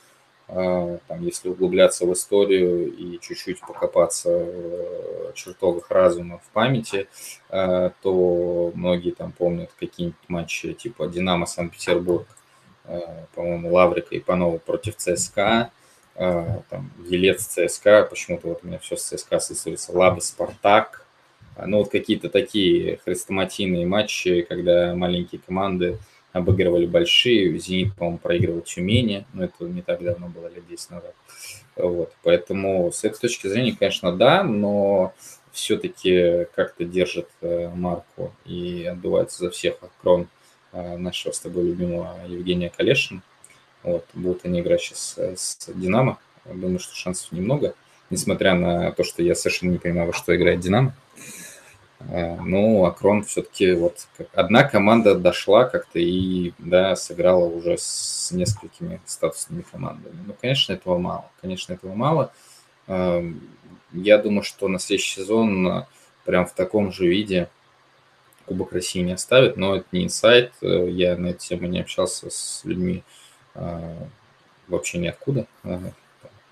а, там, если углубляться в историю и чуть-чуть покопаться в чертогах разума в памяти, а, то многие там помнят какие-нибудь матчи типа «Динамо Санкт-Петербург», а, по-моему, Лаврика и Панова против ЦСКА, там, Елец ЦСКА, почему-то вот у меня все с ЦСКА ассоциируется, Лаба Спартак, ну, вот какие-то такие хрестоматийные матчи, когда маленькие команды обыгрывали большие. «Зенит», по-моему, проигрывал Тюмени, но это не так давно было, лет 10 назад. Вот, поэтому с этой точки зрения, конечно, да, но все-таки как-то держит э, марку и отдувается за всех крон э, нашего с тобой любимого Евгения Калешина. Вот, будут они играть сейчас с «Динамо». Думаю, что шансов немного, несмотря на то, что я совершенно не понимаю, во что играет «Динамо». Э, ну, Акрон все-таки вот одна команда дошла как-то и, да, сыграла уже с несколькими статусными командами. Ну, конечно, этого мало. Конечно, этого мало. Эм, я думаю, что на следующий сезон э, прям в таком же виде Кубок России не оставит, но это не инсайт. Э, я на эту тему не общался с людьми вообще ниоткуда.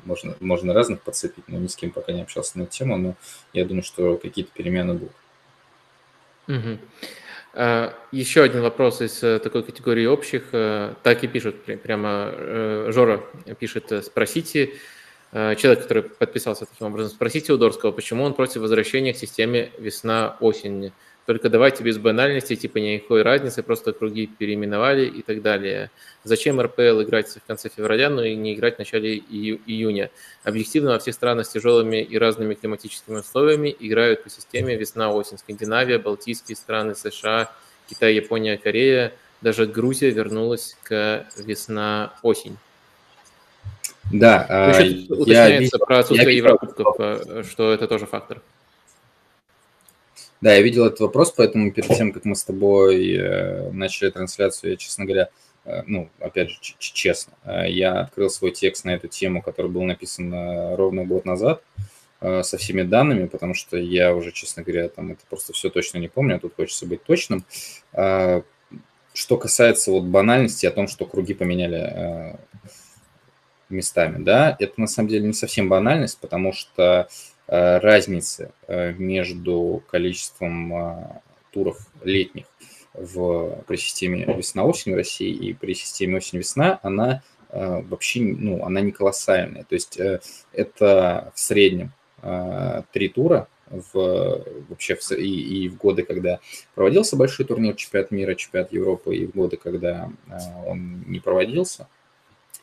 Можно, можно разных подцепить, но ни с кем пока не общался на эту тему, но я думаю, что какие-то перемены будут. Угу. Еще один вопрос из э, такой категории общих. Э, так и пишут, прямо э, Жора пишет, спросите, человек, который подписался таким образом, спросите у Дорского, почему он против возвращения к системе весна-осень. Только давайте без банальности, типа никакой разницы, просто круги переименовали и так далее. Зачем РПЛ играть в конце февраля, но и не играть в начале июня? Объективно во всех странах с тяжелыми и разными климатическими условиями играют по системе весна-осень. Скандинавия, Балтийские страны, США, Китай, Япония, Корея. Даже Грузия вернулась к весна-осень. Да, Значит, а, уточняется я, про отсутствие я Еврокубков, э, что это тоже фактор. Да, я видел этот вопрос, поэтому перед тем, как мы с тобой э, начали трансляцию, я, честно говоря, э, ну, опять же, честно, э, я открыл свой текст на эту тему, который был написан ровно год назад, со всеми данными, потому что я уже, честно говоря, там это просто все точно не помню, а тут хочется быть точным. Что касается вот банальности о том, что круги поменяли местами, да, это на самом деле не совсем банальность, потому что разницы э, между количеством э, туров летних в, при системе весна-осень в России и при системе осень-весна, она вообще ну, она не колоссальная. То есть это в среднем три тура в, вообще в, и, и в годы, когда проводился большой турнир чемпионат мира, чемпионат Европы, и в годы, когда он не проводился –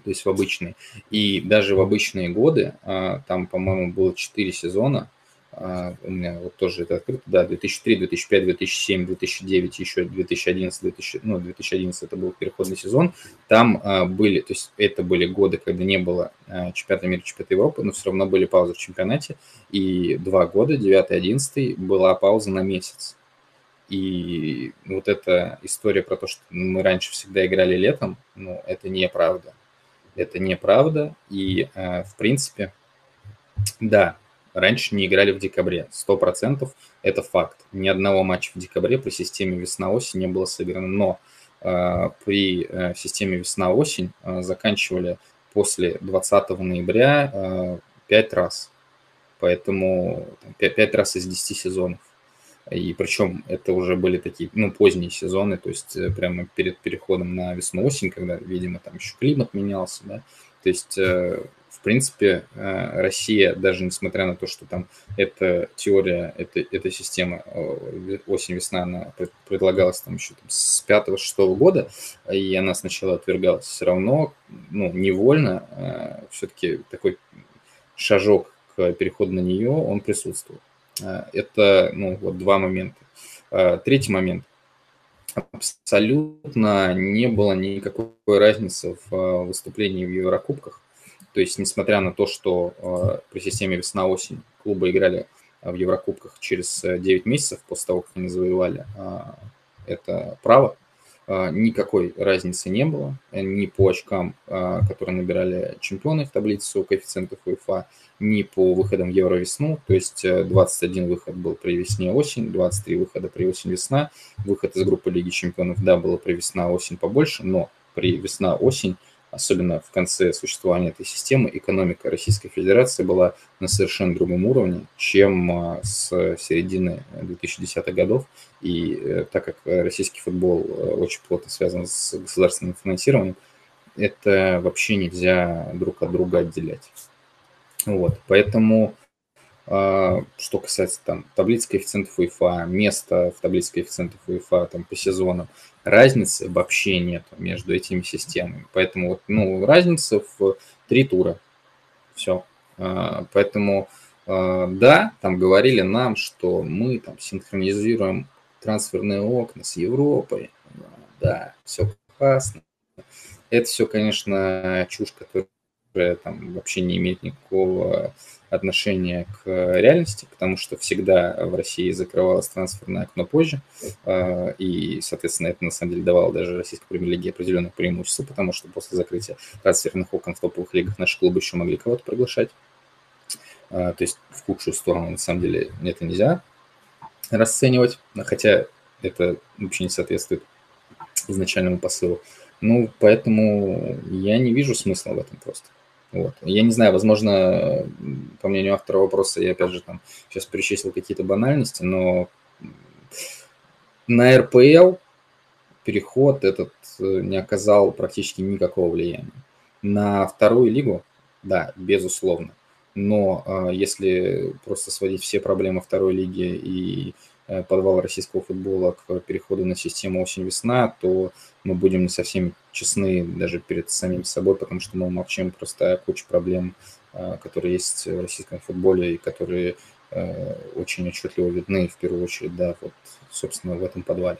то есть в обычные. И даже в обычные годы, а, там, по-моему, было 4 сезона, а, у меня вот тоже это открыто, да, 2003, 2005, 2007, 2009, еще 2011, 2000, ну, 2011 это был переходный сезон, там а, были, то есть это были годы, когда не было чемпионата мира, чемпионата Европы, но все равно были паузы в чемпионате, и два года, 9 11 была пауза на месяц. И вот эта история про то, что мы раньше всегда играли летом, ну, это неправда это неправда. И, э, в принципе, да, раньше не играли в декабре. Сто процентов это факт. Ни одного матча в декабре при системе весна-осень не было сыграно. Но э, при э, системе весна-осень заканчивали после 20 ноября пять раз. Поэтому 5 раз из 10 сезонов. И причем это уже были такие, ну, поздние сезоны, то есть э, прямо перед переходом на весну-осень, когда, видимо, там еще климат менялся, да. То есть э, в принципе, э, Россия, даже несмотря на то, что там эта теория, эта, эта система осень-весна, она предлагалась там еще там, с 5-6 года, и она сначала отвергалась, все равно, ну, невольно все-таки такой шажок к переходу на нее, он присутствует. Э, это, ну, вот два момента. Третий момент. Абсолютно не было никакой разницы в выступлении в Еврокубках то есть, несмотря на то, что э, при системе весна-осень клубы играли в Еврокубках через 9 э, месяцев после того, как они завоевали э, это право, э, никакой разницы не было ни по очкам, э, которые набирали чемпионы в таблицу коэффициентов УЕФА, ни по выходам Евровесну, то есть 21 выход был при весне-осень, 23 выхода при осень-весна, выход из группы Лиги Чемпионов, да, было при весна-осень побольше, но при весна-осень особенно в конце существования этой системы, экономика Российской Федерации была на совершенно другом уровне, чем а, с середины 2010-х годов. И э, так как российский футбол э, очень плотно связан с государственным финансированием, это вообще нельзя друг от друга отделять. Вот, поэтому что касается там таблицы коэффициентов УЕФА, места в таблице коэффициентов УЕФА там по сезонам, разницы вообще нет между этими системами. Поэтому вот, ну, разница в три тура. Все. А, поэтому, а, да, там говорили нам, что мы там синхронизируем трансферные окна с Европой. Да, все классно. Это все, конечно, чушь, которая там вообще не имеет никакого отношение к реальности, потому что всегда в России закрывалось трансферное окно позже, а, и, соответственно, это на самом деле давало даже российской премьер-лиге определенное преимущество, потому что после закрытия трансферных окон в топовых лигах наши клубы еще могли кого-то приглашать. А, то есть в худшую сторону, на самом деле, это нельзя расценивать, хотя это вообще не соответствует изначальному посылу. Ну, поэтому я не вижу смысла в этом просто. Вот. Я не знаю, возможно, по мнению автора вопроса, я опять же там сейчас перечислил какие-то банальности, но на РПЛ переход этот э, не оказал практически никакого влияния. На вторую лигу, да, безусловно. Но э, если просто сводить все проблемы второй лиги и подвал российского футбола к переходу на систему осень-весна, то мы будем не совсем честны даже перед самим собой, потому что мы молчим просто о куче проблем, э, которые есть в российском футболе и которые э, очень отчетливо видны, в первую очередь, да, вот, собственно, в этом подвале.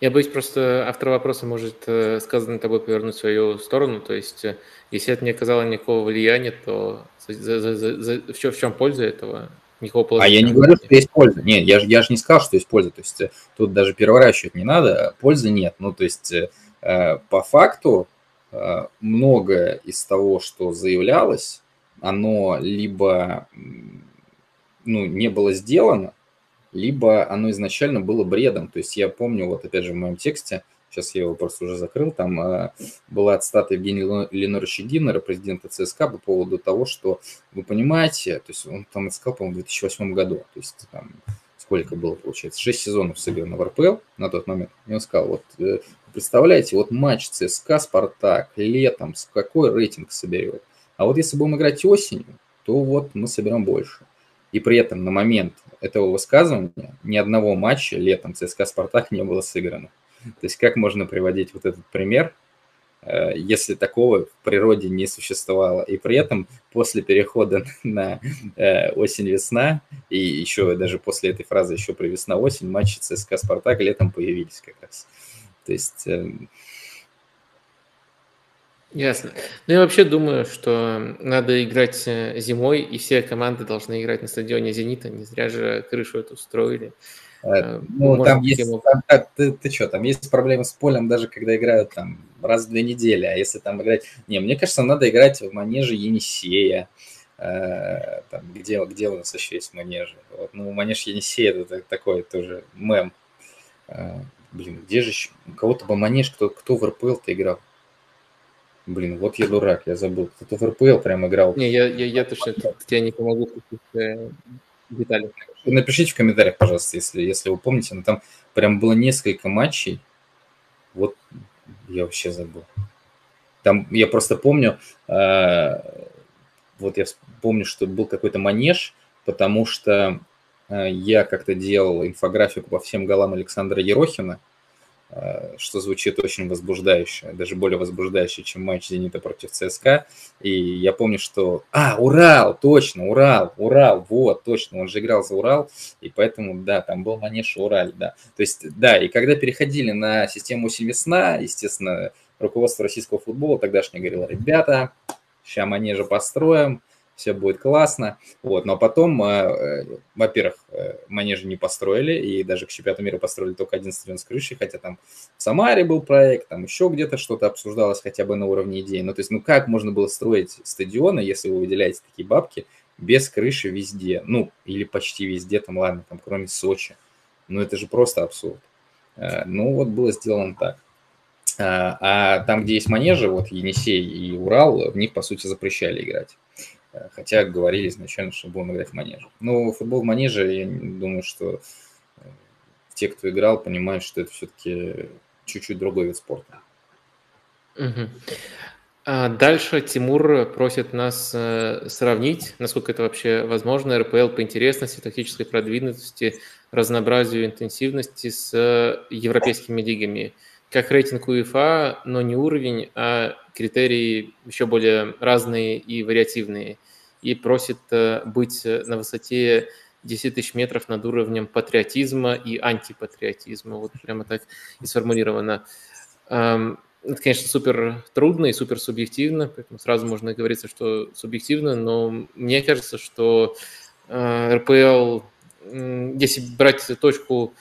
Я боюсь, просто автор вопроса может сказанное тобой повернуть в свою сторону. То есть, если это не оказало никакого влияния, то в чем польза этого? Никакого а я не говорю, что есть польза. Нет, я же я ж не сказал, что есть польза. То есть э, тут даже переворачивать не надо, пользы нет. Ну, то есть э, э, по факту многое из того, что заявлялось, оно либо ну, не было сделано, либо оно изначально было бредом. То есть я помню, вот опять же в моем тексте, сейчас я его просто уже закрыл, там э, была цитата Евгения Леноровича Гиннера, президента ЦСКА, по поводу того, что вы понимаете, то есть он там сказал, по-моему, в 2008 году, то есть там сколько было, получается, 6 сезонов сыграно в РПЛ на тот момент, и он сказал, вот э, представляете, вот матч ЦСКА, Спартак летом, с какой рейтинг соберет, а вот если будем играть осенью, то вот мы соберем больше. И при этом на момент этого высказывания ни одного матча летом ЦСКА Спартак не было сыграно. То есть как можно приводить вот этот пример, э, если такого в природе не существовало. И при этом после перехода [LAUGHS] на э, осень-весна, и еще даже после этой фразы еще при весна-осень, матчи ЦСКА «Спартак» летом появились как раз. То есть... Эм, Ясно. Ну, я вообще думаю, что надо играть э, зимой, и все команды должны играть на стадионе «Зенита». Не зря же крышу эту устроили. Э, ну, там есть, там, там, ты, ты что, там есть проблемы с полем, даже когда играют там раз в две недели, а если там играть... Не, мне кажется, надо играть в манеже Енисея, э, там, где, где у нас еще есть манежи. Вот, ну, манеж Енисея это такой тоже мем. Э, блин, где же еще... У кого-то бы манеж, кто, кто в РПЛ-то играл? Блин, вот я дурак, я забыл. Кто-то в РПЛ прям играл. Не, я, я, я точно тебе не помогу детали. Напишите в комментариях, пожалуйста, если, если вы помните, но там прям было несколько матчей. Вот я вообще забыл. Там я просто помню, э, вот я помню, что был какой-то манеж, потому что э, я как-то делал инфографику по всем голам Александра Ерохина, что звучит очень возбуждающе, даже более возбуждающе, чем матч «Зенита» против ЦСКА. И я помню, что... А, Урал, точно, Урал, Урал, вот, точно, он же играл за Урал, и поэтому, да, там был манеж Ураль, да. То есть, да, и когда переходили на систему «Осень весна», естественно, руководство российского футбола тогдашнее говорило, ребята, сейчас манежа построим, все будет классно. Вот. Но потом, э, э, во-первых, э, манежи не построили, и даже к чемпионату мира построили только один стадион с крышей, хотя там в Самаре был проект, там еще где-то что-то обсуждалось хотя бы на уровне идеи. Ну, то есть, ну как можно было строить стадионы, если вы выделяете такие бабки, без крыши везде, ну, или почти везде, там, ладно, там, кроме Сочи. Ну, это же просто абсурд. Ну, вот было сделано так. А там, где есть манежи, вот Енисей и Урал, в них, по сути, запрещали играть. Хотя говорили изначально, что будем играть в манеже. Но футбол в манеже, я думаю, что э, те, кто играл, понимают, что это все-таки чуть-чуть другой вид спорта. Угу. А дальше Тимур просит нас э, сравнить, насколько это вообще возможно, РПЛ по интересности, тактической продвинутости, разнообразию интенсивности с э, европейскими лигами. Как рейтинг УЕФА, но не уровень, а критерии еще более разные и вариативные и просит э, быть на высоте 10 тысяч метров над уровнем патриотизма и антипатриотизма. Вот прямо так и сформулировано. Это, конечно, супер трудно и супер субъективно, поэтому сразу можно говорить, что субъективно, но мне кажется, что э, РПЛ, если брать точку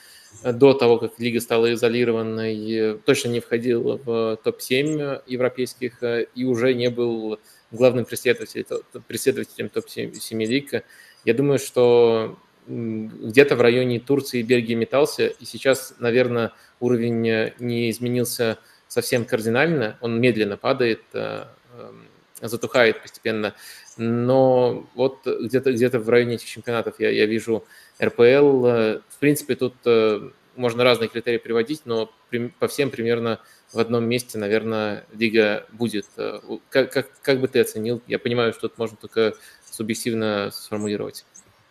до того, как лига стала изолированной, точно не входил в топ-7 европейских и уже не был главным преследователем, преследователем топ-7 лиг. Я думаю, что где-то в районе Турции и Бельгии метался, и сейчас, наверное, уровень не изменился совсем кардинально, он медленно падает, э, эм, затухает постепенно, но вот где-то где в районе этих чемпионатов я, я вижу РПЛ, в принципе, тут э, можно разные критерии приводить, но по всем примерно в одном месте, наверное, лига будет. Э, как, как, как бы ты оценил? Я понимаю, что это можно только субъективно сформулировать.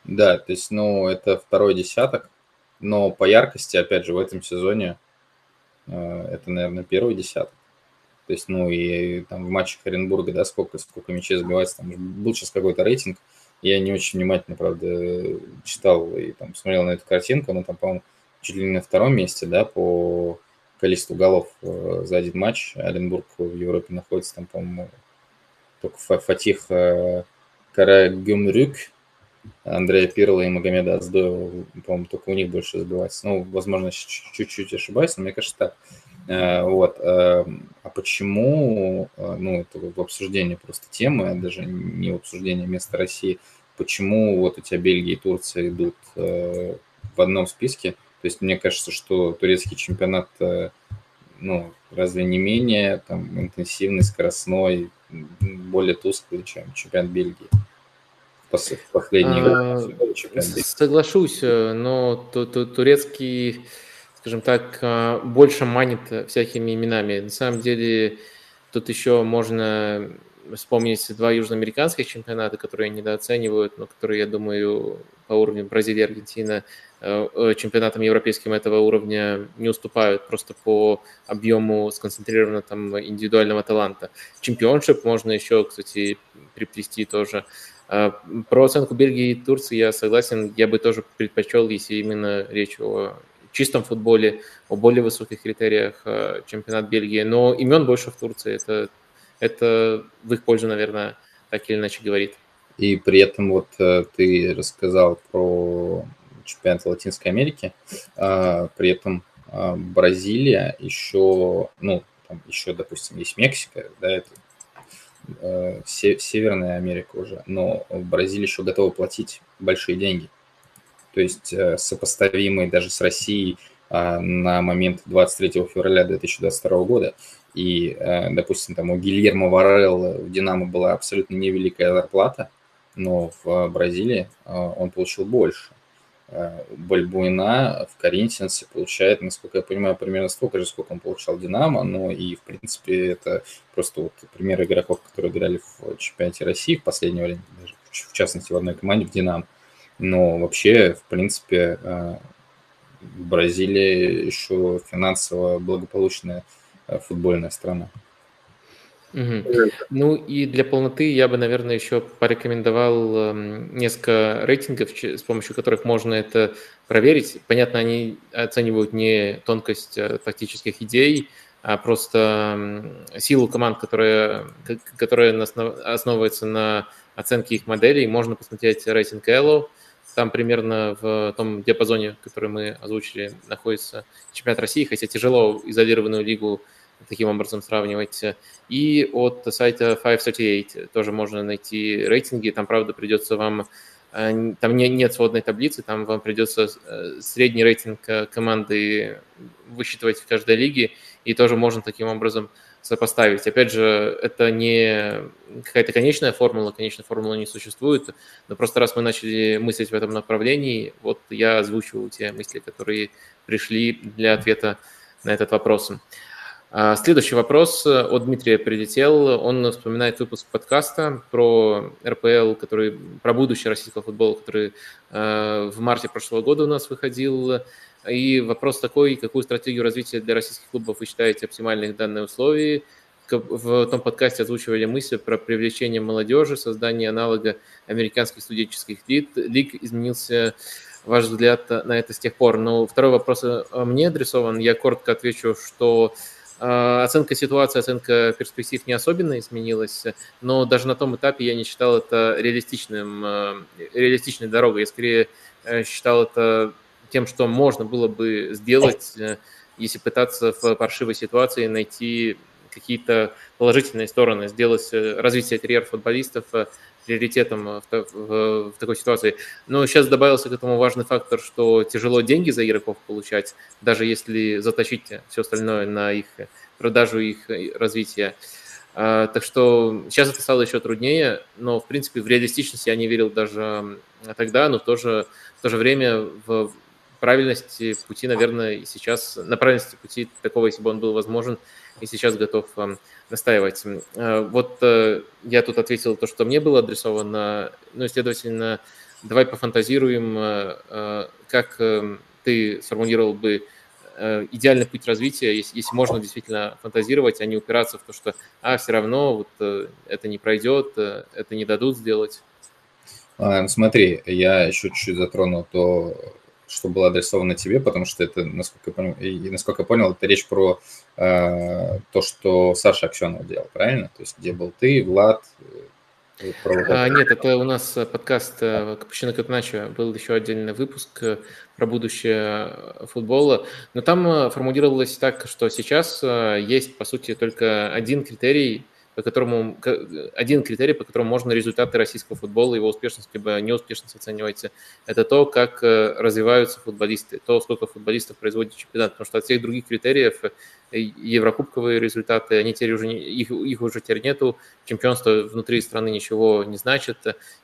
Да, то есть, ну, это второй десяток, но по яркости, опять же, в этом сезоне э, это, наверное, первый десяток. То есть, ну, и там в матчах Оренбурга, да, сколько, сколько мячей забивается, там был сейчас какой-то рейтинг, я не очень внимательно, правда, читал и там смотрел на эту картинку, но там, по-моему, чуть ли не на втором месте, да, по количеству голов э, за один матч. Оренбург в Европе находится там, по-моему, только Фатих э, Карагюмрюк, Андрея Пирла и Магомеда Аздоева, по-моему, только у них больше забивается. Ну, возможно, чуть-чуть ошибаюсь, но мне кажется так. Э, вот. А почему, ну, это в обсуждении просто темы, даже не в обсуждении места России, почему вот у тебя Бельгия и Турция идут в одном списке, то есть мне кажется, что турецкий чемпионат, э, ну, разве не менее там, интенсивный, скоростной, более тусклый, чем чемпионат Бельгии? В последние а. Соглашусь, э, но турецкий, скажем так, э, больше манит всякими именами. На самом деле тут еще можно вспомнить два южноамериканских чемпионата, которые недооценивают, но которые, я думаю, по уровню Бразилии и Аргентина Э, э, чемпионатам европейским этого уровня не уступают просто по объему сконцентрированного там индивидуального таланта. Чемпионшип можно еще, кстати, приплести тоже. Про оценку Бельгии и Турции я согласен, я бы тоже предпочел, если именно речь о чистом футболе, о более высоких критериях чемпионат Бельгии, но имен больше в Турции, это, это в их пользу, наверное, так или иначе говорит. И при этом вот ты рассказал про чемпионата Латинской Америки. А, при этом а, Бразилия еще, ну, там еще, допустим, есть Мексика, да, это э, Северная Америка уже, но в Бразилии еще готовы платить большие деньги. То есть э, сопоставимые даже с Россией а, на момент 23 февраля 2022 года. И, э, допустим, там у Гильермо Варелла в «Динамо» была абсолютно невеликая зарплата, но в Бразилии он получил больше. Бальбуина в Коринтиансе получает, насколько я понимаю, примерно столько же, сколько он получал Динамо, но и, в принципе, это просто вот пример игроков, которые играли в чемпионате России в последнее время, даже в частности в одной команде в Динамо. Но вообще, в принципе, Бразилия еще финансово благополучная футбольная страна. Угу. Ну и для полноты я бы, наверное, еще порекомендовал э, несколько рейтингов, с помощью которых можно это проверить. Понятно, они оценивают не тонкость э, тактических идей, а просто э, силу команд, которая, которая основывается на оценке их моделей. Можно посмотреть рейтинг Elo, там примерно в том диапазоне, который мы озвучили, находится чемпионат России, хотя тяжело изолированную лигу таким образом сравнивать. И от сайта 538 тоже можно найти рейтинги. Там, правда, придется вам... Э, там не, нет сводной таблицы, там вам придется э, средний рейтинг э, команды высчитывать в каждой лиге, и тоже можно таким образом сопоставить. Опять же, это не какая-то конечная формула, конечной формулы не существует, но просто раз мы начали мыслить в этом направлении, вот я озвучиваю те мысли, которые пришли для ответа на этот вопрос. А, следующий вопрос от Дмитрия прилетел. Он вспоминает выпуск подкаста про РПЛ, который, про будущее российского футбола, который а, в марте прошлого года у нас выходил. И вопрос такой, какую стратегию развития для российских клубов вы считаете оптимальной в данной условии? В том подкасте озвучивали мысли про привлечение молодежи, создание аналога американских студенческих лиг. Лиг изменился ваш взгляд на это с тех пор. Но второй вопрос мне адресован. Я коротко отвечу, что а, оценка ситуации, оценка перспектив не особенно изменилась, но даже на том этапе я не считал это реалистичным, а, реалистичной дорогой. Я скорее э, считал это тем, что можно было бы сделать, э, если пытаться в паршивой ситуации найти какие-то положительные стороны, сделать э, развитие карьер футболистов приоритетом в, в, в такой ситуации. Но сейчас добавился к этому важный фактор, что тяжело деньги за игроков получать, даже если затащить все остальное на их продажу их развития. А, так что сейчас это стало еще труднее, но, в принципе, в реалистичность я не верил даже тогда, но в то же, в то же время в правильности пути, наверное, и сейчас, на правильности пути такого, если бы он был возможен, и сейчас готов настаивать. Э, вот э, я тут ответил то, что мне было адресовано, ну, следовательно, давай пофантазируем, э, как ты сформулировал бы идеальный путь развития, если, если можно действительно фантазировать, а не упираться в то, что а, все равно вот это не пройдет, это не дадут сделать. А, смотри, я еще чуть-чуть затронул то, что было адресовано тебе, потому что это, насколько я понял, и, насколько я понял, это речь про э, то, что Саша Аксенов делал, правильно? То есть где был ты, Влад? Э. А, нет, это у нас подкаст э, «Капучино как иначе». Был еще отдельный выпуск э, про будущее футбола. Но там формулировалось так, что сейчас есть, по сути, только один критерий – по которому один критерий, по которому можно результаты российского футбола, его успешность либо неуспешность оценивать, это то, как э, развиваются футболисты, то, сколько футболистов производит чемпионат, потому что от всех других критериев э, еврокубковые результаты, они теперь уже не, их, их уже теперь нету, чемпионство внутри страны ничего не значит,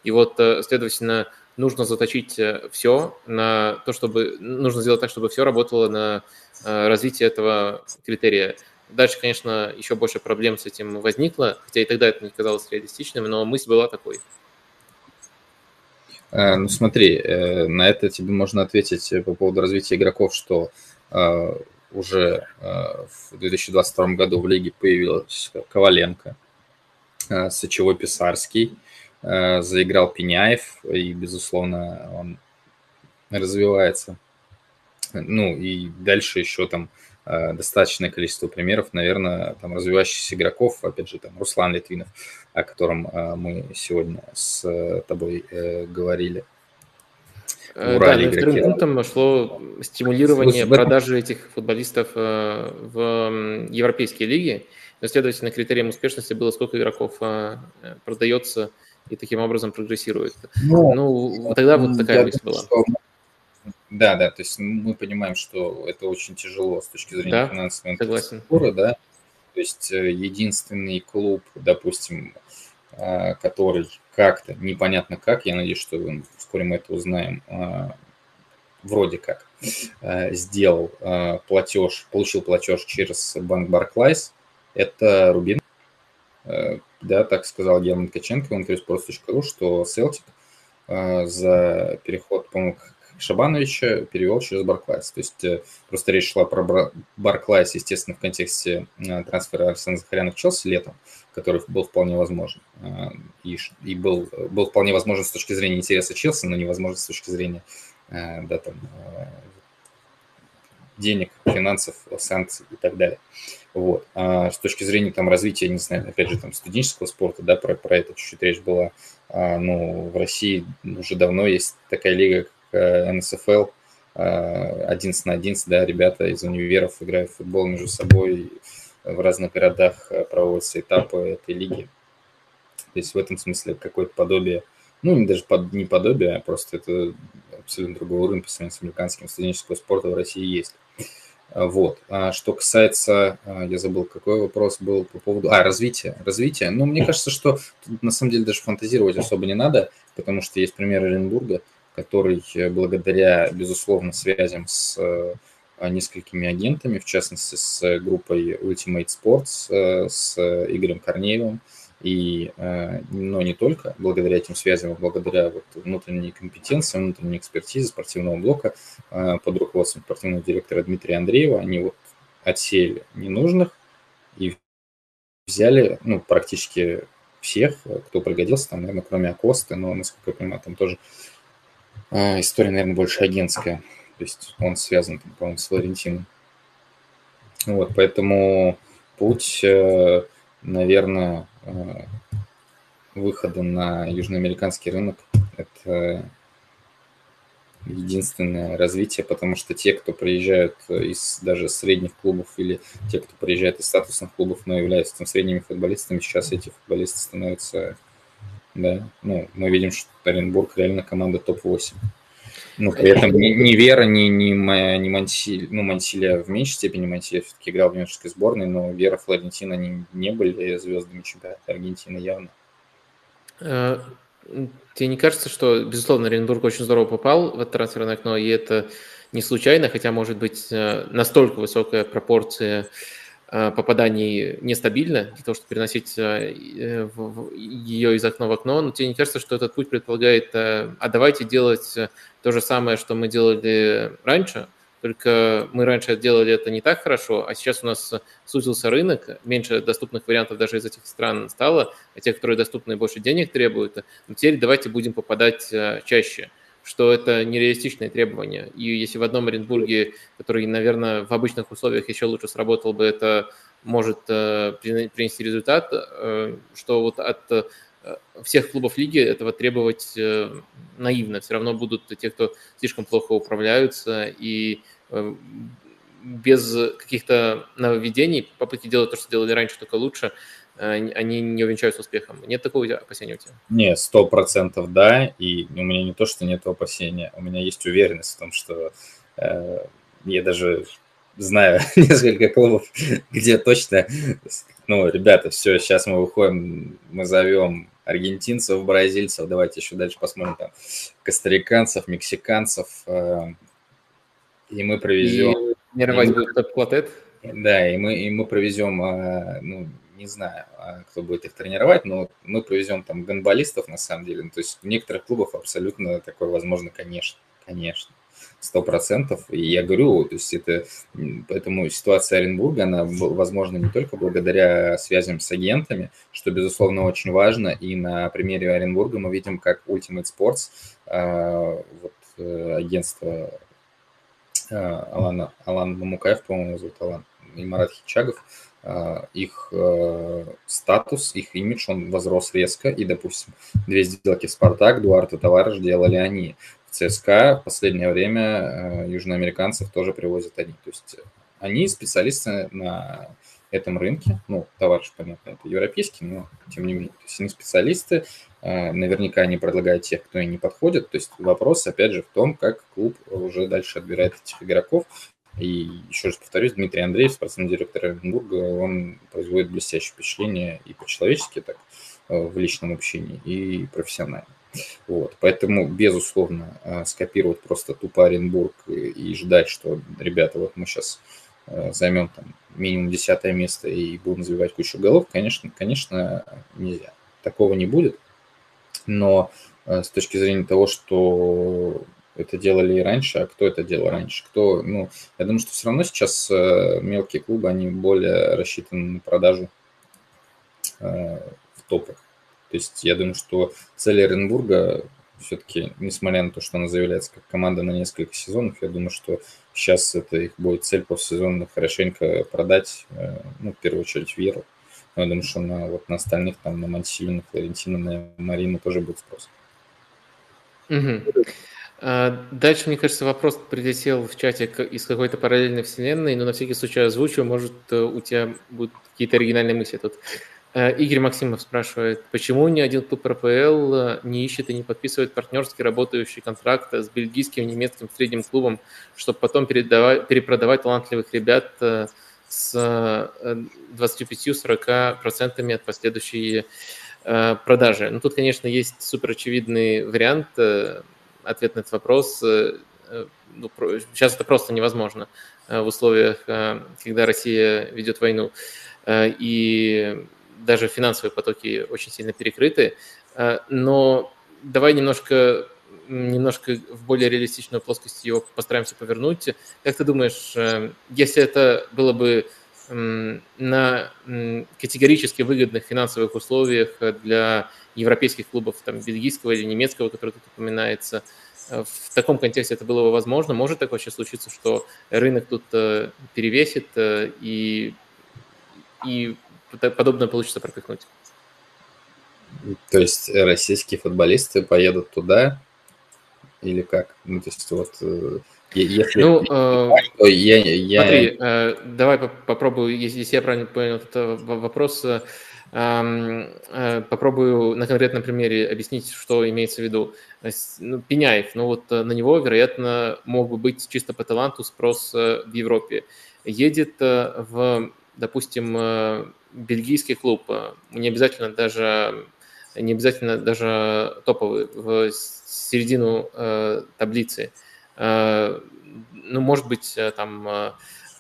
и вот, э, следовательно, нужно заточить все на то, чтобы нужно сделать так, чтобы все работало на развитие этого критерия. Дальше, конечно, еще больше проблем с этим возникло, хотя и тогда это не казалось реалистичным, но мысль была такой. Э, ну смотри, э, на это тебе можно ответить по поводу развития игроков, что э, уже в 2022 году в лиге появилась Коваленко, Сычевой Писарский, заиграл Пеняев, и, безусловно, он развивается. Ну и дальше еще там Э, достаточное количество примеров, наверное, там развивающихся игроков, опять же, там Руслан Литвинов, о котором э, мы сегодня с э, тобой говорили. да, ну, вторым пунктом шло стимулирование Слушай, продажи этом... этих футболистов в европейские лиги. Но, следовательно, критерием успешности было, сколько игроков продается и таким образом прогрессирует. Ну, ну тогда вот такая мысль была. Да, да, то есть мы понимаем, что это очень тяжело с точки зрения да, финансовой инфраструктуры, да. То есть э, единственный клуб, допустим, а, который как-то, непонятно как, я надеюсь, что вскоре мы это узнаем, а, вроде как сделал платеж, получил платеж через банк Barclays, это Рубин. Да, так сказал Герман Ткаченко в интервью sports.ru, что Celtic за переход, по-моему, Шабановича перевел через Барклайс. То есть э, просто речь шла про Барклайс, естественно, в контексте э, трансфера Арсена Захаряна в Челси летом, который был вполне возможен. Э, и, и был, был вполне возможен с точки зрения интереса Челси, но невозможно с точки зрения да, там, денег, финансов, санкций и так далее. Вот. А с точки зрения там, развития, не знаю, опять же, там, студенческого спорта, да, про, про это чуть-чуть речь была, а, ну, в России уже давно есть такая лига, НСФЛ, 11 на 11, да, ребята из универов играют в футбол между собой, в разных городах э, проводятся этапы этой лиги. То есть в этом смысле какое-то подобие, ну, даже под, не подобие, а просто это абсолютно другой уровень по сравнению с американским студенческого спорта в России есть. Вот. А что касается, я забыл, какой вопрос был по поводу... А, развития. Развитие. Ну, мне кажется, что тут на самом деле даже фантазировать особо не надо, потому что есть пример Оренбурга, который э, благодаря, безусловно, связям с э, несколькими агентами, в частности с группой Ultimate Sports, э, с Игорем Корнеевым, и, но не только, благодаря этим связям, а благодаря вот внутренней компетенции, внутренней экспертизе спортивного блока под руководством спортивного директора Дмитрия Андреева, они вот отсеяли ненужных и взяли ну, практически всех, кто пригодился, там, наверное, кроме Акосты, но, насколько я понимаю, там тоже история, наверное, больше агентская. То есть он связан, по-моему, с Флорентином. Вот, поэтому путь, э, наверное, э, выхода на южноамериканский рынок – это единственное развитие, потому что те, кто приезжают из даже средних клубов или те, кто приезжает из статусных клубов, но являются там средними футболистами, сейчас эти футболисты становятся да. Ну, мы видим, что Оренбург реально команда топ-8. Ну, при этом ни, ни Вера, ни, ни, ни Мансиль, ну, Мансилия в меньшей степени, Мансилия все-таки играл в юношеской сборной, но Вера, Флорентина, они не были звездами чемпионата Аргентины явно. Э, тебе не кажется, что, безусловно, Оренбург очень здорово попал в это трансферное окно, и это не случайно, хотя, может быть, э, настолько высокая пропорция попаданий нестабильно, для того, чтобы переносить э, ее из окна в окно, но тебе не кажется, что этот путь предполагает, э, а давайте делать то же самое, что мы делали раньше, только мы раньше делали это не так хорошо, а сейчас у нас сузился рынок, меньше доступных вариантов даже из этих стран стало, а те, которые доступны, больше денег требуют. Но теперь давайте будем попадать чаще что это нереалистичные требования. И если в одном Оренбурге, который, наверное, в обычных условиях еще лучше сработал бы, это может э, принести результат, э, что вот от э, всех клубов лиги этого требовать наивно. Все равно будут те, кто слишком плохо управляются и без каких-то нововведений, попытки делать то, что делали раньше, только лучше, они не увенчаются успехом. Нет такого опасения у тебя? Нет, сто процентов да, и у меня не то, что нет опасения, у меня есть уверенность в том, что э, я даже знаю [LAUGHS] несколько клубов, [LAUGHS] где точно, ну, ребята, все, сейчас мы выходим, мы зовем аргентинцев, бразильцев, давайте еще дальше посмотрим там костариканцев, мексиканцев, э, и мы провезем... И не рвать будет топ-квартет? Да, и мы, и мы провезем, э, ну, не знаю, а, кто будет их тренировать, но мы провезем там гонболистов на самом деле. Ну, то есть в некоторых клубах абсолютно такое возможно, конечно, конечно сто процентов. И я говорю, то есть это, поэтому ситуация Оренбурга, она возможна не только благодаря связям с агентами, что, безусловно, очень важно. И на примере Оренбурга мы видим, как Ultimate Sports, а, вот э, агентство а, Алана, Алан Мамукаев, по-моему, зовут Алан, и Марат Хичагов, их э, статус, их имидж, он возрос резко, и, допустим, две сделки в «Спартак», Дуарт и Товарищ делали они. В ЦСКА в последнее время э, южноамериканцев тоже привозят они. То есть они специалисты на этом рынке, ну, товарищ, понятно, это европейский, но тем не менее, то есть они специалисты, э, наверняка они предлагают тех, кто им не подходит, то есть вопрос, опять же, в том, как клуб уже дальше отбирает этих игроков, и еще раз повторюсь, Дмитрий Андреев, спортивный директор Оренбурга, он производит блестящее впечатление и по-человечески, так, э, в личном общении, и профессионально. Вот, поэтому, безусловно, э, скопировать просто тупо Оренбург и ждать, что, ребята, вот мы сейчас э, займем там минимум десятое место и будем забивать кучу голов, конечно, конечно, нельзя. Такого не будет. Но с точки зрения того, что это делали и раньше, а кто это делал раньше? Кто, ну, я думаю, что все равно сейчас мелкие клубы, они более рассчитаны на продажу в топах. То есть я думаю, что цель Оренбурга все-таки, несмотря на то, что она заявляется как команда на несколько сезонов, я думаю, что сейчас это их будет цель постсезонно хорошенько продать, э, ну, в первую очередь, Веру. Но я думаю, что на, вот на остальных, там, на Мансилю, на Флорентину, на Марину тоже будет спрос. Угу. Дальше, мне кажется, вопрос прилетел в чате из какой-то параллельной вселенной, но на всякий случай озвучу, может, э, у тебя будут какие-то оригинальные мысли тут. Э, Игорь Максимов спрашивает, почему ни один клуб РПЛ э, не ищет и не подписывает партнерский работающий контракт с бельгийским немецким средним клубом, чтобы потом передавать, перепродавать талантливых ребят э, с 25-40% от последующей продажи. Ну, тут, конечно, есть супер очевидный вариант, ответ на этот вопрос. Ну, сейчас это просто невозможно в условиях, когда Россия ведет войну. И даже финансовые потоки очень сильно перекрыты. Э, но давай немножко, немножко в более реалистичную плоскость его постараемся повернуть. Как ты думаешь, э, если это было бы на категорически выгодных финансовых условиях для европейских клубов, там, бельгийского или немецкого, который тут упоминается, э, в таком контексте это было бы возможно. Может такое сейчас случиться, что рынок тут перевесит и, и подобное получится пропихнуть. То есть российские футболисты поедут туда или как? Ну, то есть вот э, если ну, э, то я, я... Смотри, э, давай попробую, если, если я правильно понял этот вопрос, попробую на конкретном примере объяснить, что имеется в виду. Ну, Пеняев, ну вот на него, вероятно, мог бы быть чисто по таланту спрос в Европе. Едет в, допустим, бельгийский клуб, э, не обязательно даже не обязательно даже топовый, в середину э, таблицы. Э, ну, может быть, э, там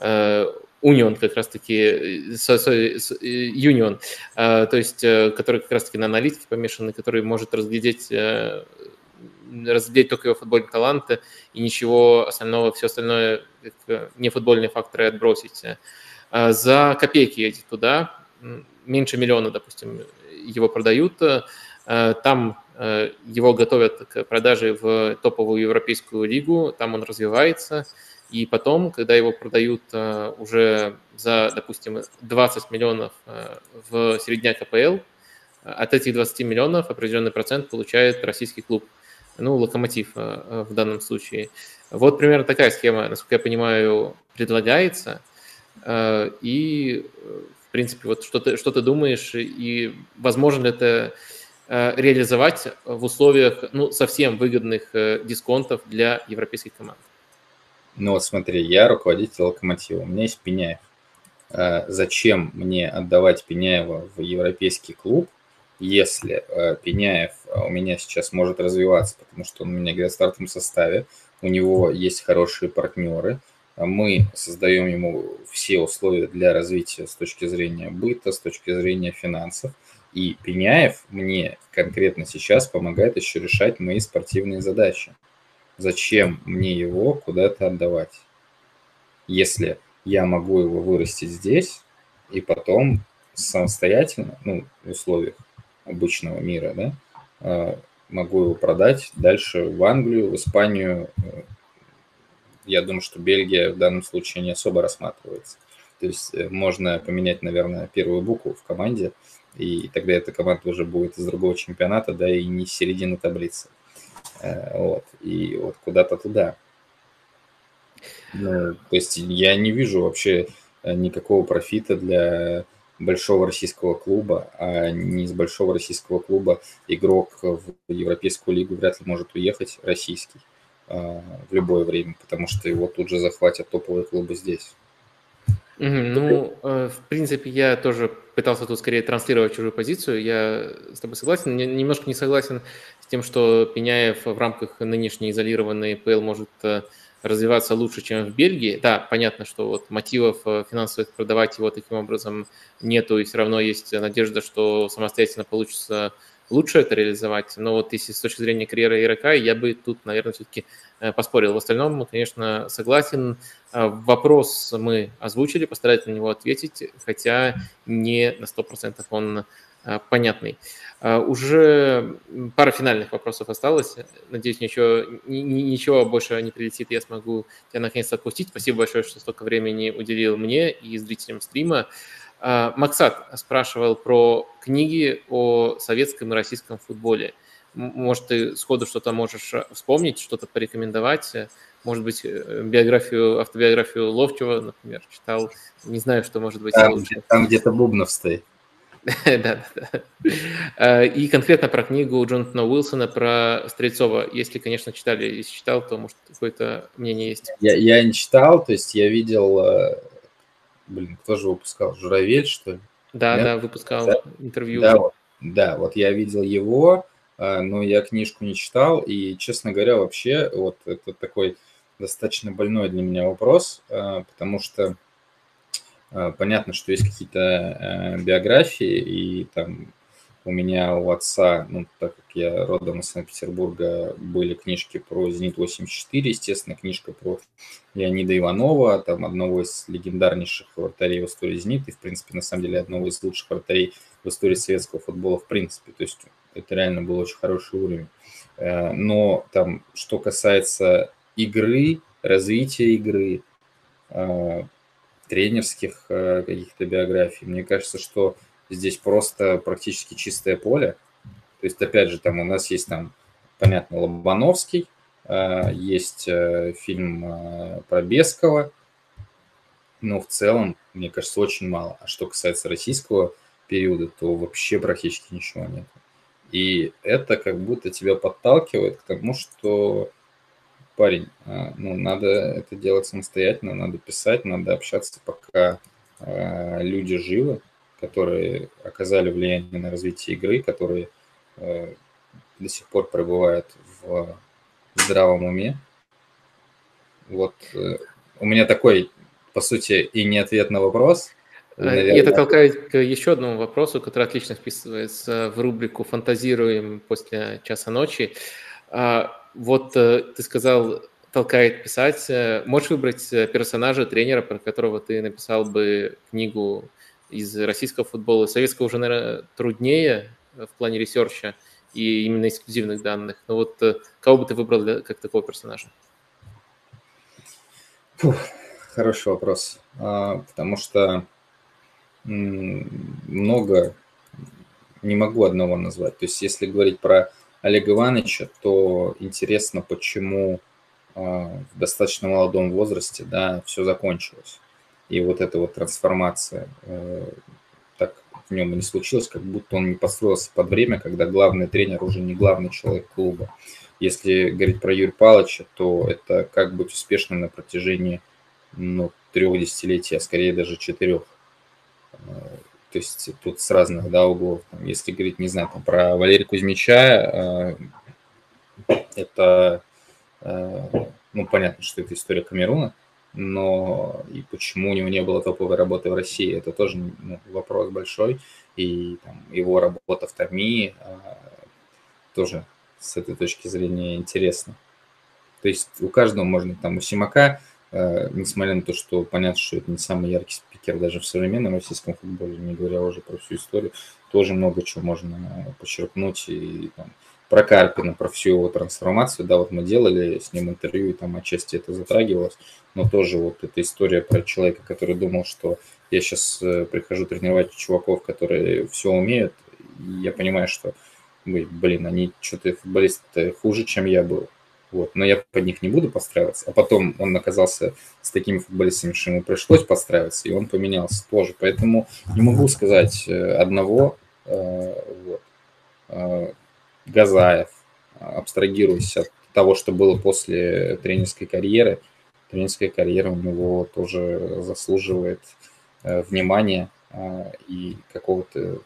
э, Union как раз-таки, Union, то есть, который как раз-таки на аналитике помешанный, который может разглядеть разглядеть только его футбольные таланты и ничего остального, все остальное, не футбольные факторы отбросить. За копейки едет туда, меньше миллиона, допустим, его продают, там его готовят к продаже в топовую европейскую лигу, там он развивается, и потом, когда его продают э, уже за, допустим, 20 миллионов в середняк АПЛ, от этих 20 миллионов определенный процент получает российский клуб, ну, локомотив в данном случае. Вот примерно такая схема, насколько я понимаю, предлагается. И в принципе, вот что ты, что ты думаешь и возможно ли это э, реализовать в условиях ну, совсем выгодных э, дисконтов для европейских команд? Ну вот смотри, я руководитель Локомотива, у меня есть Пеняев. Э, зачем мне отдавать Пеняева в европейский клуб, если Пеняев у меня сейчас может развиваться, потому что он у меня играет в стартовом составе, у него есть хорошие партнеры – мы создаем ему все условия для развития с точки зрения быта, с точки зрения финансов. И Пеняев мне конкретно сейчас помогает еще решать мои спортивные задачи. Зачем мне его куда-то отдавать? Если я могу его вырастить здесь и потом самостоятельно, ну, в условиях обычного мира, да, а, могу его продать дальше в Англию, в Испанию, я думаю, что Бельгия в данном случае не особо рассматривается. То есть э, можно поменять, наверное, первую букву в команде, и тогда эта команда уже будет из другого чемпионата, да, и не с середины таблицы. Э, вот, и вот куда-то туда. Ну, то есть я не вижу вообще э, никакого профита для большого российского клуба, а не из большого российского клуба игрок в Европейскую лигу вряд ли может уехать, российский. А, в любое время, потому что его тут же захватят топовые клубы здесь. Ну, э, в принципе, я тоже пытался тут скорее транслировать чужую позицию. Я с тобой согласен. Немножко не согласен с тем, что Пеняев в рамках нынешней изолированной ПЛ может э, развиваться лучше, чем в Бельгии. Да, понятно, что вот мотивов э, финансовых продавать его таким образом нету, и все равно есть надежда, что самостоятельно получится лучше это реализовать. Но вот если с точки зрения карьеры игрока, я бы тут, наверное, все-таки э, поспорил. В остальном, конечно, согласен. Э, вопрос мы озвучили, постараюсь на него ответить, хотя не на 100% он э, понятный. Уже пара финальных вопросов осталось. Надеюсь, ничего, ничего больше не прилетит, я смогу тебя наконец-то отпустить. Спасибо большое, что столько времени уделил мне и зрителям стрима. А, Максат спрашивал про книги о советском и российском футболе. Может, ты сходу что-то можешь э, вспомнить, что-то порекомендовать? Может быть, э, биографию, автобиографию Ловчева, например, читал. Не знаю, что может быть там, лучше. Там где-то Бубнов стоит. [LAUGHS] да, да, да. И конкретно про книгу Джонатана Уилсона про Стрельцова. Если, конечно, читали, если читал, то, может, какое-то мнение есть. Я, я не читал, то есть я видел э, блин, кто же выпускал? Журавель, что ли? Да, Нет? да, выпускал да? интервью. Да вот, да, вот я видел его, а, но я книжку не читал, и, честно говоря, вообще, вот это такой достаточно больной для меня вопрос, а, потому что а, понятно, что есть какие-то биографии, и там у меня у отца, ну, так как я родом из Санкт-Петербурга, были книжки про «Зенит-84», естественно, книжка про Леонида Иванова, там одного из легендарнейших вратарей в истории «Зенита», и, в принципе, на самом деле, одного из лучших вратарей в истории советского футбола в принципе. То есть это реально был очень хороший уровень. Э, но там, что касается игры, развития игры, э, тренерских э, каких-то биографий, мне кажется, что здесь просто практически чистое поле. То есть, опять же, там у нас есть там, понятно, Лобановский, э, есть э, фильм э, про Бескова, но в целом, мне кажется, очень мало. А что касается российского периода, то вообще практически ничего нет. И это как будто тебя подталкивает к тому, что парень, ну, надо это делать самостоятельно, надо писать, надо общаться, пока люди живы, которые оказали влияние на развитие игры, которые э, до сих пор пребывают в здравом уме. Вот э, у меня такой, по сути, и не ответ на вопрос. Э, Наверное... И это толкает к еще одному вопросу, который отлично вписывается в рубрику «Фантазируем после часа ночи». А, вот ты сказал, толкает писать. Можешь выбрать персонажа, тренера, про которого ты написал бы книгу из российского футбола. Советского уже, наверное, труднее в плане ресерча и именно эксклюзивных данных. Но вот э, кого бы ты выбрал для, как такого персонажа? Фух, хороший вопрос. А, потому что много не могу одного назвать. То есть, если говорить про Олега Ивановича, то интересно, почему а, в достаточно молодом возрасте да, все закончилось и вот эта вот трансформация э, так в нем и не случилось, как будто он не построился под время, когда главный тренер уже не главный человек клуба. Если говорить про Юрия Павловича, то это как быть успешным на протяжении ну, трех десятилетий, а скорее даже четырех. Э, то есть тут с разных да, углов. Если говорить, не знаю, там, про Валерия Кузьмича, э, это, ну, понятно, что это история Камеруна, но и почему у него не было топовой работы в России, это тоже ну, вопрос большой. И там, его работа в Томии а, тоже с этой точки зрения интересно. То есть у каждого можно, там, у Симака, а, несмотря на то, что понятно, что это не самый яркий спикер даже в современном российском футболе, не говоря уже про всю историю, тоже много чего можно подчеркнуть и там, про Карпина, про всю его трансформацию, да, вот мы делали с ним интервью, и там отчасти это затрагивалось, но тоже вот эта история про человека, который думал, что я сейчас э, прихожу тренировать чуваков, которые все умеют, и я понимаю, что, блин, они что-то футболисты хуже, чем я был. Вот. Но я под них не буду подстраиваться. А потом он оказался с такими футболистами, что ему пришлось подстраиваться, и он поменялся позже. Поэтому не могу сказать э, одного. Э, вот. Газаев, абстрагируясь от того, что было после тренерской карьеры, тренерская карьера у него тоже заслуживает внимания и какого-то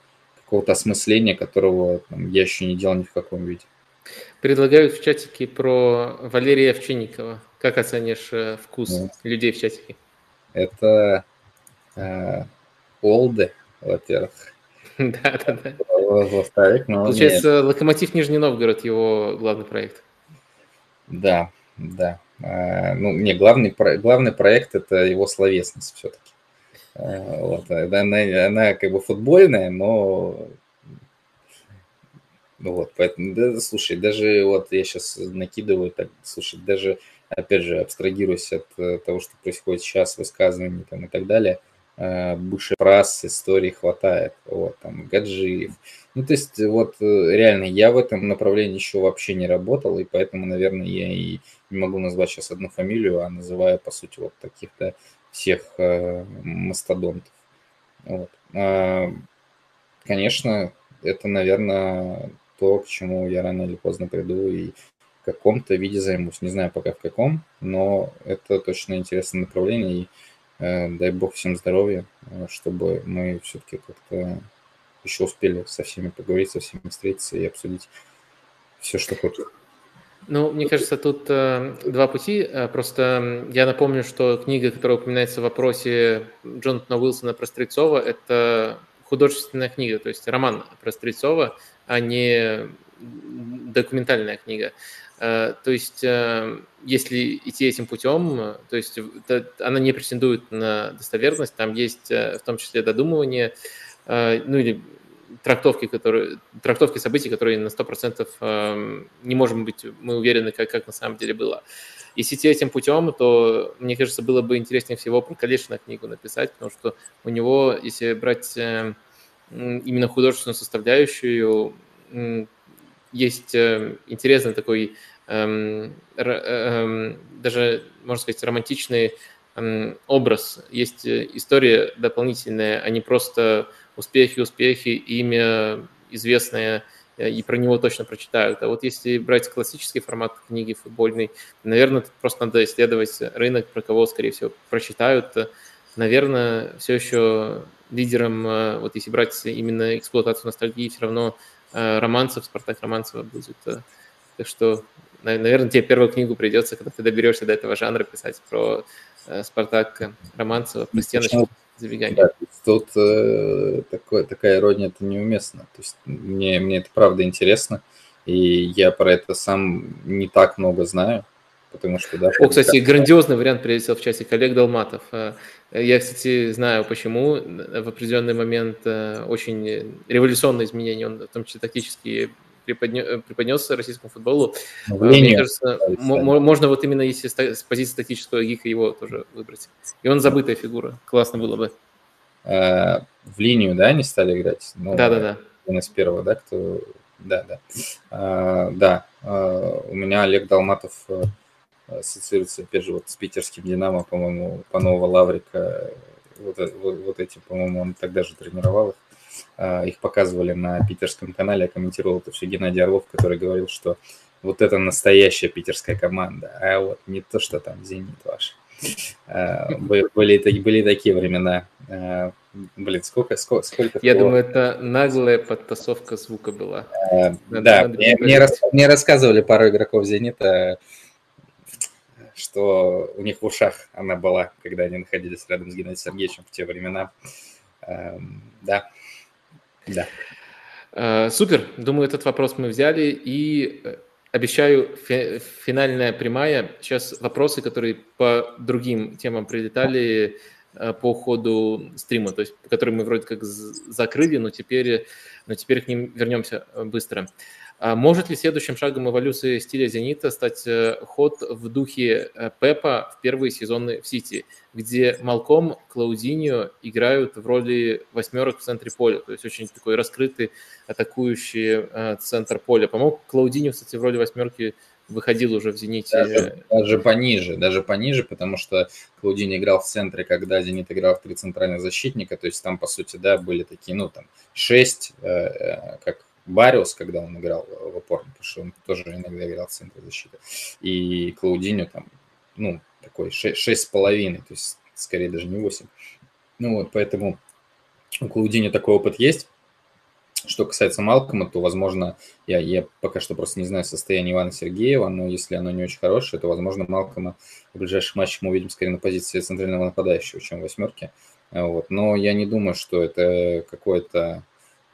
какого-то осмысления, которого там, я еще не делал ни в каком виде. Предлагают в чатике про Валерия Овчинникова. Как оценишь э, вкус ну, людей в чатике? Это э, олды, во-первых. Да, да, да. Во-вторых, ну, Получается, нет. Локомотив Нижний Новгород, его главный проект. Да, да. А, ну, не, главный, главный проект – это его словесность все-таки. А, вот, она, она как бы футбольная, но вот, поэтому, да, слушай, даже вот я сейчас накидываю, так, слушай, даже, опять же, абстрагируясь от э, того, что происходит сейчас, высказываний там и так далее, э, бывших фраз, историй хватает, вот, там, Гаджиев. Ну, то есть, вот, э, реально, я в этом направлении еще вообще не работал, и поэтому, наверное, я и не могу назвать сейчас одну фамилию, а называю, по сути, вот таких-то всех э, мастодонтов. Вот. А, конечно, это, наверное, то, к чему я рано или поздно приду и в каком-то виде займусь. Не знаю пока в каком, но это точно интересное направление. И э, дай бог всем здоровья, э, чтобы мы все-таки как-то еще успели со всеми поговорить, со всеми встретиться и обсудить все, что хочется. Ну, мне кажется, тут э, два пути. Э, просто я напомню, что книга, которая упоминается в вопросе Джонатана Уилсона про Стрельцова, это художественная книга, то есть роман про Стрельцова, а не документальная книга. Э, то есть, э, если идти этим путем, то есть она не претендует на достоверность, там есть э, в том числе додумывание, ну или трактовки, которые, трактовки событий, которые на 100% не можем быть, мы уверены, как, как на самом деле было. Если идти этим путем, то, мне кажется, было бы интереснее всего про Калешина книгу написать, потому что у него, если брать именно художественную составляющую, есть э, интересный такой, эм, эм, даже, можно сказать, романтичный эм, образ. Есть э, история дополнительная, а не просто успехи, успехи, имя известное, э, и про него точно прочитают. А вот если брать классический формат книги футбольной, наверное, просто надо исследовать рынок, про кого, скорее всего, прочитают. Наверное, все еще лидером, э, вот если брать именно эксплуатацию ностальгии, все равно Романцев, Спартак Романцева будет. Э, так что, наверное, тебе первую книгу придется, когда ты доберешься до этого жанра, писать про Спартак Романцева, про стеночку забегание. Да, тут э, такое, такая ирония это неуместно. То есть мне, мне это правда интересно, и я про это сам не так много знаю потому что, да... О, кстати, грандиозный вариант прилетел в чате коллег Долматов. Э, я, кстати, знаю, почему в определенный момент э, очень революционные изменения, он в том числе тактически преподнес российскому футболу. Ну, Мне кажется, можно вот именно если с позиции тактического гика его тоже выбрать. И он забытая фигура. Классно было бы. Э, в линию, да, они стали играть? Ну, да, да, да. Один из первых, да, кто... Да, да. А, да, у меня Олег Долматов ассоциируется, опять же, вот с питерским «Динамо», по-моему, Панова, Лаврика, вот, вот, вот эти, по-моему, он тогда же тренировал их. А, их показывали на питерском канале, я комментировал это все Геннадий Орлов, который говорил, что вот это настоящая питерская команда, а вот не то, что там «Зенит» ваш. А, были, были такие времена. А, блин, сколько, сколько, сколько Я думаю, это наглая подтасовка звука была. Да, мне, мне, рас, мне рассказывали пару игроков «Зенита», что у них в ушах она была, когда они находились рядом с Геннадием Сергеевичем в те времена. Эм, да, да. Э, супер. Думаю, этот вопрос мы взяли. И э, обещаю, финальная прямая. Сейчас вопросы, которые по другим темам прилетали э, по ходу стрима, то есть которые мы вроде как закрыли, но теперь, но теперь к ним вернемся быстро. А может ли следующим шагом эволюции стиля «Зенита» стать э, ход в духе э, Пепа в первые сезоны в Сити, где Малком, Клаудиньо играют в роли восьмерок в центре поля, то есть очень такой раскрытый атакующий э, центр поля. По-моему, Клаудиньо, кстати, в роли восьмерки выходил уже в «Зените». Даже, даже пониже, даже пониже, потому что Клаудини играл в центре, когда «Зенит» играл в три центральных защитника, то есть там, по сути, да, были такие, ну, там, шесть, э, как Бариус, когда он играл в опорном, потому что он тоже иногда играл в центре защиты. И Клаудинho там, ну, такой 6,5, то есть скорее даже не 8. Ну вот, поэтому у Клаудини такой опыт есть. Что касается Малкома, то, возможно, я, я пока что просто не знаю состояние Ивана Сергеева, но если оно не очень хорошее, то, возможно, Малкома в ближайшем матче мы увидим скорее на позиции центрального нападающего, чем восьмерки. Вот. Но я не думаю, что это какое-то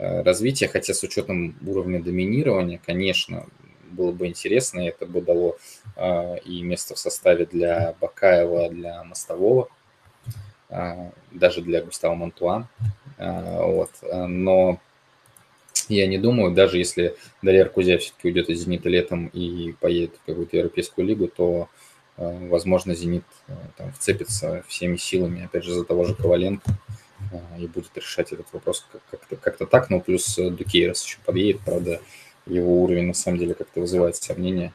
э, развитие, хотя с учетом уровня доминирования, конечно, было бы интересно, и это бы дало э, и место в составе для Бакаева, для Мостового, э, даже для Густава Монтуа. Вот. Но я не думаю, даже если Далер Кузя все-таки уйдет из «Зенита» летом и поедет в какую-то европейскую лигу, то, возможно, «Зенит» там, вцепится всеми силами, опять же, за того же Коваленко и будет решать этот вопрос как-то, как-то так. Но плюс Дукейрос еще подъедет, правда, его уровень на самом деле как-то вызывает сомнения.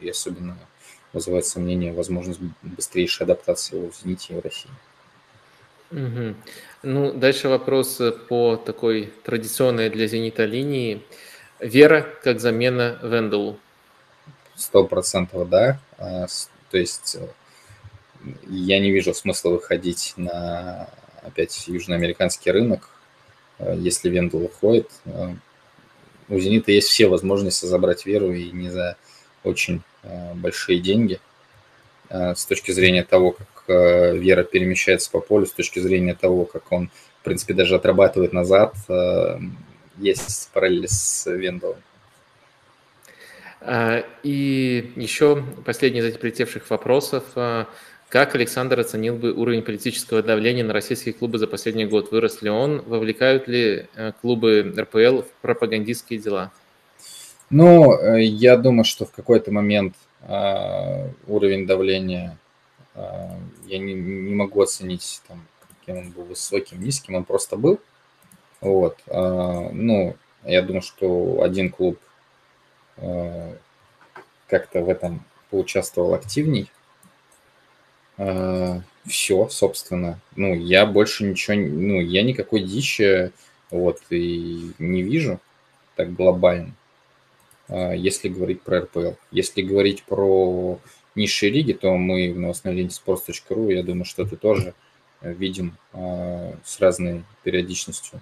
И особенно вызывает сомнения возможность быстрейшей адаптации его в «Зените» и в России. Угу. Ну, дальше вопрос по такой традиционной для «Зенита» линии. Вера как замена Венделу? Сто процентов, да. А, то есть э, я не вижу смысла выходить на опять южноамериканский рынок, э, если Вендел уходит. Э, у «Зенита» есть все возможности забрать Веру и не за очень большие деньги. С точки зрения того, как Э, Вера перемещается по полю с точки зрения того, как он, в принципе, даже отрабатывает назад, э, есть параллели с Вендалом. А, и еще последний из этих прилетевших вопросов. Как Александр оценил бы уровень политического давления на российские клубы за последний год? Вырос ли он? Вовлекают ли э, клубы РПЛ в пропагандистские дела? Ну, я думаю, что в какой-то момент уровень давления а, я не, не могу оценить, там, каким он был высоким, низким, он просто был. Вот. А, ну, я думаю, что один клуб а, как-то в этом поучаствовал активней. Все, собственно. Ну, я больше ничего, ну, я никакой дичи вот и не вижу так глобально, если говорить про РПЛ. Если говорить про низшей лиги, то мы в новостной ленте sports.ru, я думаю, что это тоже э, видим э, с разной периодичностью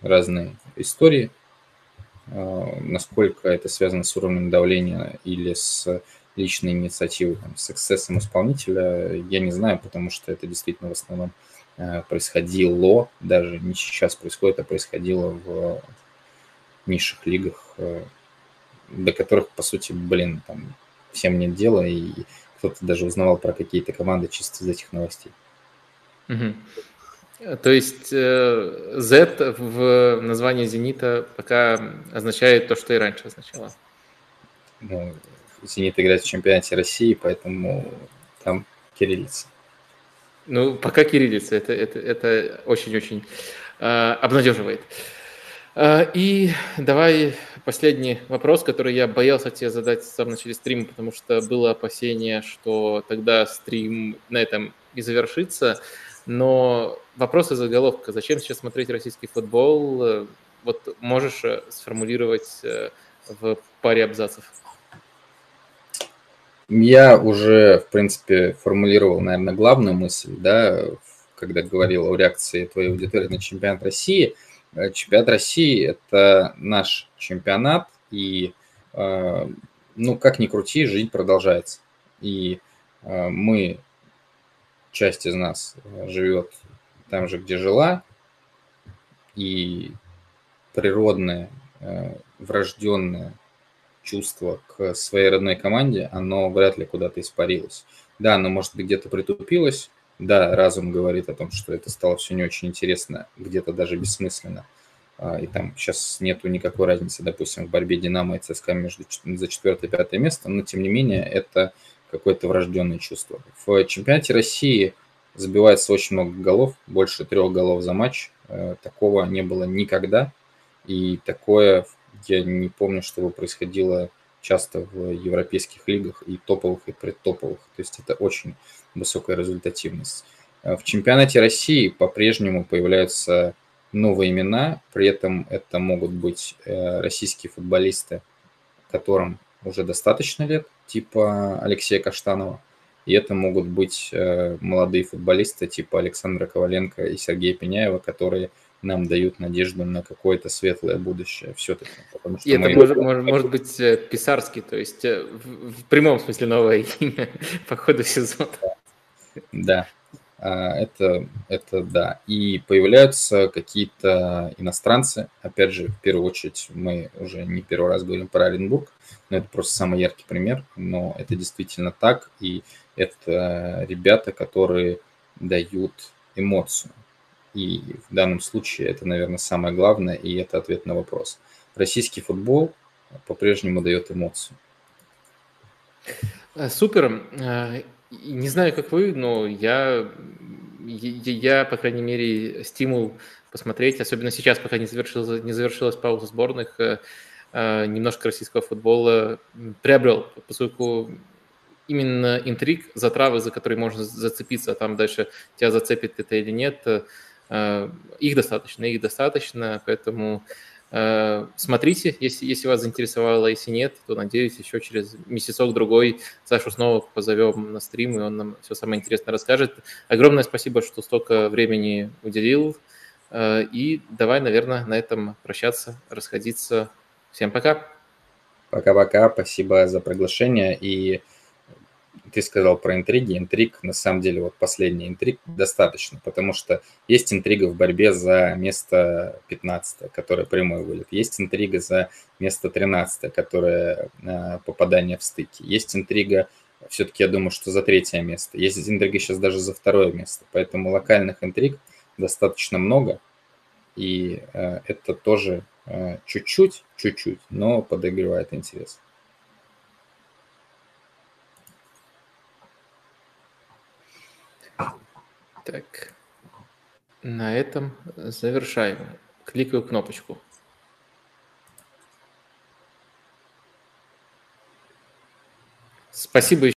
разные истории. Э, насколько это связано с уровнем давления или с личной инициативой, там, с эксцессом исполнителя, я не знаю, потому что это действительно в основном происходило, даже не сейчас происходит, а происходило в низших лигах, до которых, по сути, блин, там всем нет дела, и кто-то даже узнавал про какие-то команды чисто из этих новостей. Угу. То есть э, Z в названии «Зенита» пока означает то, что и раньше означало? Ну, «Зенит» играет в чемпионате России, поэтому там кириллица. Ну, пока кириллица, это, это, это очень-очень э, обнадеживает. Э, и давай последний вопрос, который я боялся тебе задать в самом начале стрима, потому что было опасение, что тогда стрим на этом и завершится. Но вопрос из заголовка. Зачем сейчас смотреть российский футбол? Вот можешь э, сформулировать э, в паре абзацев? Я уже, в принципе, формулировал, наверное, главную мысль, да, когда говорил о реакции твоей аудитории на чемпионат России – Э, чемпионат России – это наш чемпионат, и, э, ну, как ни крути, жизнь продолжается. И э, мы, часть из нас живет там же, где жила, и природное, врожденное чувство к своей родной команде, оно вряд ли куда-то испарилось. Да, оно, может быть, где-то притупилось, да, разум говорит о том, что это стало все не очень интересно, где-то даже бессмысленно. А, и там сейчас нету никакой разницы, допустим, в борьбе Динамо и ЦСКА между за четвертое и пятое место, но тем не менее это какое-то врожденное чувство. В чемпионате России забивается очень много голов, больше трех голов за матч. Э, такого не было никогда. И такое я не помню, чтобы происходило часто в европейских лигах и топовых, и предтоповых. То есть это очень высокая результативность. Э, в чемпионате России по-прежнему появляются новые имена, при этом это могут быть э, российские футболисты, которым уже достаточно лет, типа Алексея Каштанова, и это могут быть э, молодые футболисты типа Александра Коваленко и Сергея Пеняева, которые нам дают надежду на какое-то светлое будущее все-таки. И это может, может, может быть э, писарский, то есть э, в, в прямом смысле новое имя [LAUGHS] по ходу сезона. Да, а, это, это да. И появляются какие-то иностранцы. Опять же, в первую очередь, мы уже не первый раз говорим про Оренбург, но это просто самый яркий пример. Но это действительно так. И это ребята, которые дают эмоцию. И в данном случае это, наверное, самое главное, и это ответ на вопрос. Российский футбол по-прежнему дает эмоцию. Э, супер. Э, не знаю, как вы, но я, я, по крайней мере, стимул посмотреть, особенно сейчас, пока не завершилась, не завершилась пауза сборных, э, немножко российского футбола приобрел, поскольку именно интриг, затравы, за которые можно зацепиться, а там дальше тебя зацепит это или нет, их достаточно, их достаточно, поэтому э, смотрите, если, если вас заинтересовало, если нет, то, надеюсь, еще через месяцок-другой Сашу снова позовем на стрим, и он нам все самое интересное расскажет. Огромное спасибо, что столько времени уделил, э, и давай, наверное, на этом прощаться, расходиться. Всем пока. Пока-пока, спасибо за приглашение, и ты сказал про интриги. Интриг, на самом деле, вот последний интриг достаточно, потому что есть интрига в борьбе за место 15, которое прямой вылет. Есть интрига за место 13, которое э, попадание в стыки. Есть интрига, все-таки я думаю, что за третье место. Есть интрига сейчас даже за второе место. Поэтому локальных интриг достаточно много. И э, это тоже э, чуть-чуть, чуть-чуть, но подогревает интерес. Так, на этом завершаем. Кликаю кнопочку. Спасибо